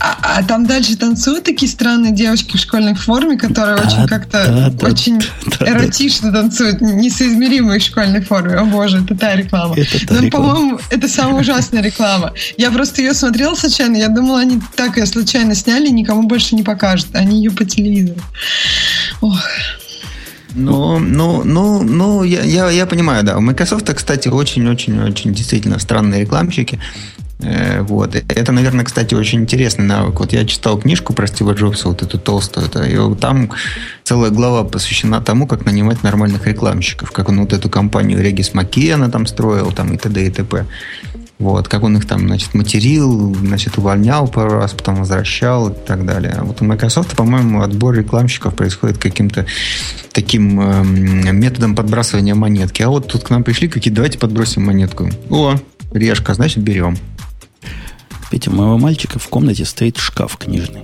А, а там дальше танцуют такие странные девочки в школьной форме, которые да, очень как-то да, очень да, эротично да. танцуют, несоизмеримые в школьной форме. О боже, это та реклама. Это та Но, реклама. по-моему, это самая ужасная реклама. Я просто ее смотрела случайно, я думала, они так ее случайно сняли, никому больше не покажут. Они ее по телевизору. Ох. Ну, ну, ну, ну, я, я, я понимаю, да. У Microsoft, кстати, очень-очень-очень действительно странные рекламщики. Э, вот. Это, наверное, кстати, очень интересный навык. Вот я читал книжку про Стива Джобса, вот эту толстую. Это, и там целая глава посвящена тому, как нанимать нормальных рекламщиков. Как он вот эту компанию Регис Маккена там строил, там и т.д. и т.п. Вот, как он их там, значит, материл, значит, увольнял пару раз, потом возвращал и так далее. Вот у Microsoft, по-моему, отбор рекламщиков происходит каким-то таким э, методом подбрасывания монетки. А вот тут к нам пришли какие-то, давайте подбросим монетку. О, решка, значит, берем. Петя, у моего мальчика в комнате стоит шкаф книжный.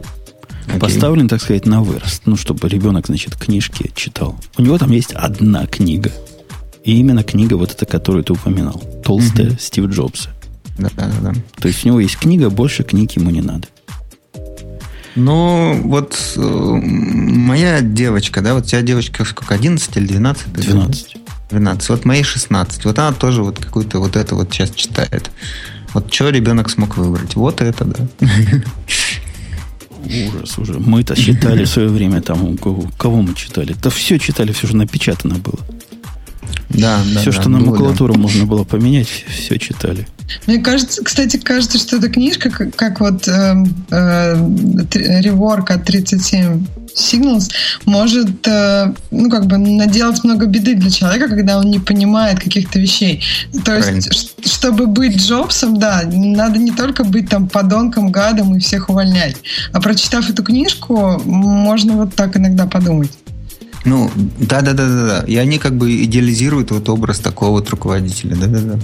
Okay. Поставлен, так сказать, на вырост. Ну, чтобы ребенок, значит, книжки читал. У него там есть одна книга. И именно книга вот эта, которую ты упоминал. Толстая mm-hmm. Стив Джобса. Да, да, да. То есть у него есть книга, больше книг ему не надо. Ну, вот э, моя девочка, да, вот у тебя девочка сколько, 11 или 12? 12. 12. Вот моей 16. Вот она тоже вот какую-то вот это вот сейчас читает. Вот что ребенок смог выбрать? Вот это, да. Ужас уже. Мы-то читали в свое время там, кого мы читали? Да все читали, все же напечатано было. Да, да. Все, да, что на макулатуру да. можно было поменять, все читали. Мне кажется, кстати, кажется, что эта книжка, как, как вот э, э, реворк от 37 Signals, может, э, ну, как бы наделать много беды для человека, когда он не понимает каких-то вещей. То есть, чтобы быть Джобсом, да, надо не только быть там подонком, гадом и всех увольнять. А прочитав эту книжку, можно вот так иногда подумать. Ну, да-да-да-да. И они как бы идеализируют вот образ такого вот руководителя. Да-да-да.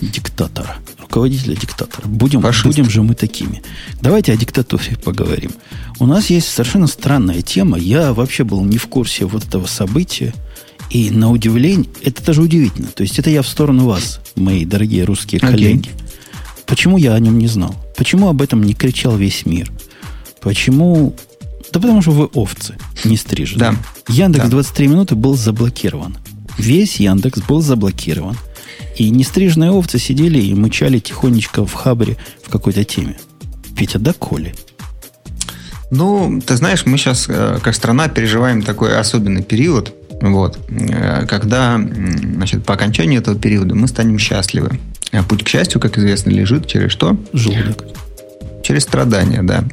Диктатора. Руководителя диктатора. Будем, будем же мы такими. Давайте о диктатуре поговорим. У нас есть совершенно странная тема. Я вообще был не в курсе вот этого события. И на удивление, это даже удивительно. То есть это я в сторону вас, мои дорогие русские okay. коллеги. Почему я о нем не знал? Почему об этом не кричал весь мир? Почему да потому что вы овцы, не стрижены. Да. Яндекс да. 23 минуты был заблокирован. Весь Яндекс был заблокирован. И нестриженные овцы сидели и мычали тихонечко в хабре в какой-то теме. Петя, да коли? Ну, ты знаешь, мы сейчас, э, как страна, переживаем такой особенный период, вот, э, когда, значит, по окончании этого периода мы станем счастливы. А путь к счастью, как известно, лежит через что? Желудок. Через страдания, да.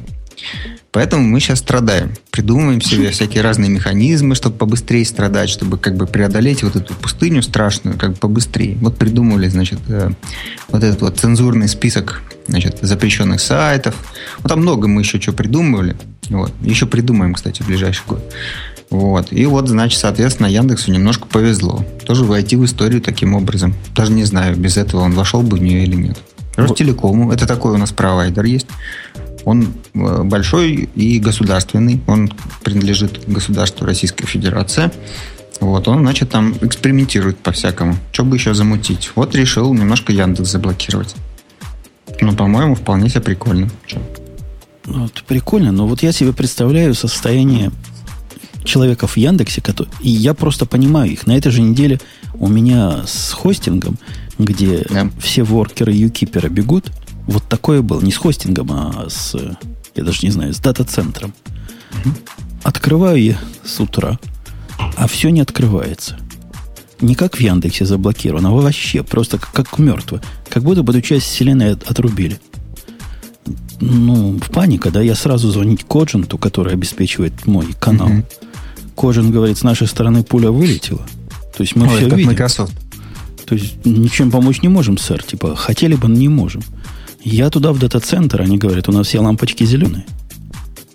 Поэтому мы сейчас страдаем. Придумываем себе всякие разные механизмы, чтобы побыстрее страдать, чтобы как бы преодолеть вот эту пустыню страшную, как бы побыстрее. Вот придумали, значит, э, вот этот вот цензурный список, значит, запрещенных сайтов. Вот там много мы еще что придумывали. Вот. Еще придумаем, кстати, в ближайший год. Вот. И вот, значит, соответственно, Яндексу немножко повезло. Тоже войти в историю таким образом. Даже не знаю, без этого он вошел бы в нее или нет. Ростелекому, это такой у нас провайдер есть. Он э, большой и государственный. Он принадлежит государству Российской Федерации. Вот, он, значит, там экспериментирует по-всякому. Что бы еще замутить? Вот решил немножко Яндекс заблокировать. Ну, по-моему, вполне себе прикольно. Че? Ну, это прикольно, но вот я себе представляю состояние человека в Яндексе, который, и я просто понимаю их. На этой же неделе у меня с хостингом, где да. все воркеры юкипера бегут – вот такое было. Не с хостингом, а с, я даже не знаю, с дата-центром. Открываю я с утра, а все не открывается. Не как в Яндексе заблокировано, а вообще просто как, как мертво. Как будто бы эту часть вселенной от, отрубили. Ну, в паника, да, я сразу звонить Кодженту, который обеспечивает мой канал. Mm-hmm. Коджин говорит, с нашей стороны пуля вылетела. То есть мы Ой, все как видим. Microsoft. То есть ничем помочь не можем, сэр. Типа, хотели бы, но не можем. Я туда в дата-центр, они говорят, у нас все лампочки зеленые.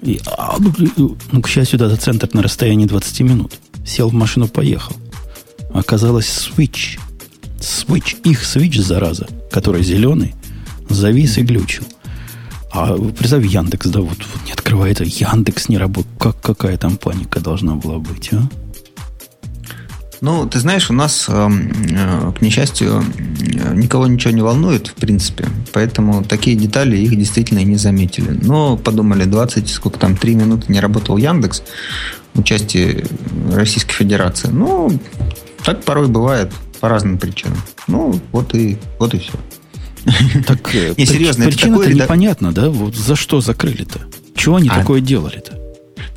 И, а, ну, ну, к счастью, дата-центр на расстоянии 20 минут. Сел в машину, поехал. Оказалось, switch. Switch, их switch, зараза, который зеленый, завис и глючил. А представь, Яндекс, да, вот, вот не открывается, Яндекс не работает. Как, какая там паника должна была быть, а? Ну, ты знаешь, у нас, эм, э, к несчастью, никого ничего не волнует, в принципе. Поэтому такие детали их действительно не заметили. Но подумали, 20, сколько там, 3 минуты не работал Яндекс в части Российской Федерации. Ну, так порой бывает по разным причинам. Ну, вот и, вот и все. Так, э, не, серьезно, причина-то непонятно, да? Вот за что закрыли-то? Чего они а, такое делали-то?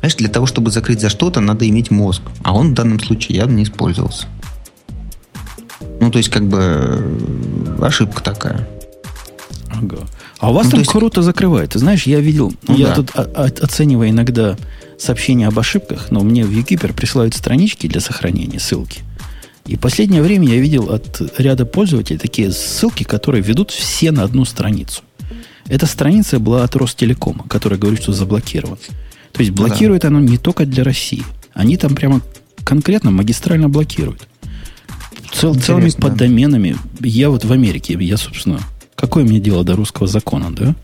Знаешь, для того, чтобы закрыть за что-то, надо иметь мозг. А он в данном случае явно не использовался. Ну, то есть, как бы э, ошибка такая. Ага. А у вас ну, там есть... круто закрывает. Ты знаешь, я видел, ну, я да. тут оцениваю иногда сообщения об ошибках, но мне в Юкипер присылают странички для сохранения, ссылки. И последнее время я видел от ряда пользователей такие ссылки, которые ведут все на одну страницу. Эта страница была от Ростелекома, которая говорит, что заблокирован. То есть блокирует да. оно не только для России. Они там прямо конкретно магистрально блокируют. Цел, целыми поддоменами. Я вот в Америке, я, собственно, какое мне дело до русского закона, да?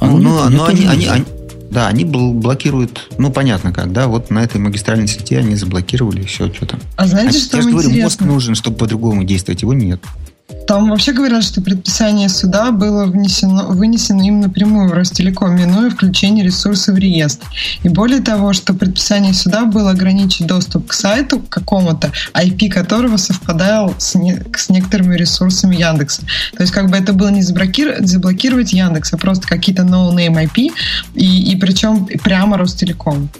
А ну, но, но они, они, они, да, они блокируют, ну, понятно как, да, вот на этой магистральной сети они заблокировали все, что там. А знаете, а, что я же говорю, мозг нужен, чтобы по-другому действовать, его нет. Там вообще говорят, что предписание суда было внесено, вынесено им напрямую в Ростелеком, минуя включение ресурсов в реестр. И более того, что предписание суда было ограничить доступ к сайту какому-то, IP которого совпадал с, не, с некоторыми ресурсами Яндекса. То есть как бы это было не заблокировать, заблокировать Яндекс, а просто какие-то no-name IP, и, и причем прямо Ростелеком.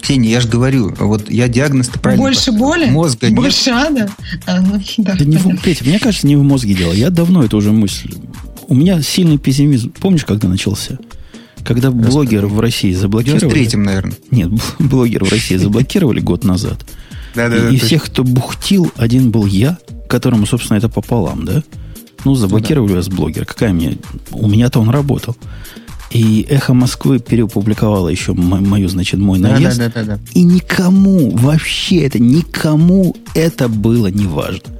Ксения, я же говорю, вот я диагноз-то правильно... Больше боли? Мозга Больше нет. ада? А, ну, да, да не в, Петя, мне кажется, не в мозге дело. Я давно это уже мысль. У меня сильный пессимизм. Помнишь, когда начался? Когда Господи. блогер в России заблокировали... В третьем, наверное. Нет, блогер в России заблокировали год назад. Да, да, и, всех, кто бухтил, один был я, которому, собственно, это пополам, да? Ну, заблокировали вас блогер. Какая мне... У меня-то он работал. И «Эхо Москвы» переопубликовало еще мою, значит, мой наезд. Да, да, да, да. И никому, вообще это, никому это было не важно.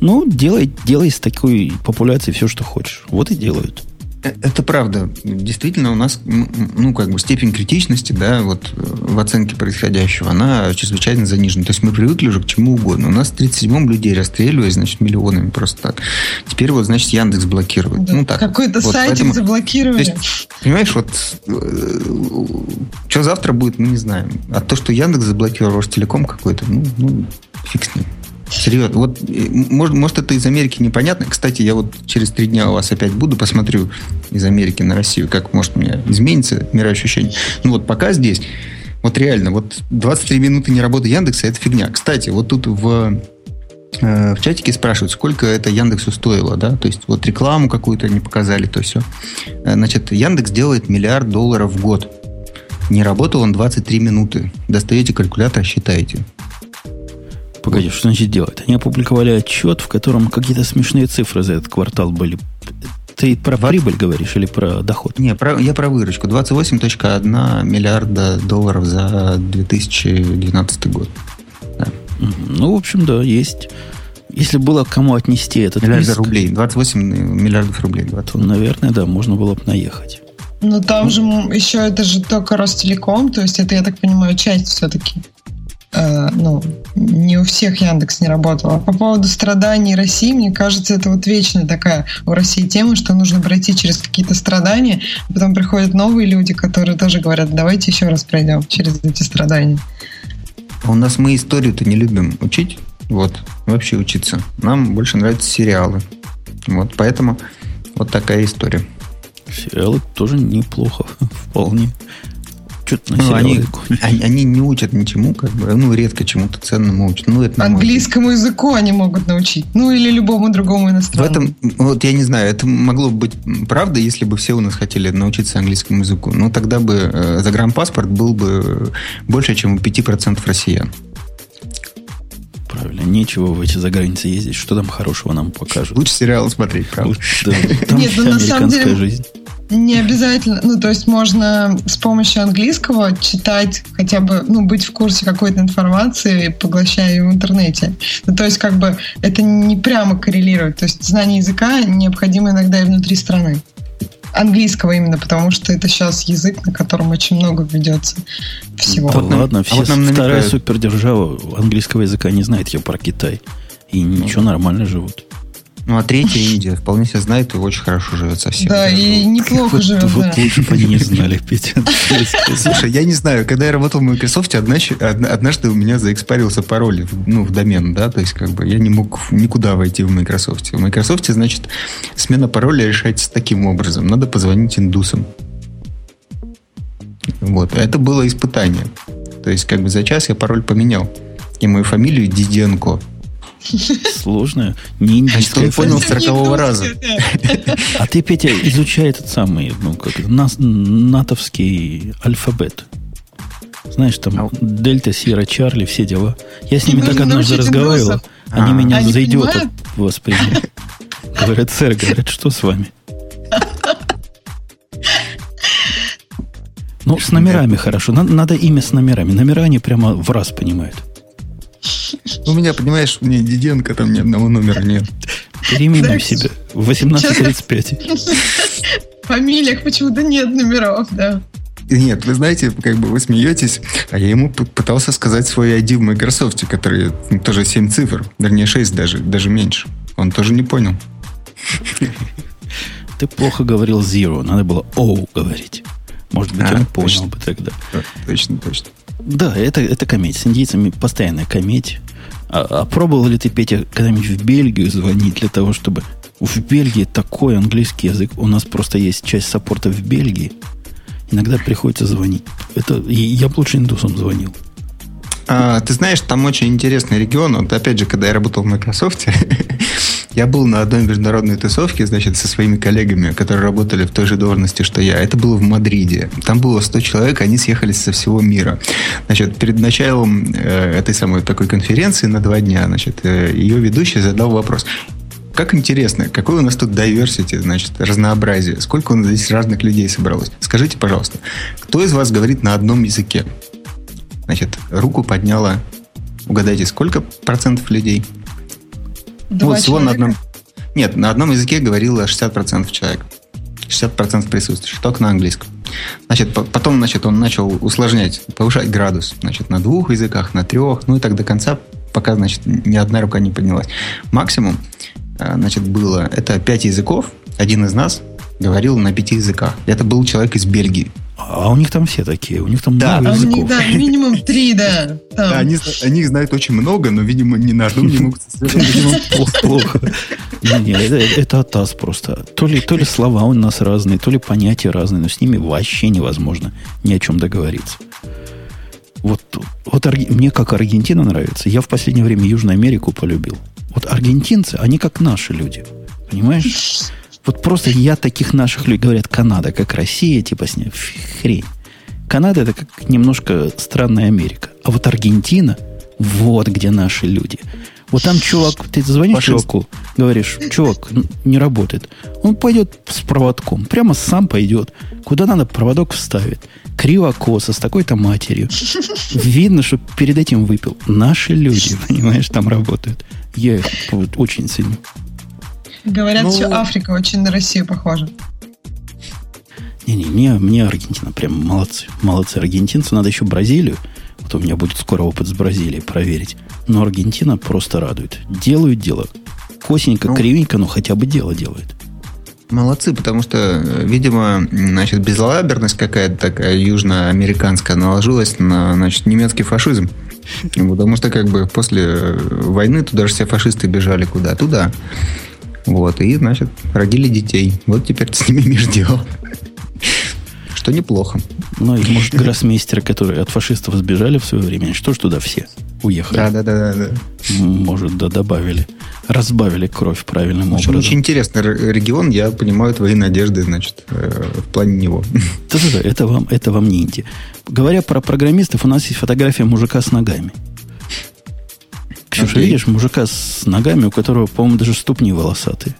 Ну, делай, делай с такой популяцией все, что хочешь. Вот и делают. Э, это правда. Действительно, у нас, ну, как бы степень критичности, да, вот э, в оценке происходящего, она чрезвычайно занижена. То есть мы привыкли уже к чему угодно. У нас в 37-м людей расстреливают, значит, миллионами просто так. Теперь вот, значит, Яндекс блокирует. Да, ну, так. Какой-то вот, сайтик поэтому, заблокировали. То есть, понимаешь, вот э, что завтра будет, мы не знаем. А то, что Яндекс заблокировал Ростелеком какой-то, ну, ну фиг с ним. Серьезно. Вот, э, может, может, это из Америки непонятно. Кстати, я вот через три дня у вас опять буду, посмотрю из Америки на Россию, как, может, у меня изменится мироощущение. Ну, вот пока здесь, вот реально, вот 23 минуты не работы Яндекса, это фигня. Кстати, вот тут в э, в чатике спрашивают, сколько это Яндексу стоило, да, то есть вот рекламу какую-то не показали, то все. Э, значит, Яндекс делает миллиард долларов в год. Не работал он 23 минуты. Достаете калькулятор, считаете. Погоди, что значит делать? Они опубликовали отчет, в котором какие-то смешные цифры за этот квартал были. Ты про 20... прибыль говоришь или про доход? Не, про, я про выручку. 28.1 миллиарда долларов за 2012 год. Да. Ну, в общем, да, есть. Если было кому отнести этот Миллиарда рублей. 28 миллиардов рублей. 20. То, наверное, да, можно было бы наехать. Но там же еще это же только Ростелеком, то есть это, я так понимаю, часть все-таки ну, не у всех Яндекс не работал. А по поводу страданий России, мне кажется, это вот вечная такая у России тема, что нужно пройти через какие-то страдания, а потом приходят новые люди, которые тоже говорят, давайте еще раз пройдем через эти страдания. А у нас мы историю-то не любим учить, вот, вообще учиться. Нам больше нравятся сериалы. Вот, поэтому вот такая история. Сериалы тоже неплохо, вполне. Что-то ну, они, они, они не учат ничему, как бы, ну, редко чему-то ценному учат. Ну, это Английскому языку они могут научить. Ну, или любому другому иностранному. В этом, вот я не знаю, это могло бы быть правда, если бы все у нас хотели научиться английскому языку. Но тогда бы э, загранпаспорт был бы больше, чем у 5% россиян. Правильно, нечего в эти заграницы ездить. Что там хорошего нам покажут? Лучше сериалы смотреть, правда. Лучше, да, там Нет, ну, на самом деле, жизнь. Не обязательно. Ну, то есть можно с помощью английского читать хотя бы, ну, быть в курсе какой-то информации, поглощая ее в интернете. Ну, то есть как бы это не прямо коррелирует. То есть знание языка необходимо иногда и внутри страны. Английского именно, потому что это сейчас язык, на котором очень много ведется всего. Да ладно, все, а вот нам вторая супердержава английского языка не знает, я про Китай. И ничего, нормально живут. Ну, а третья Индия вполне себя знает и очень хорошо живет совсем. Да, и неплохо живет, Вот лучше бы они не знали, Петя. Слушай, я не знаю, когда я работал в Microsoft, однажды у меня заэкспарился пароль ну, в домен, да, то есть как бы я не мог никуда войти в Microsoft. В Microsoft, значит, смена пароля решается таким образом. Надо позвонить индусам. Вот. Это было испытание. То есть, как бы за час я пароль поменял. И мою фамилию Диденко Сложная, не индийская. А понял с 40 раза. А ты, Петя, изучай этот самый, ну, как натовский алфавит. Знаешь, там а Дельта, Сира, Чарли, все дела. Я с ними так однажды разговаривал. Они меня за идиота восприняли. Говорят, сэр, говорят, что с вами? Ну, с номерами хорошо. Надо имя с номерами. Номера они прямо в раз понимают. У меня, понимаешь, у меня Диденко, там ни одного номера нет. Переименуй себя. 1835. В фамилиях почему-то нет номеров, да. Нет, вы знаете, как бы вы смеетесь, а я ему пытался сказать свой ID в Microsoft, который ну, тоже 7 цифр, вернее 6 даже, даже меньше. Он тоже не понял. Ты плохо говорил zero, надо было O говорить. Может быть, а, он понял бы тогда. Точно, точно. Да, это, это кометь. С индийцами постоянная кометь. А, а пробовал ли ты, Петя, когда-нибудь в Бельгию звонить для того, чтобы... В Бельгии такой английский язык. У нас просто есть часть саппорта в Бельгии. Иногда приходится звонить. Это я бы лучше индусам звонил. А, ты знаешь, там очень интересный регион. Вот опять же, когда я работал в Microsoft, Я был на одной международной тусовке, значит, со своими коллегами, которые работали в той же должности, что я. Это было в Мадриде. Там было 100 человек, они съехались со всего мира. Значит, перед началом э, этой самой такой конференции на два дня, значит, э, ее ведущий задал вопрос. как интересно, какой у нас тут diversity, значит, разнообразие. Сколько у нас здесь разных людей собралось. Скажите, пожалуйста, кто из вас говорит на одном языке? Значит, руку подняла, угадайте, сколько процентов людей? Два вот всего на одном... Нет, на одном языке говорило 60% человек. 60% присутствующих, только на английском. Значит, по- потом, значит, он начал усложнять, повышать градус. Значит, на двух языках, на трех, ну и так до конца, пока, значит, ни одна рука не поднялась. Максимум, э, значит, было, это пять языков, один из нас говорил на пяти языках. Это был человек из Бельгии. А у них там все такие, у них там Да, много А у языков. них, да, минимум три, да. там. Да, они, они знают очень много, но, видимо, ни на одном не могут плохо. плохо. Не, это, это атас просто. То ли, то ли слова у нас разные, то ли понятия разные, но с ними вообще невозможно ни о чем договориться. Вот, вот мне как Аргентина нравится. Я в последнее время Южную Америку полюбил. Вот аргентинцы, они как наши люди. Понимаешь? Вот просто я таких наших людей, говорят, Канада, как Россия, типа с ней, хрень. Канада это как немножко странная Америка. А вот Аргентина, вот где наши люди. Вот там чувак, ты звонишь Фашист. чуваку, говоришь, чувак, не работает. Он пойдет с проводком, прямо сам пойдет. Куда надо, проводок вставит. Криво косо, с такой-то матерью. Видно, что перед этим выпил. Наши люди, понимаешь, там работают. Я их вот очень ценю. Говорят, Ну- все Африка очень на Россию похожа. Не-не, мне, мне Аргентина прям молодцы. Молодцы аргентинцы. Надо еще Бразилию. Вот у меня будет скоро опыт с Бразилией проверить. Но Аргентина просто радует. Делают дело. Косенько, Ну. кривенько, но хотя бы дело делает. Молодцы, потому что, видимо, значит, безалаберность какая-то такая южноамериканская наложилась на, значит, немецкий фашизм. Потому что, как бы, после войны туда же все фашисты бежали куда? Туда. Вот, и, значит, родили детей. Вот теперь с ними имеешь дело. Что неплохо. Ну, и, может, гроссмейстеры, которые от фашистов сбежали в свое время, что ж туда все уехали? Да, да, да, да. М, Может, да, добавили. Разбавили кровь правильным общем, образом. очень интересный регион. Я понимаю твои надежды, значит, э, в плане него. Да-да-да, это вам, это вам не Индия. Говоря про программистов, у нас есть фотография мужика с ногами. Ксюша, Окей. видишь, мужика с ногами, у которого, по-моему, даже ступни волосатые.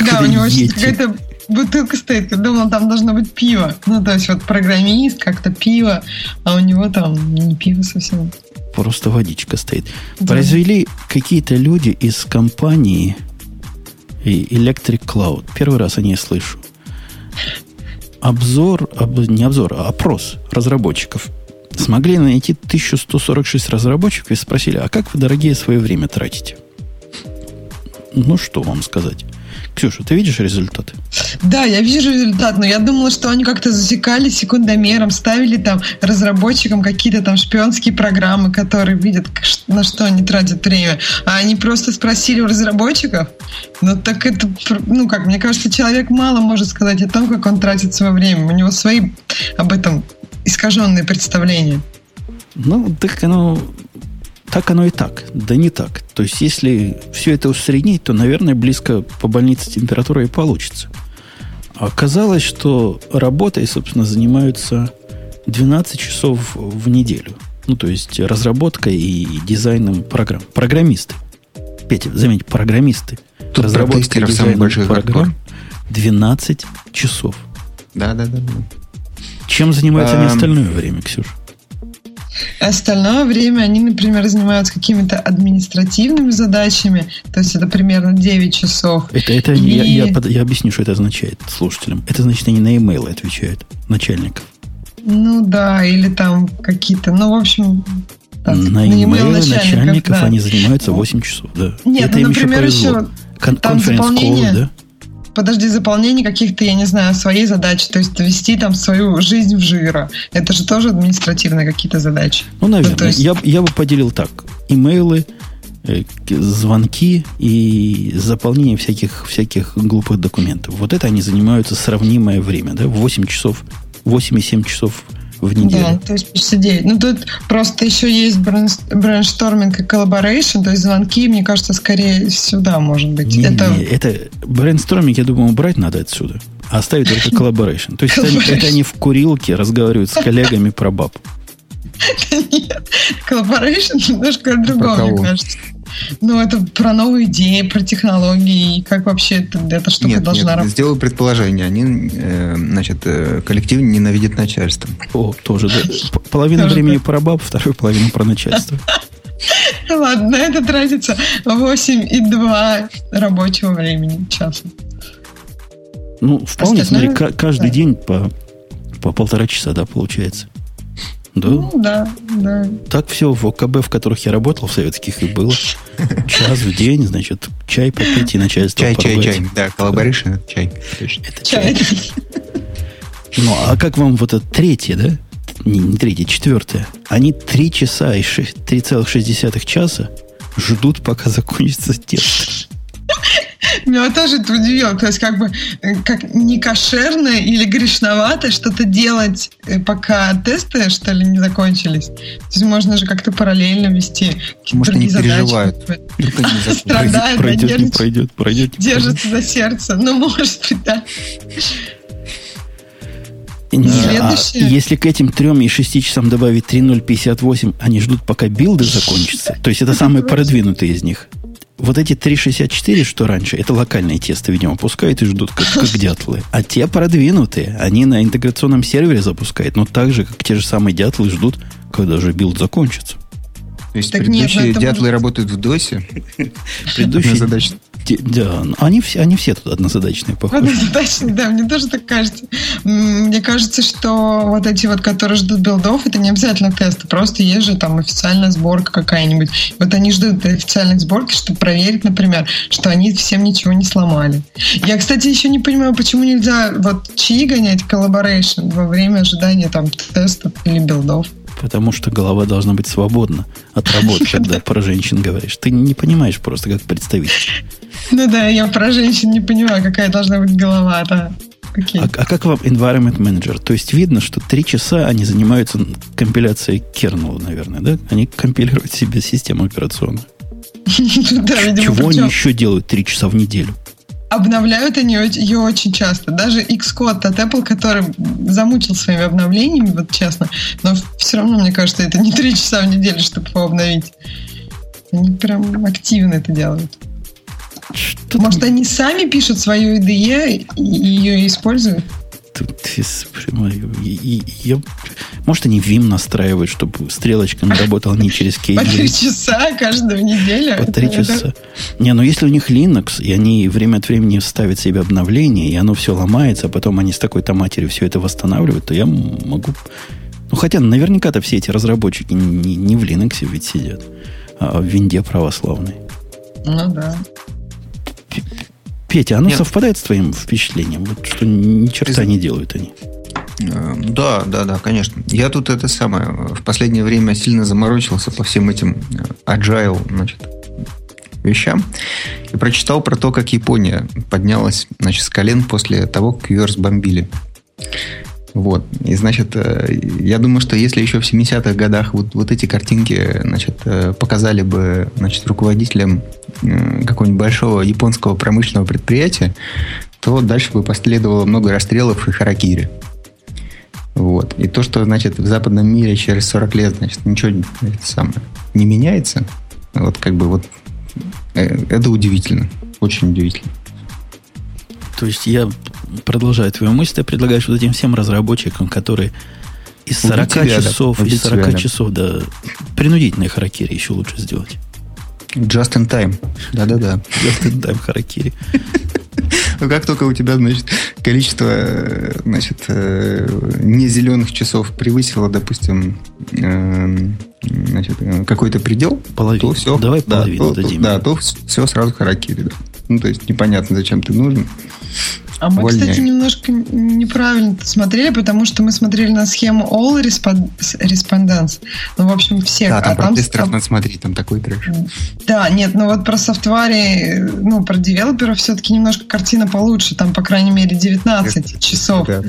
Да, у него какая-то бутылка стоит. Я думала, там должно быть пиво. Ну, то есть вот программист, как-то пиво, а у него там не пиво совсем. Просто водичка стоит. Да. Произвели какие-то люди из компании Electric Cloud. Первый раз о ней слышу. Обзор, об- не обзор, а опрос разработчиков. Смогли найти 1146 разработчиков и спросили, а как вы, дорогие, свое время тратите? Ну, что вам сказать? Ксюша, ты видишь результаты? Да, я вижу результат, но я думала, что они как-то засекали секундомером, ставили там разработчикам какие-то там шпионские программы, которые видят, на что они тратят время. А они просто спросили у разработчиков. Ну так это, ну как, мне кажется, человек мало может сказать о том, как он тратит свое время. У него свои об этом искаженные представления. Ну, так оно, так оно и так. Да не так. То есть, если все это усреднить, то, наверное, близко по больнице температура и получится. А Оказалось, что работой, собственно, занимаются 12 часов в неделю. Ну, то есть, разработкой и дизайном программ. Программисты. Петя, заметь, программисты. Тут тестеров самый большой программ 12 часов. Да, да, да. Чем занимаются они Эм. остальное время, Ксюша? Остальное время они, например, занимаются какими-то административными задачами, то есть это примерно 9 часов. Это, это И- я, я, под- я объясню, что это означает слушателям. Это значит, они на имейлы отвечают начальников. Ну да, или там какие-то, ну, в общем... так, на email имейлы начальников, да. они занимаются 8 часов, да. Нет, это ну, им например, еще повезло. еще Кон- там заполнение. да? Подожди, заполнение каких-то, я не знаю, своей задачи, то есть вести там свою жизнь в жира. Это же тоже административные какие-то задачи. Ну, наверное. то есть- я, я бы поделил так. Имейлы, э, звонки и заполнение всяких, всяких глупых документов. Вот это они занимаются сравнимое время, да? 8 часов, 8,7 часов в неделю. Да, то есть почти 9. Ну, тут просто еще есть brainstorming и collaboration, то есть звонки, мне кажется, скорее сюда, может быть. Не, это... не, это brainstorming, я думаю, убрать надо отсюда. А оставить только collaboration. То есть это, они- это они в курилке разговаривают с коллегами про баб. Нет, collaboration немножко о другом, Про мне кажется. Ну, это про новые идеи, про технологии, и как вообще это, эта штука Нет, должна нет, работать. сделаю предположение. Они, э, значит, э, коллектив ненавидит начальство. О, тоже, да. Половина Тоже времени про баб, вторую половину про начальство. Ладно, это тратится 8,2 рабочего времени часа. Ну, вполне, Остальное- смотри, ка- каждый да. день по, по полтора часа, да, получается. Да, Ну, да, да. так все в ОКБ, в которых я работал, в советских и было. Час в день, значит, чай попить и начальство Чай, чай, чай. Да, это чай. Это чай. Чай. Ну, а как вам вот это третье, да? Не, не третье, четвертое. Они три часа и шесть- 3,6 часа ждут, пока закончится тест. Меня тоже это удивило. То есть, как бы, э, как не кошерно или грешновато что-то делать, э, пока тесты, что ли, не закончились. То есть, можно же как-то параллельно вести Может, они задачи. переживают. Страдают, да, пройдет, не пройдет, пройдет. не держатся за сердце. Ну, может быть, да. Не, а если к этим трем и шести часам добавить 3.058, они ждут, пока билды закончатся. То есть это самые продвинутые из них. Вот эти 3.64, что раньше, это локальные тесты, видимо, пускают и ждут, как, как дятлы. А те продвинутые, они на интеграционном сервере запускают, но так же, как те же самые дятлы ждут, когда же билд закончится. То есть Так нет, предыдущие это дятлы может- работают в DOS е. Предыдущие... Задача. Да, они все, они все тут однозадачные, похоже. Однозадачно, да, мне тоже так кажется. Мне кажется, что вот эти вот, которые ждут билдов, это не обязательно тесты, просто есть же там официальная сборка какая-нибудь. Вот они ждут официальной сборки, чтобы проверить, например, что они всем ничего не сломали. Я, кстати, еще не понимаю, почему нельзя вот чьи гонять collaboration во время ожидания там тестов или билдов. Потому что голова должна быть свободна от работы, когда про женщин говоришь. Ты не понимаешь просто, как представитель. Ну да, я про женщин не понимаю, какая должна быть голова, да. Окей. А, а как вам environment manager? То есть видно, что три часа они занимаются компиляцией кернела, наверное, да? Они компилируют себе систему операционную. Да, видимо, Чего они еще делают три часа в неделю? Обновляют они ее очень часто. Даже Xcode от Apple, который замучил своими обновлениями, вот честно, но все равно, мне кажется, это не три часа в неделю, чтобы его обновить. Они прям активно это делают. Что Может, там? они сами пишут свою IDE и ее используют? Тут, прямо, и- я- может, они Vim настраивают, чтобы стрелочками работал не через По три кейджи. часа каждую неделю. По три часа. Не, ну если у них Linux, и они время от времени ставят себе обновление, и оно все ломается, а потом они с такой-то матерью все это восстанавливают, то я могу... Ну, хотя наверняка-то все эти разработчики не, не в Linux ведь сидят, а в винде православной. Ну да. Петя, оно Нет. совпадает с твоим впечатлением? Вот что ни черта не делают они. Э, Да, да, да, конечно. Я тут это самое, в последнее время сильно заморочился по всем этим э, agile, значит, вещам и прочитал про то, как Япония поднялась, значит, с колен после того, как ее разбомбили. Вот. И, значит, э, я думаю, что если еще в 70-х годах вот, вот эти картинки, значит, э, показали бы, значит, руководителям э, какого-нибудь большого японского промышленного предприятия, то дальше бы последовало много расстрелов и харакири. Вот. И то, что, значит, в западном мире через 40 лет, значит, ничего это самое, не меняется, вот как бы вот это удивительно. Очень удивительно. То есть я продолжаю твою мысль, ты предлагаешь вот этим всем разработчикам, которые из Убить 40 тебя, да. часов, из Убить 40 себя, да. часов, да, принудительные харакири еще лучше сделать. Just in time. Да-да-да. Just in time харакири. Ну, как только у тебя, значит, количество, э, значит, э, не зеленых часов превысило, допустим, э, значит, какой-то предел, Половину. то все. Давай да, половину то, дадим. Да, то все сразу харакири, да. Ну, то есть непонятно, зачем ты нужен. А мы, Увольняй. кстати, немножко неправильно смотрели, потому что мы смотрели на схему All Respon- Respondents. Ну, в общем, всех. Да, там а про там тестеров надо смотреть, там такой трэш. Да, нет, ну вот про софтваре, ну, про девелоперов все-таки немножко картина получше. Там, по крайней мере, 19 часов Да.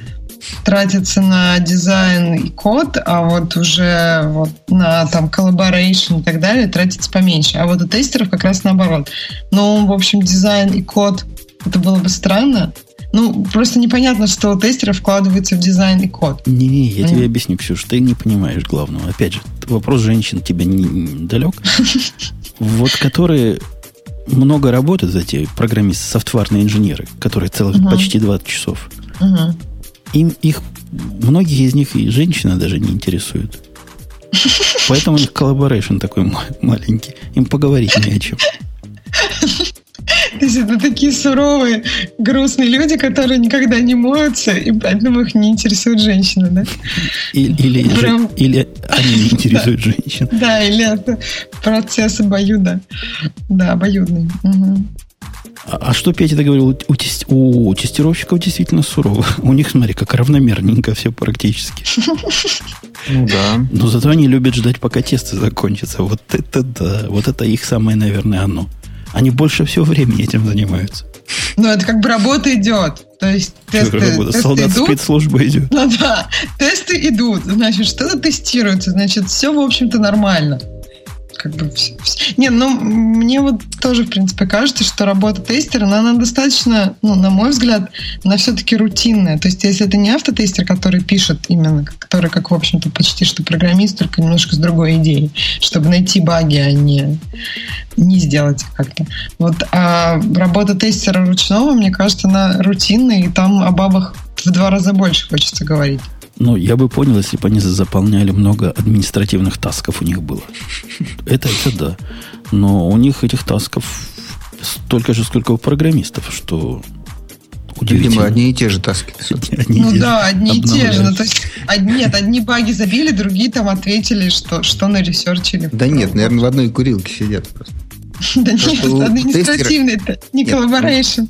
тратится на дизайн и код, а вот уже вот на там collaboration и так далее тратится поменьше. А вот у тестеров как раз наоборот. Ну, в общем, дизайн и код это было бы странно, Ну, просто непонятно, что у тестера вкладывается в дизайн и код. Не-не, я тебе объясню, Ксюш, ты не понимаешь главного. Опять же, вопрос женщин тебе не, не далек. Вот которые много работают, эти программисты, софтварные инженеры, которые целых uh-huh. почти 20 часов. Uh-huh. Им их, многих из них и женщины даже не интересуют. Поэтому у них collaboration такой маленький. Им поговорить не о чем. То есть это такие суровые, грустные люди, которые никогда не моются, и поэтому их не интересует женщина, да? Или, или, Прям... или они не интересуют женщин. Да, или это процесс обоюда. Да, обоюдный. Угу. А, а что Петя ты говорил? У, тест, у тестировщиков действительно сурово. У них, смотри, как равномерненько все практически. Ну да. Но зато они любят ждать, пока тесты закончатся. Вот это да. Вот это их самое, наверное, оно. Они больше всего времени этим занимаются. Ну, это как бы работа идет. То есть тесты, тесты Солдат идут. спецслужбы идет. Ну да, тесты идут. Значит, что-то тестируется. Значит, все, в общем-то, нормально как бы. Не, ну мне вот тоже, в принципе, кажется, что работа тестера, но она достаточно, ну, на мой взгляд, она все-таки рутинная. То есть, если это не автотестер, который пишет именно, который, как, в общем-то, почти что программист, только немножко с другой идеей, чтобы найти баги, а не, не сделать как-то. Вот, а работа тестера ручного, мне кажется, она рутинная, и там о бабах в два раза больше хочется говорить. Ну, я бы понял, если бы они заполняли много административных тасков у них было. Это, это да. Но у них этих тасков столько же, сколько у программистов, что Видимо, одни и те же таски. Одни ну да, одни и те же. Ну, то есть, одни, нет, одни баги забили, другие там ответили, что, что наресерчили. Да нет, наверное, в одной курилке сидят просто. Да нет, административный это не collaboration.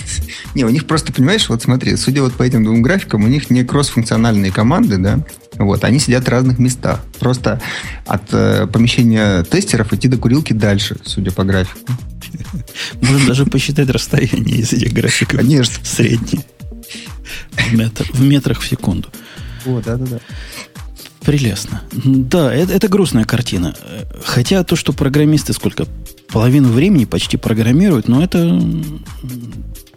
Не, у них просто, понимаешь, вот смотри, судя вот по этим двум графикам, у них не кроссфункциональные команды, да, вот, они сидят в разных местах. Просто от э, помещения тестеров идти до курилки дальше, судя по графику. Можно даже посчитать расстояние из этих графиков. Конечно. Средние. В, метр, в метрах в секунду. О, да-да-да. Прелестно. Да, это, это грустная картина. Хотя то, что программисты сколько половину времени почти программируют, но это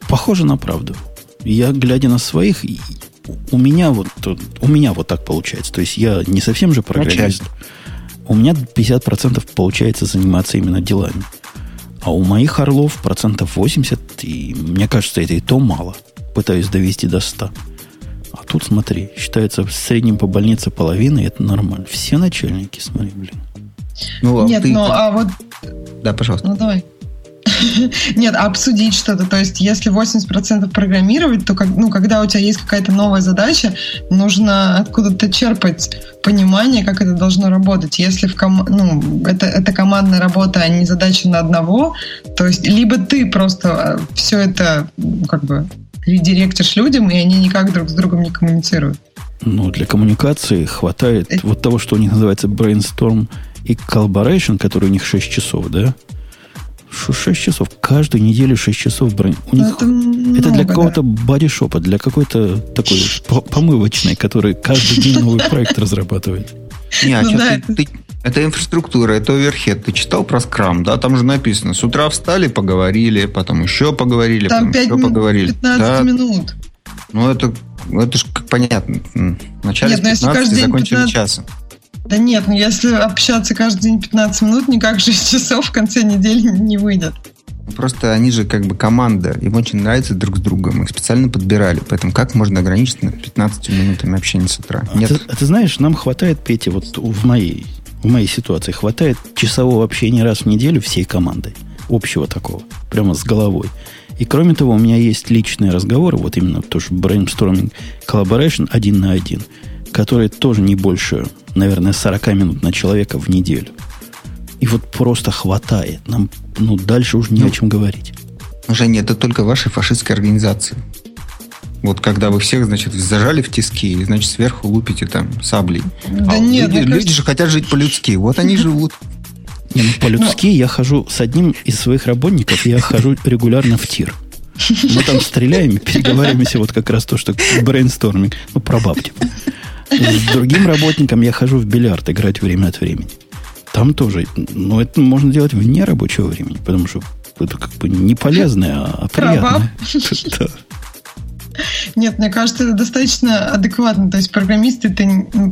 похоже на правду. Я, глядя на своих, у меня вот, у меня вот так получается. То есть я не совсем же программист. У меня 50% получается заниматься именно делами. А у моих орлов процентов 80, и мне кажется, это и то мало. Пытаюсь довести до 100. А тут, смотри, считается в среднем по больнице половина, и это нормально. Все начальники, смотри, блин. Ну, а Нет, ты... ну а вот... Да, пожалуйста. Ну, давай. Нет, обсудить что-то. То есть, если 80% программировать, то как, ну, когда у тебя есть какая-то новая задача, нужно откуда-то черпать понимание, как это должно работать. Если в ком... ну, это, это командная работа, а не задача на одного, то есть либо ты просто э, все это как бы редиректишь людям, и они никак друг с другом не коммуницируют. Ну, для коммуникации хватает это... вот того, что у них называется brainstorm и collaboration, который у них 6 часов, да? 6 часов. Каждую неделю 6 часов бронь. У них, это, много, это для какого-то да. бодишопа, для какой-то такой помывочной, который каждый день новый проект разрабатывает. Не, а ну, да, ты, это... Ты, это инфраструктура, это оверхед. Ты читал про скрам, да? Там же написано, с утра встали, поговорили, потом еще поговорили, Там потом еще поговорили. 15 да. минут. Ну, это, это же понятно. Вначале Нет, 15 ну, закончили 15... часом. Да нет, ну если общаться каждый день 15 минут, никак 6 часов в конце недели не выйдет. Просто они же как бы команда, им очень нравится друг с другом, их специально подбирали. Поэтому как можно ограничиться 15 минутами общения с утра? А Нет. Ты, а ты знаешь, нам хватает, Петя, вот в моей, в моей ситуации, хватает часового общения раз в неделю всей командой. Общего такого. Прямо с головой. И кроме того, у меня есть личные разговоры, вот именно тоже brainstorming collaboration один на один, которые тоже не больше наверное, 40 минут на человека в неделю. И вот просто хватает. Нам ну, дальше уже не ну, о чем говорить. Женя, это только вашей фашистской организации. Вот когда вы всех, значит, зажали в тиски, и, значит, сверху лупите там саблей. Да а нет, люди, кажется... люди же хотят жить по-людски. Вот они живут. Не, ну, по-людски я хожу с одним из своих работников, я хожу регулярно в тир. Мы там стреляем, переговариваемся вот как раз то, что брейнсторминг. Ну, про бабки. С другим работником я хожу в бильярд играть время от времени. Там тоже, ну, это можно делать вне рабочего времени, потому что это как бы не полезное, а приятное. Нет, мне кажется, это достаточно адекватно. То есть программисты, это,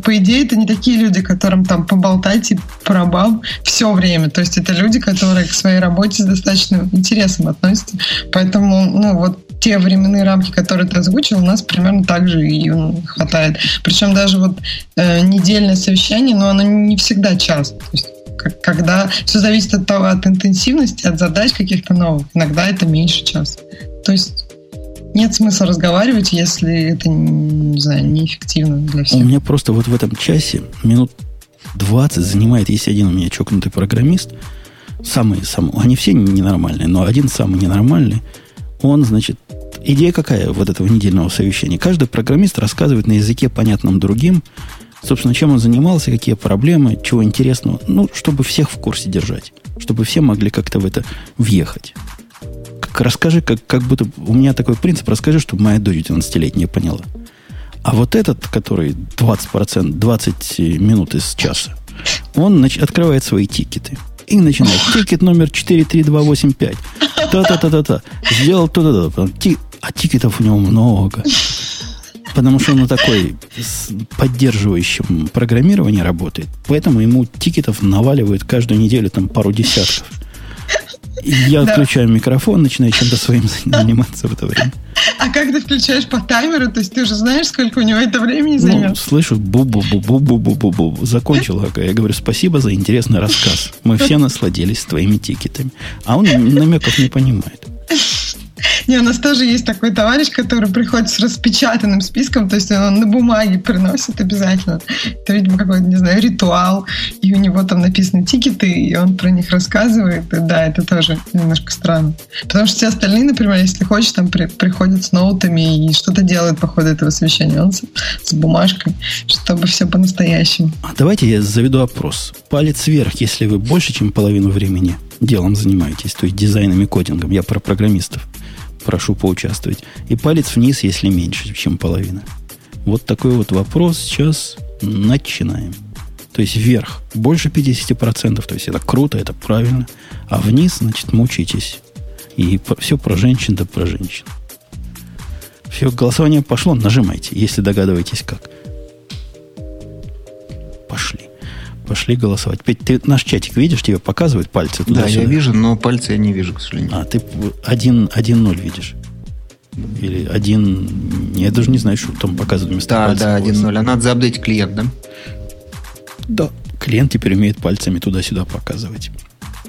по идее, это не такие люди, которым там поболтать и пробал все время. То есть это люди, которые к своей работе с достаточным интересом относятся. Поэтому, ну, вот те временные рамки, которые ты озвучил, у нас примерно так же и хватает. Причем даже вот э, недельное совещание, но оно не всегда час. То есть когда все зависит от того, от интенсивности, от задач каких-то новых. Иногда это меньше часа. То есть нет смысла разговаривать, если это, не знаю, неэффективно для всех. У меня просто вот в этом часе минут 20 занимает, есть один у меня чокнутый программист, самый, самый, они все ненормальные, но один самый ненормальный, он, значит, идея какая вот этого недельного совещания? Каждый программист рассказывает на языке, понятном другим, собственно, чем он занимался, какие проблемы, чего интересного, ну, чтобы всех в курсе держать, чтобы все могли как-то в это въехать. Как, расскажи, как, как будто у меня такой принцип, расскажи, чтобы моя дочь 12-летняя поняла. А вот этот, который 20%, 20 минут из часа, он нач- открывает свои тикеты. И начинает. Тикет номер 43285. Та-та-та-та-та. Сделал то-то-то. А тикетов у него много. Потому что он такой с поддерживающим программирование работает. Поэтому ему тикетов наваливают каждую неделю там пару десятков. Я отключаю микрофон, начинаю чем-то своим заниматься в это время. А как ты включаешь по таймеру? То есть ты уже знаешь, сколько у него это времени займет? Ну, слышу, бу-бу-бу-бу-бу-бу-бу. Закончил, я говорю, спасибо за интересный рассказ. Мы все насладились твоими тикетами. А он намеков не понимает. Не, у нас тоже есть такой товарищ, который приходит с распечатанным списком, то есть он на бумаге приносит обязательно. Это, видимо, какой-то, не знаю, ритуал, и у него там написаны тикеты, и он про них рассказывает. И, да, это тоже немножко странно. Потому что все остальные, например, если хочешь, там при, приходят с ноутами и что-то делают по ходу этого совещания. Он с, с бумажкой, чтобы все по-настоящему. А давайте я заведу опрос. Палец вверх, если вы больше, чем половину времени делом занимаетесь, то есть дизайном и кодингом. Я про программистов прошу поучаствовать. И палец вниз, если меньше, чем половина. Вот такой вот вопрос. Сейчас начинаем. То есть вверх больше 50%, то есть это круто, это правильно. А вниз, значит, мучитесь. И все про женщин, да про женщин. Все, голосование пошло, нажимайте, если догадываетесь как. Пошли. Пошли голосовать. Петь, ты наш чатик видишь? Тебе показывают пальцы туда Да, я вижу, но пальцы я не вижу, к сожалению. А, ты 1-0 видишь. Или один... Я даже не знаю, что там показывают вместо да, пальцев. Да, 1-0. А надо заапдейтить клиент, да? Да. Клиент теперь умеет пальцами туда-сюда показывать.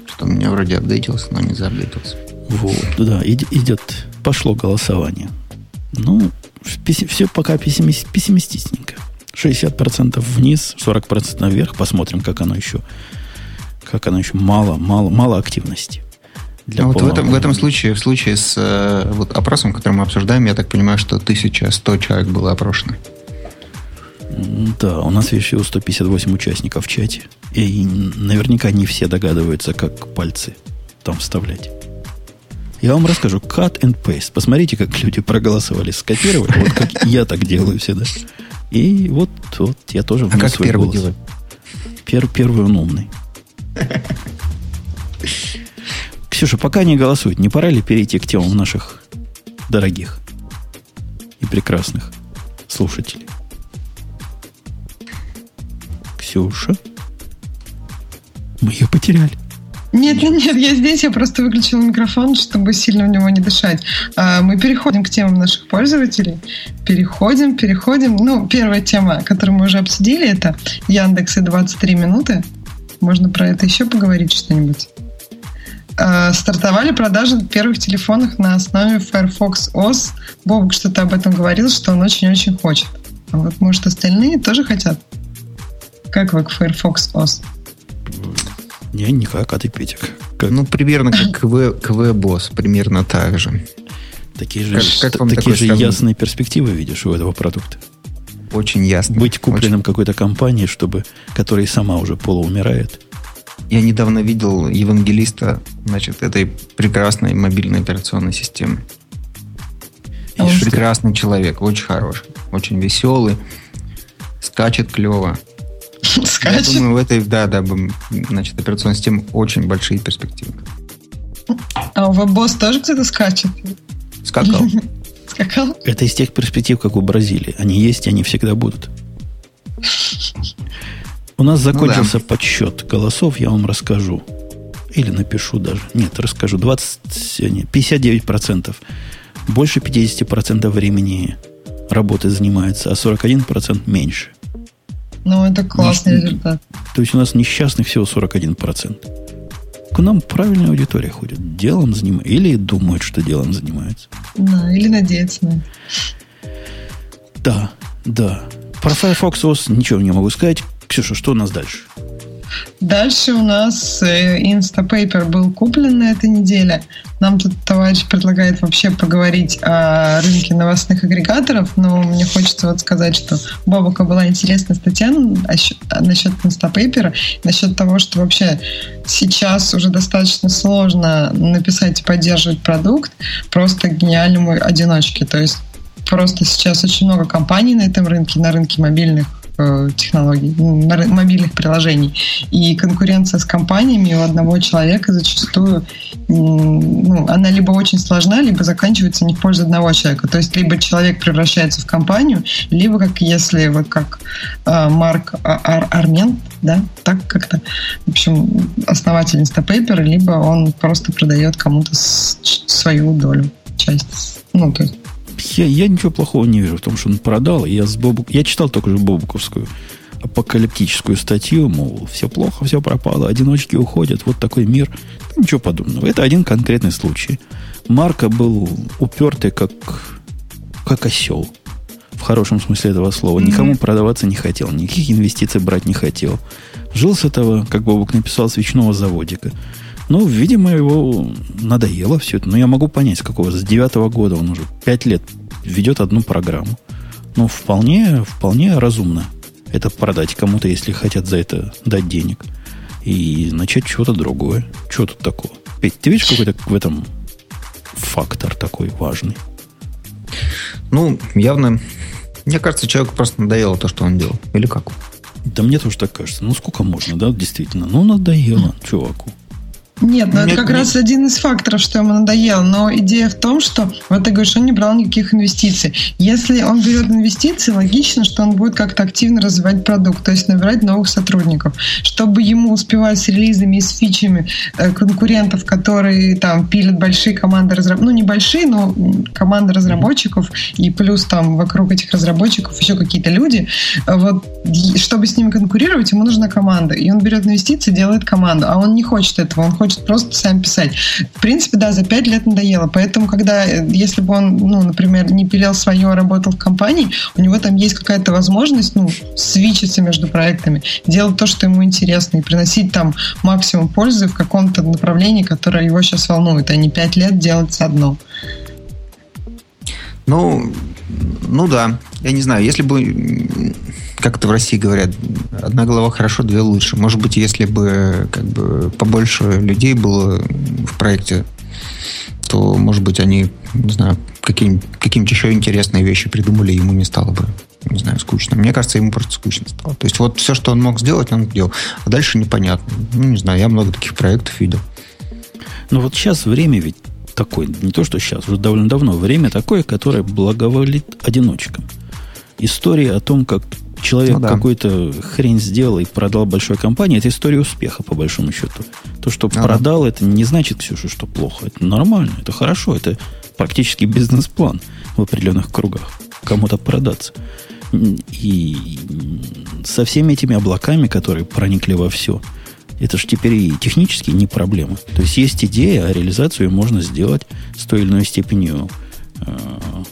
Что у меня вроде апдейтился, но не заапдейтился. Вот, да, идет, пошло голосование. Ну, все пока пессимистичненько. 60% вниз, 40% наверх. Посмотрим, как оно еще, как оно еще мало, мало, мало активности. Для ну, вот в этом, в этом случае, в случае с э, вот опросом, который мы обсуждаем, я так понимаю, что 1100 человек было опрошено. Да, у нас еще 158 участников в чате. И наверняка не все догадываются, как пальцы там вставлять. Я вам расскажу. Cut and paste. Посмотрите, как люди проголосовали. Скопировали. Вот как я так делаю всегда. И вот, вот я тоже внес а как свой первый голос. делать? Пер, первый он умный. Ксюша, пока не голосуют, не пора ли перейти к темам наших дорогих и прекрасных слушателей? Ксюша? Мы ее потеряли. Нет, нет, нет, я здесь, я просто выключила микрофон, чтобы сильно в него не дышать. А, мы переходим к темам наших пользователей. Переходим, переходим. Ну, первая тема, которую мы уже обсудили, это Яндекс и 23 минуты. Можно про это еще поговорить что-нибудь? А, стартовали продажи первых телефонов на основе Firefox OS. Бобок что-то об этом говорил, что он очень-очень хочет. А вот, может, остальные тоже хотят? Как вы к Firefox OS? Не, никак, а ты, Петя? Как? Ну, примерно как КВ, КВ Босс, примерно так же. Такие же, как, как такие же ясные перспективы видишь у этого продукта. Очень ясно. Быть купленным Очень. какой-то компанией, чтобы, которая сама уже полуумирает. Я недавно видел евангелиста, значит, этой прекрасной мобильной операционной системы. И прекрасный человек, очень хороший, очень веселый, скачет клево. Скачет? Я думаю, в этой, да, да, значит, операционной системы очень большие перспективы. А у WebBoss тоже кто-то скачет? Скакал. скакал? Это из тех перспектив, как у Бразилии. Они есть, и они всегда будут. У нас закончился ну, да. подсчет голосов, я вам расскажу. Или напишу даже. Нет, расскажу. 20, 59%. Больше 50% времени работы занимается, а 41% меньше. Ну, это классный результат. То есть у нас несчастных всего 41%. К нам правильная аудитория ходит. Делом занимается. Или думают, что делом занимается. Да, или надеется на Да, да. Про Firefox OS ничего не могу сказать. Ксюша, что у нас дальше? Дальше у нас э, Instapaper был куплен на этой неделе. Нам тут товарищ предлагает вообще поговорить о рынке новостных агрегаторов, но мне хочется вот сказать, что Бабука была интересная статья насчет, насчет Instapaper, насчет того, что вообще сейчас уже достаточно сложно написать и поддерживать продукт просто гениальному одиночке. То есть просто сейчас очень много компаний на этом рынке, на рынке мобильных Э, технологий, мобильных приложений. И конкуренция с компаниями у одного человека зачастую ну, она либо очень сложна, либо заканчивается не в пользу одного человека. То есть либо человек превращается в компанию, либо как если вот как э, Марк Ар Армен, да, так как-то, в общем, основатель Instapaper, либо он просто продает кому-то свою долю, часть. Ну, то есть я, я ничего плохого не вижу в том, что он продал. Я, с Бобук, я читал только же Бобуковскую апокалиптическую статью, мол, все плохо, все пропало, одиночки уходят, вот такой мир. Ничего подобного. Это один конкретный случай. Марка был упертый, как, как осел. В хорошем смысле этого слова. Никому продаваться не хотел, никаких инвестиций брать не хотел. Жил с этого, как Бобук написал, свечного заводика. Ну, видимо, его надоело все это. Но я могу понять, с какого. С девятого года он уже пять лет ведет одну программу. Ну, вполне, вполне разумно это продать кому-то, если хотят за это дать денег. И начать что-то другое. Что тут такого? Петь, ты видишь какой-то в этом фактор такой важный? Ну, явно, мне кажется, человеку просто надоело то, что он делал. Или как? Да мне тоже так кажется. Ну, сколько можно, да, действительно? Ну, надоело чуваку. Нет, ну это как нет. раз один из факторов, что ему надоело. Но идея в том, что вот ты говоришь, он не брал никаких инвестиций. Если он берет инвестиции, логично, что он будет как-то активно развивать продукт, то есть набирать новых сотрудников. Чтобы ему успевать с релизами и с фичами э, конкурентов, которые там пилят большие команды разработчиков, ну не большие, но команды разработчиков, и плюс там вокруг этих разработчиков еще какие-то люди, вот чтобы с ними конкурировать, ему нужна команда. И он берет инвестиции, делает команду, а он не хочет этого, он хочет хочет просто сам писать. В принципе, да, за пять лет надоело. Поэтому, когда, э, если бы он, ну, например, не пилил свое, работал в компании, у него там есть какая-то возможность, ну, свичиться между проектами, делать то, что ему интересно, и приносить там максимум пользы в каком-то направлении, которое его сейчас волнует, а не пять лет делать одно. Ну, ну да. Я не знаю, если бы как это в России говорят, одна голова хорошо, две лучше. Может быть, если бы как бы побольше людей было в проекте, то, может быть, они, не знаю, каким, каким-то еще интересные вещи придумали, ему не стало бы, не знаю, скучно. Мне кажется, ему просто скучно стало. То есть вот все, что он мог сделать, он сделал. А дальше непонятно. Ну, не знаю, я много таких проектов видел. Ну вот сейчас время ведь такое, не то, что сейчас, уже довольно давно, время такое, которое благоволит одиночкам. История о том, как человек ну, да. какую-то хрень сделал и продал большой компании, это история успеха, по большому счету. То, что а продал, да. это не значит, Ксюша, что плохо. Это нормально, это хорошо, это практически бизнес-план в определенных кругах. Кому-то продаться. И со всеми этими облаками, которые проникли во все, это же теперь и технически не проблема. То есть есть идея, а реализацию можно сделать с той или иной степенью э,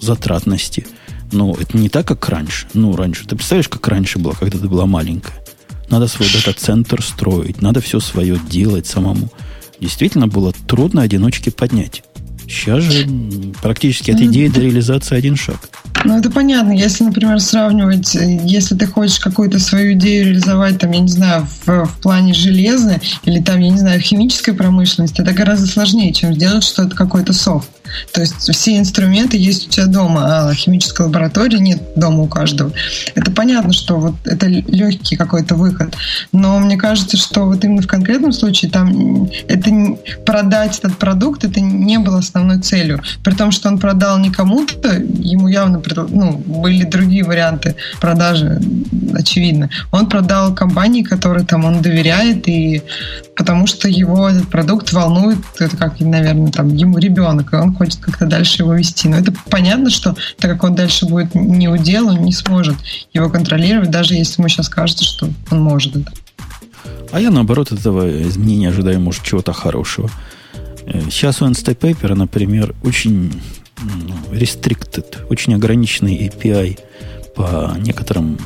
затратности – но это не так, как раньше. Ну, раньше. Ты представляешь, как раньше было, когда ты была маленькая? Надо свой дата-центр строить, надо все свое делать самому. Действительно было трудно одиночки поднять. Сейчас же практически от идеи до реализации один шаг. Ну, это понятно. Если, например, сравнивать, если ты хочешь какую-то свою идею реализовать, там, я не знаю, в, в плане железа или там, я не знаю, химической промышленности, это гораздо сложнее, чем сделать что-то, какой-то софт. То есть все инструменты есть у тебя дома, а химической лаборатории нет дома у каждого. Это понятно, что вот это легкий какой-то выход. Но мне кажется, что вот именно в конкретном случае там это продать этот продукт, это не было основной целью. При том, что он продал не кому-то, ему явно ну, были другие варианты продажи, очевидно. Он продал компании, которой там он доверяет, и потому что его этот продукт волнует, это как, наверное, там ему ребенок, и он хочет как-то дальше его вести. Но это понятно, что так как он дальше будет не удел, он не сможет его контролировать, даже если ему сейчас кажется, что он может это. А я, наоборот, этого изменения ожидаю, может, чего-то хорошего. Э, сейчас у Instapaper, например, очень ну, restricted, очень ограниченный API по некоторым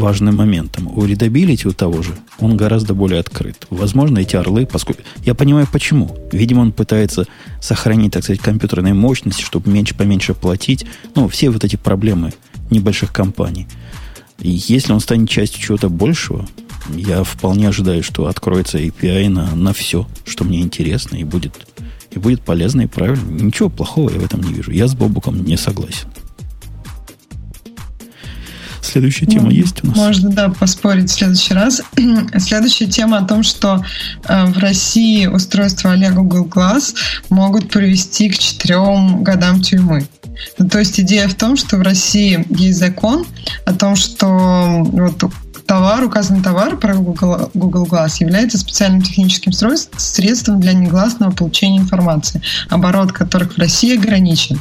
важным моментом. У Readability у того же он гораздо более открыт. Возможно, эти орлы, поскольку... Я понимаю, почему. Видимо, он пытается сохранить, так сказать, компьютерные мощности, чтобы меньше поменьше платить. Ну, все вот эти проблемы небольших компаний. И если он станет частью чего-то большего, я вполне ожидаю, что откроется API на, на все, что мне интересно, и будет, и будет полезно и правильно. Ничего плохого я в этом не вижу. Я с Бобуком не согласен. Следующая тема ну, есть у нас? Можно, да, поспорить в следующий раз. Следующая тема о том, что э, в России устройства а Google Glass могут привести к четырем годам тюрьмы. Ну, то есть идея в том, что в России есть закон о том, что вот товар, указанный товар про Google, Google Glass является специальным техническим средством для негласного получения информации, оборот которых в России ограничен.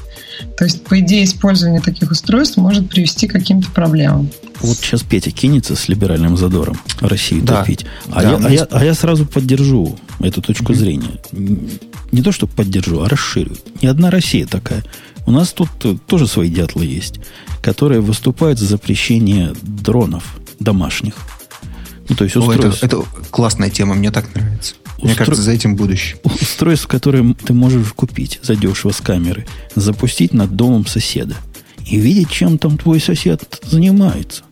То есть, по идее, использование таких устройств может привести к каким-то проблемам. Вот сейчас Петя кинется с либеральным задором Россию да. топить. А, да, я, а, я, а я сразу поддержу эту точку mm-hmm. зрения. Не то, что поддержу, а расширю. Не одна Россия такая. У нас тут тоже свои дятлы есть, которые выступают за запрещение дронов домашних. Ну, то есть устройств... О, это, это классная тема, мне так нравится. Устро... Мне кажется, за этим будущее. Устройств, которые ты можешь купить задешево с камеры, запустить над домом соседа и видеть, чем там твой сосед занимается.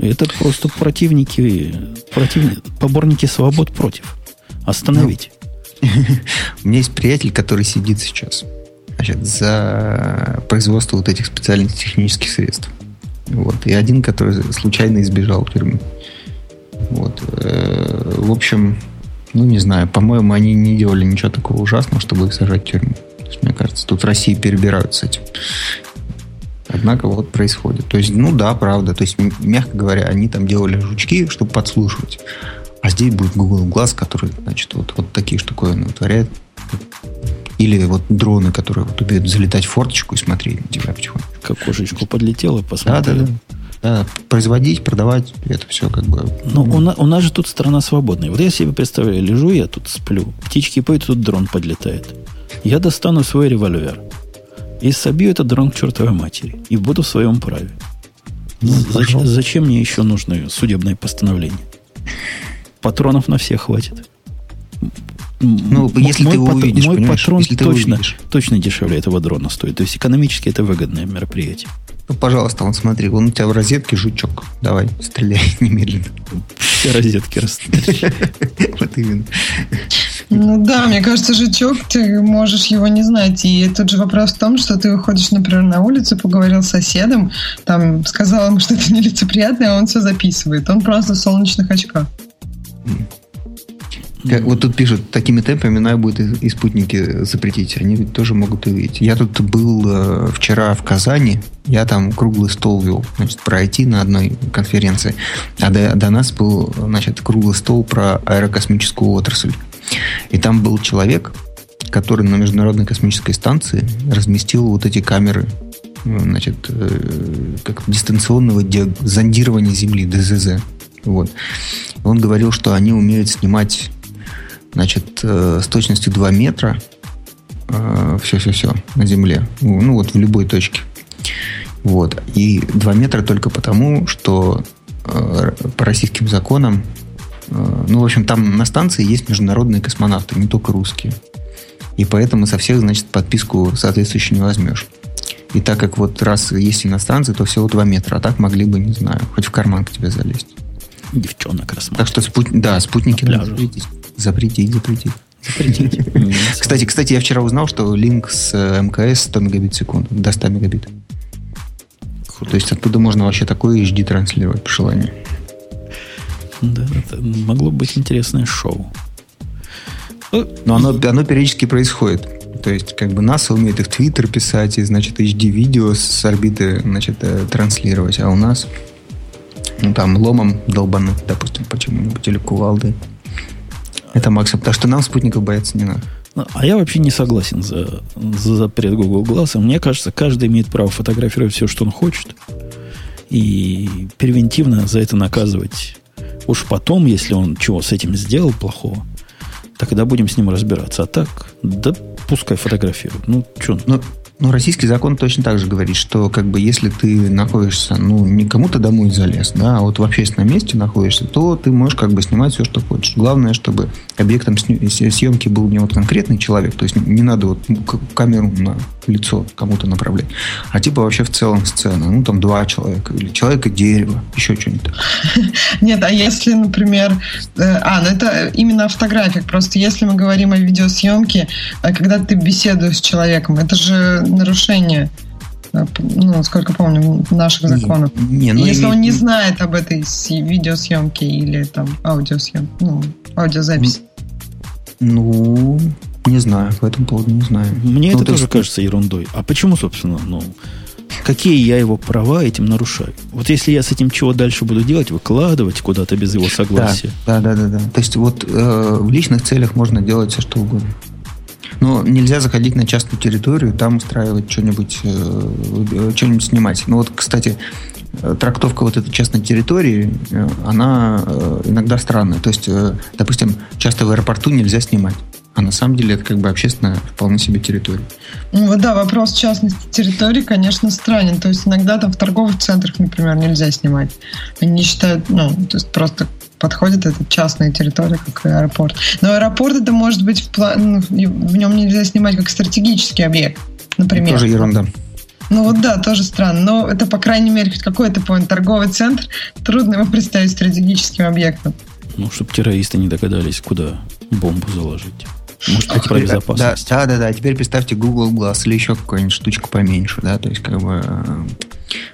Это просто противники, противники поборники свобод против. Остановить. Ну, у меня есть приятель, который сидит сейчас значит, за производство вот этих специальных технических средств. Вот. И один, который случайно избежал тюрьмы. Вот. Э, в общем, ну, не знаю, по-моему, они не делали ничего такого ужасного, чтобы их сажать в тюрьму. То есть, мне кажется, тут России перебирают с этим. Однако вот происходит. То есть, ну да, правда. То есть, мягко говоря, они там делали жучки, чтобы подслушивать. А здесь будет Google Glass, который, значит, вот, вот такие штуковины вытворяет. Или вот дроны, которые вот умеют залетать в форточку и смотреть на тебя потихоньку. Как кошечку подлетела, посмотрел. Да, да, да. Да, производить, продавать, это все как бы... Ну, у, на, у нас же тут страна свободная. Вот я себе представляю, лежу я тут, сплю, птички поют, тут дрон подлетает. Я достану свой револьвер и собью этот дрон к чертовой матери. И буду в своем праве. Ну, зачем, зачем мне еще нужно судебное постановление? Патронов на всех хватит. Ну, если мой ты его увидишь, мой патрон если точно, точно дешевле этого дрона стоит. То есть экономически это выгодное мероприятие. Ну, пожалуйста, вон смотри, вон у тебя в розетке жучок. Давай, стреляй немедленно. Все розетки расстреляй. Вот именно. Ну да, мне кажется, жучок, ты можешь его не знать. И тут же вопрос в том, что ты выходишь, например, на улицу, поговорил с соседом, там сказал ему, что это нелицеприятное, а он все записывает. Он просто в солнечных очках. Как, вот тут пишут, такими темпами надо будет и, и спутники запретить. Они ведь тоже могут увидеть. Я тут был э, вчера в Казани, я там круглый стол вел, значит, про IT на одной конференции. А до, до нас был, значит, круглый стол про аэрокосмическую отрасль. И там был человек, который на Международной космической станции разместил вот эти камеры значит, э, как дистанционного зондирования Земли, ДЗЗ. Вот. Он говорил, что они умеют снимать значит, э, с точностью 2 метра все-все-все э, на Земле. Ну, вот в любой точке. Вот. И 2 метра только потому, что э, по российским законам, ну, в общем, там на станции есть международные космонавты, не только русские. И поэтому со всех, значит, подписку соответствующую не возьмешь. И так как вот раз есть иностранцы, то всего 2 метра, а так могли бы, не знаю, хоть в карман к тебе залезть. Девчонок рассматривать. Так что спут... да, спутники надо запретить, запретить, запретить. Кстати, кстати, я вчера узнал, что линк с э, МКС 100 мегабит в секунду, до 100 мегабит. То есть оттуда можно вообще такое HD транслировать по желанию. Да, это могло быть интересное шоу. Но оно, оно периодически происходит. То есть, как бы НАСА умеет их в Твиттер писать, и, значит, HD-видео с орбиты, значит, э, транслировать. А у нас, ну, там, ломом долбануть, допустим, почему-нибудь, или кувалдой. Это максимум. Так что нам спутников бояться не надо. Ну, а я вообще не согласен за, за запрет Google Glass. Мне кажется, каждый имеет право фотографировать все, что он хочет. И превентивно за это наказывать. Уж потом, если он чего с этим сделал плохого, тогда будем с ним разбираться. А так, да пускай фотографируют. Ну, что? Ну, ну, российский закон точно так же говорит, что как бы если ты находишься, ну, не кому-то домой залез, да, а вот в общественном месте находишься, то ты можешь как бы снимать все, что хочешь. Главное, чтобы объектом съемки был не вот конкретный человек, то есть не надо вот камеру на лицо кому-то направлять, а типа вообще в целом сцена, ну, там два человека, или человека дерево, еще что-нибудь. Нет, а если, например, э, а, ну это именно о фотографиях, просто если мы говорим о видеосъемке, э, когда ты беседуешь с человеком, это же нарушение э, ну, сколько помню, наших законов. Не, ну, Если он не знает об этой видеосъемке или там аудиосъемке, ну, аудиозаписи. Ну, не знаю, по этому поводу не знаю. Мне ну, это тоже есть... кажется ерундой. А почему, собственно, ну, какие я его права этим нарушаю? Вот если я с этим чего дальше буду делать, выкладывать куда-то без его согласия. Да, да, да, да. да. То есть вот э, в личных целях можно делать все что угодно. Но нельзя заходить на частную территорию, там устраивать что-нибудь, э, что-нибудь снимать. Ну вот, кстати, трактовка вот этой частной территории, э, она э, иногда странная. То есть, э, допустим, часто в аэропорту нельзя снимать. А на самом деле это как бы общественная вполне себе территория. Ну да, вопрос частности территории, конечно, странен. То есть иногда там в торговых центрах, например, нельзя снимать. Они считают, ну, то есть просто подходит эта частная территория, как аэропорт. Но аэропорт это может быть в, план, ну, в нем нельзя снимать как стратегический объект, например. Тоже ерунда. Ну вот да, тоже странно. Но это, по крайней мере, хоть какой-то point. Торговый центр, трудно его представить стратегическим объектом. Ну, чтобы террористы не догадались, куда бомбу заложить. Может, а теперь, безопасность. Да, да, да, да. Теперь представьте Google Glass или еще какую-нибудь штучку поменьше, да, то есть как бы э,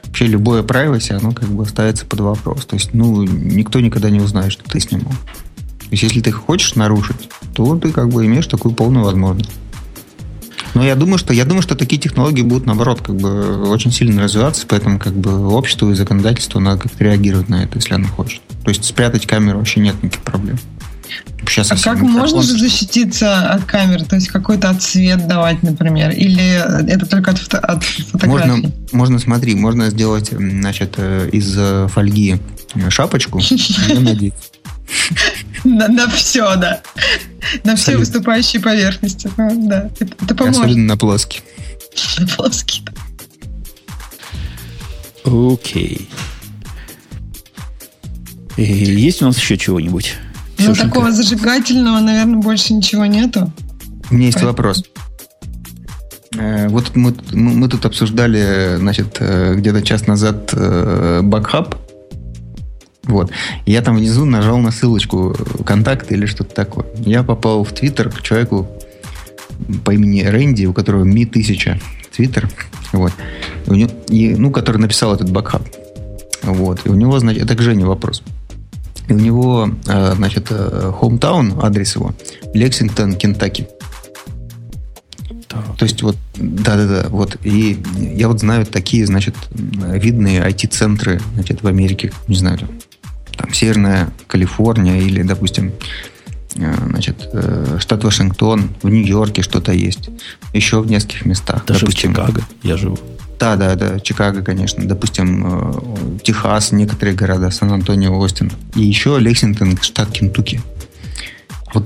вообще любое privacy, оно как бы ставится под вопрос. То есть, ну, никто никогда не узнает, что ты снимал. То есть, если ты хочешь нарушить, то ты как бы имеешь такую полную возможность. Но я думаю, что я думаю, что такие технологии будут наоборот как бы очень сильно развиваться, поэтому как бы обществу и законодательству надо как-то реагировать на это, если оно хочет. То есть спрятать камеру вообще нет никаких проблем. Сейчас а как можно же защититься от камеры? То есть какой-то отцвет давать, например? Или это только от, фото, от фотографий? Можно, можно, смотри, можно сделать значит, э, из э, фольги шапочку и надеть. На, на все, да. На все выступающие поверхности. Ну, да, это, это поможет. Особенно на плоский. На плоский. Окей. Есть у нас еще чего-нибудь? Ну, такого зажигательного, наверное, больше ничего нету. У меня есть Поэтому. вопрос. Э, вот мы, мы тут обсуждали, значит, э, где-то час назад Бакхаб. Вот. Я там внизу нажал на ссылочку контакты или что-то такое. Я попал в Твиттер к человеку по имени Рэнди, у которого Ми 1000 Твиттер. Вот. И, ну, который написал этот бакхаб. Вот. И у него, значит, это к Жене вопрос. И у него, э, значит, hometown, э, адрес его, Лексингтон, Кентаки. То есть вот, да-да-да, вот. И я вот знаю такие, значит, видные IT-центры, значит, в Америке, не знаю, там, Северная Калифорния или, допустим, э, значит, штат Вашингтон, в Нью-Йорке что-то есть, еще в нескольких местах. Даже допустим, в Чикаго я живу. Да, да, да, Чикаго, конечно. Допустим, э, Техас, некоторые города, Сан-Антонио, Остин. И еще Лексингтон, штат Кентукки. Вот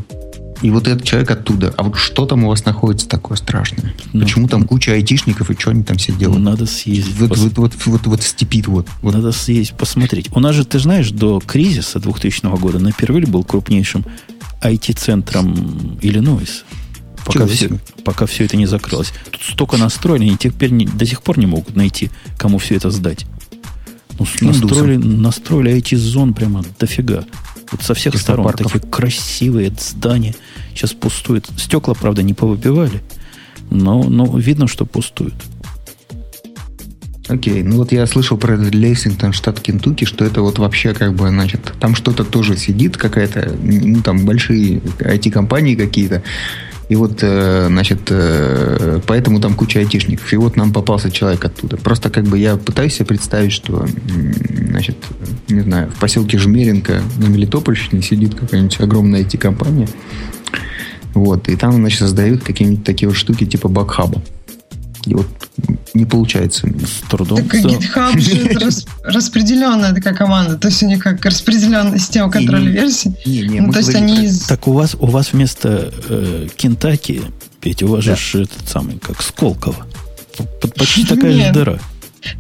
и вот этот человек оттуда. А вот что там у вас находится такое страшное? Ну, Почему там куча айтишников и что они там все делают? Надо съездить. Вот, пос... вот, вот, вот, вот степит вот, вот. Надо съездить, посмотреть. У нас же, ты знаешь, до кризиса 2000 года Напервиль был крупнейшим IT-центром Иллинойса пока все, пока все это не закрылось. Тут столько настроили, они теперь не, до сих пор не могут найти, кому все это сдать. Ну, настроили, настроили IT-зон прямо дофига. Вот со всех сторон такие красивые здания. Сейчас пустует. Стекла, правда, не повыбивали, но, но видно, что пустуют. Окей, ну вот я слышал про Лексингтон, штат Кентукки, что это вот вообще как бы, значит, там что-то тоже сидит, какая-то, ну там большие IT-компании какие-то, и вот, э, значит, э, поэтому там куча айтишников. И вот нам попался человек оттуда. Просто как бы я пытаюсь себе представить, что, значит, не знаю, в поселке Жмеренко на Мелитопольщине сидит какая-нибудь огромная IT-компания. Вот, и там, значит, создают какие-нибудь такие вот штуки типа бакхаба. И вот не получается. С трудом. Так GitHub же рас, распределенная такая команда. То есть у них как распределенная система контроля версий. Не, не, ну, то есть они из... Так у вас, у вас вместо э, Кентаки, Петя, у вас да. же этот самый, как Сколково. Почти такая же дыра.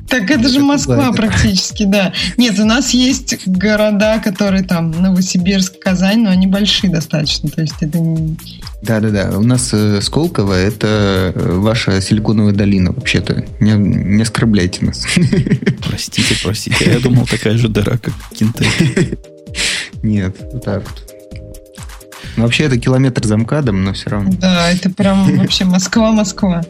Так это же Москва практически, да. Нет, у нас есть города, которые там Новосибирск, Казань, но они большие достаточно. То есть это не... Да-да-да. У нас э, Сколково – это э, ваша силиконовая долина, вообще-то. Не, не оскорбляйте нас. Простите, простите. Я думал, такая же дыра, как Кентаки. Нет, вот так вот. Ну, вообще, это километр за МКАДом, но все равно. Да, это прям вообще Москва-Москва.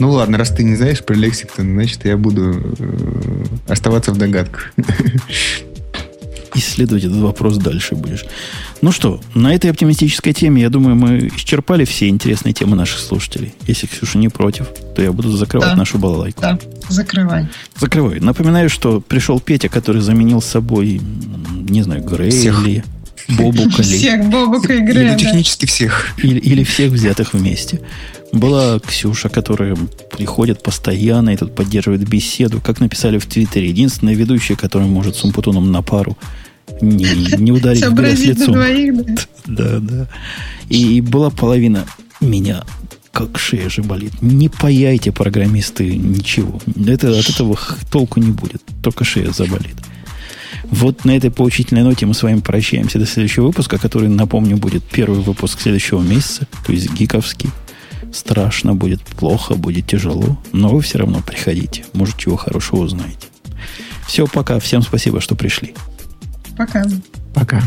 Ну ладно, раз ты не знаешь про Лексингтон, значит, я буду э, оставаться в догадках. Исследовать этот вопрос дальше будешь. Ну что, на этой оптимистической теме, я думаю, мы исчерпали все интересные темы наших слушателей. Если Ксюша не против, то я буду закрывать да. нашу балалайку. Да, закрывай. Закрывай. Напоминаю, что пришел Петя, который заменил собой, не знаю, Грей Всех. или Бобука. Всех Бобука и Грея. Или технически всех. Или, или всех взятых вместе. Была Ксюша, которая приходит постоянно и тут поддерживает беседу. Как написали в Твиттере, единственная ведущая, которая может с Умпутуном на пару не, не ударить в грязь лицом. Двоих, да. да, да. И была половина меня как шея же болит. Не паяйте, программисты, ничего. Это, от этого толку не будет. Только шея заболит. Вот на этой поучительной ноте мы с вами прощаемся до следующего выпуска, который, напомню, будет первый выпуск следующего месяца, то есть гиковский. Страшно будет, плохо, будет тяжело, но вы все равно приходите. Может, чего хорошего узнаете. Все, пока. Всем спасибо, что пришли. Пока. Пока.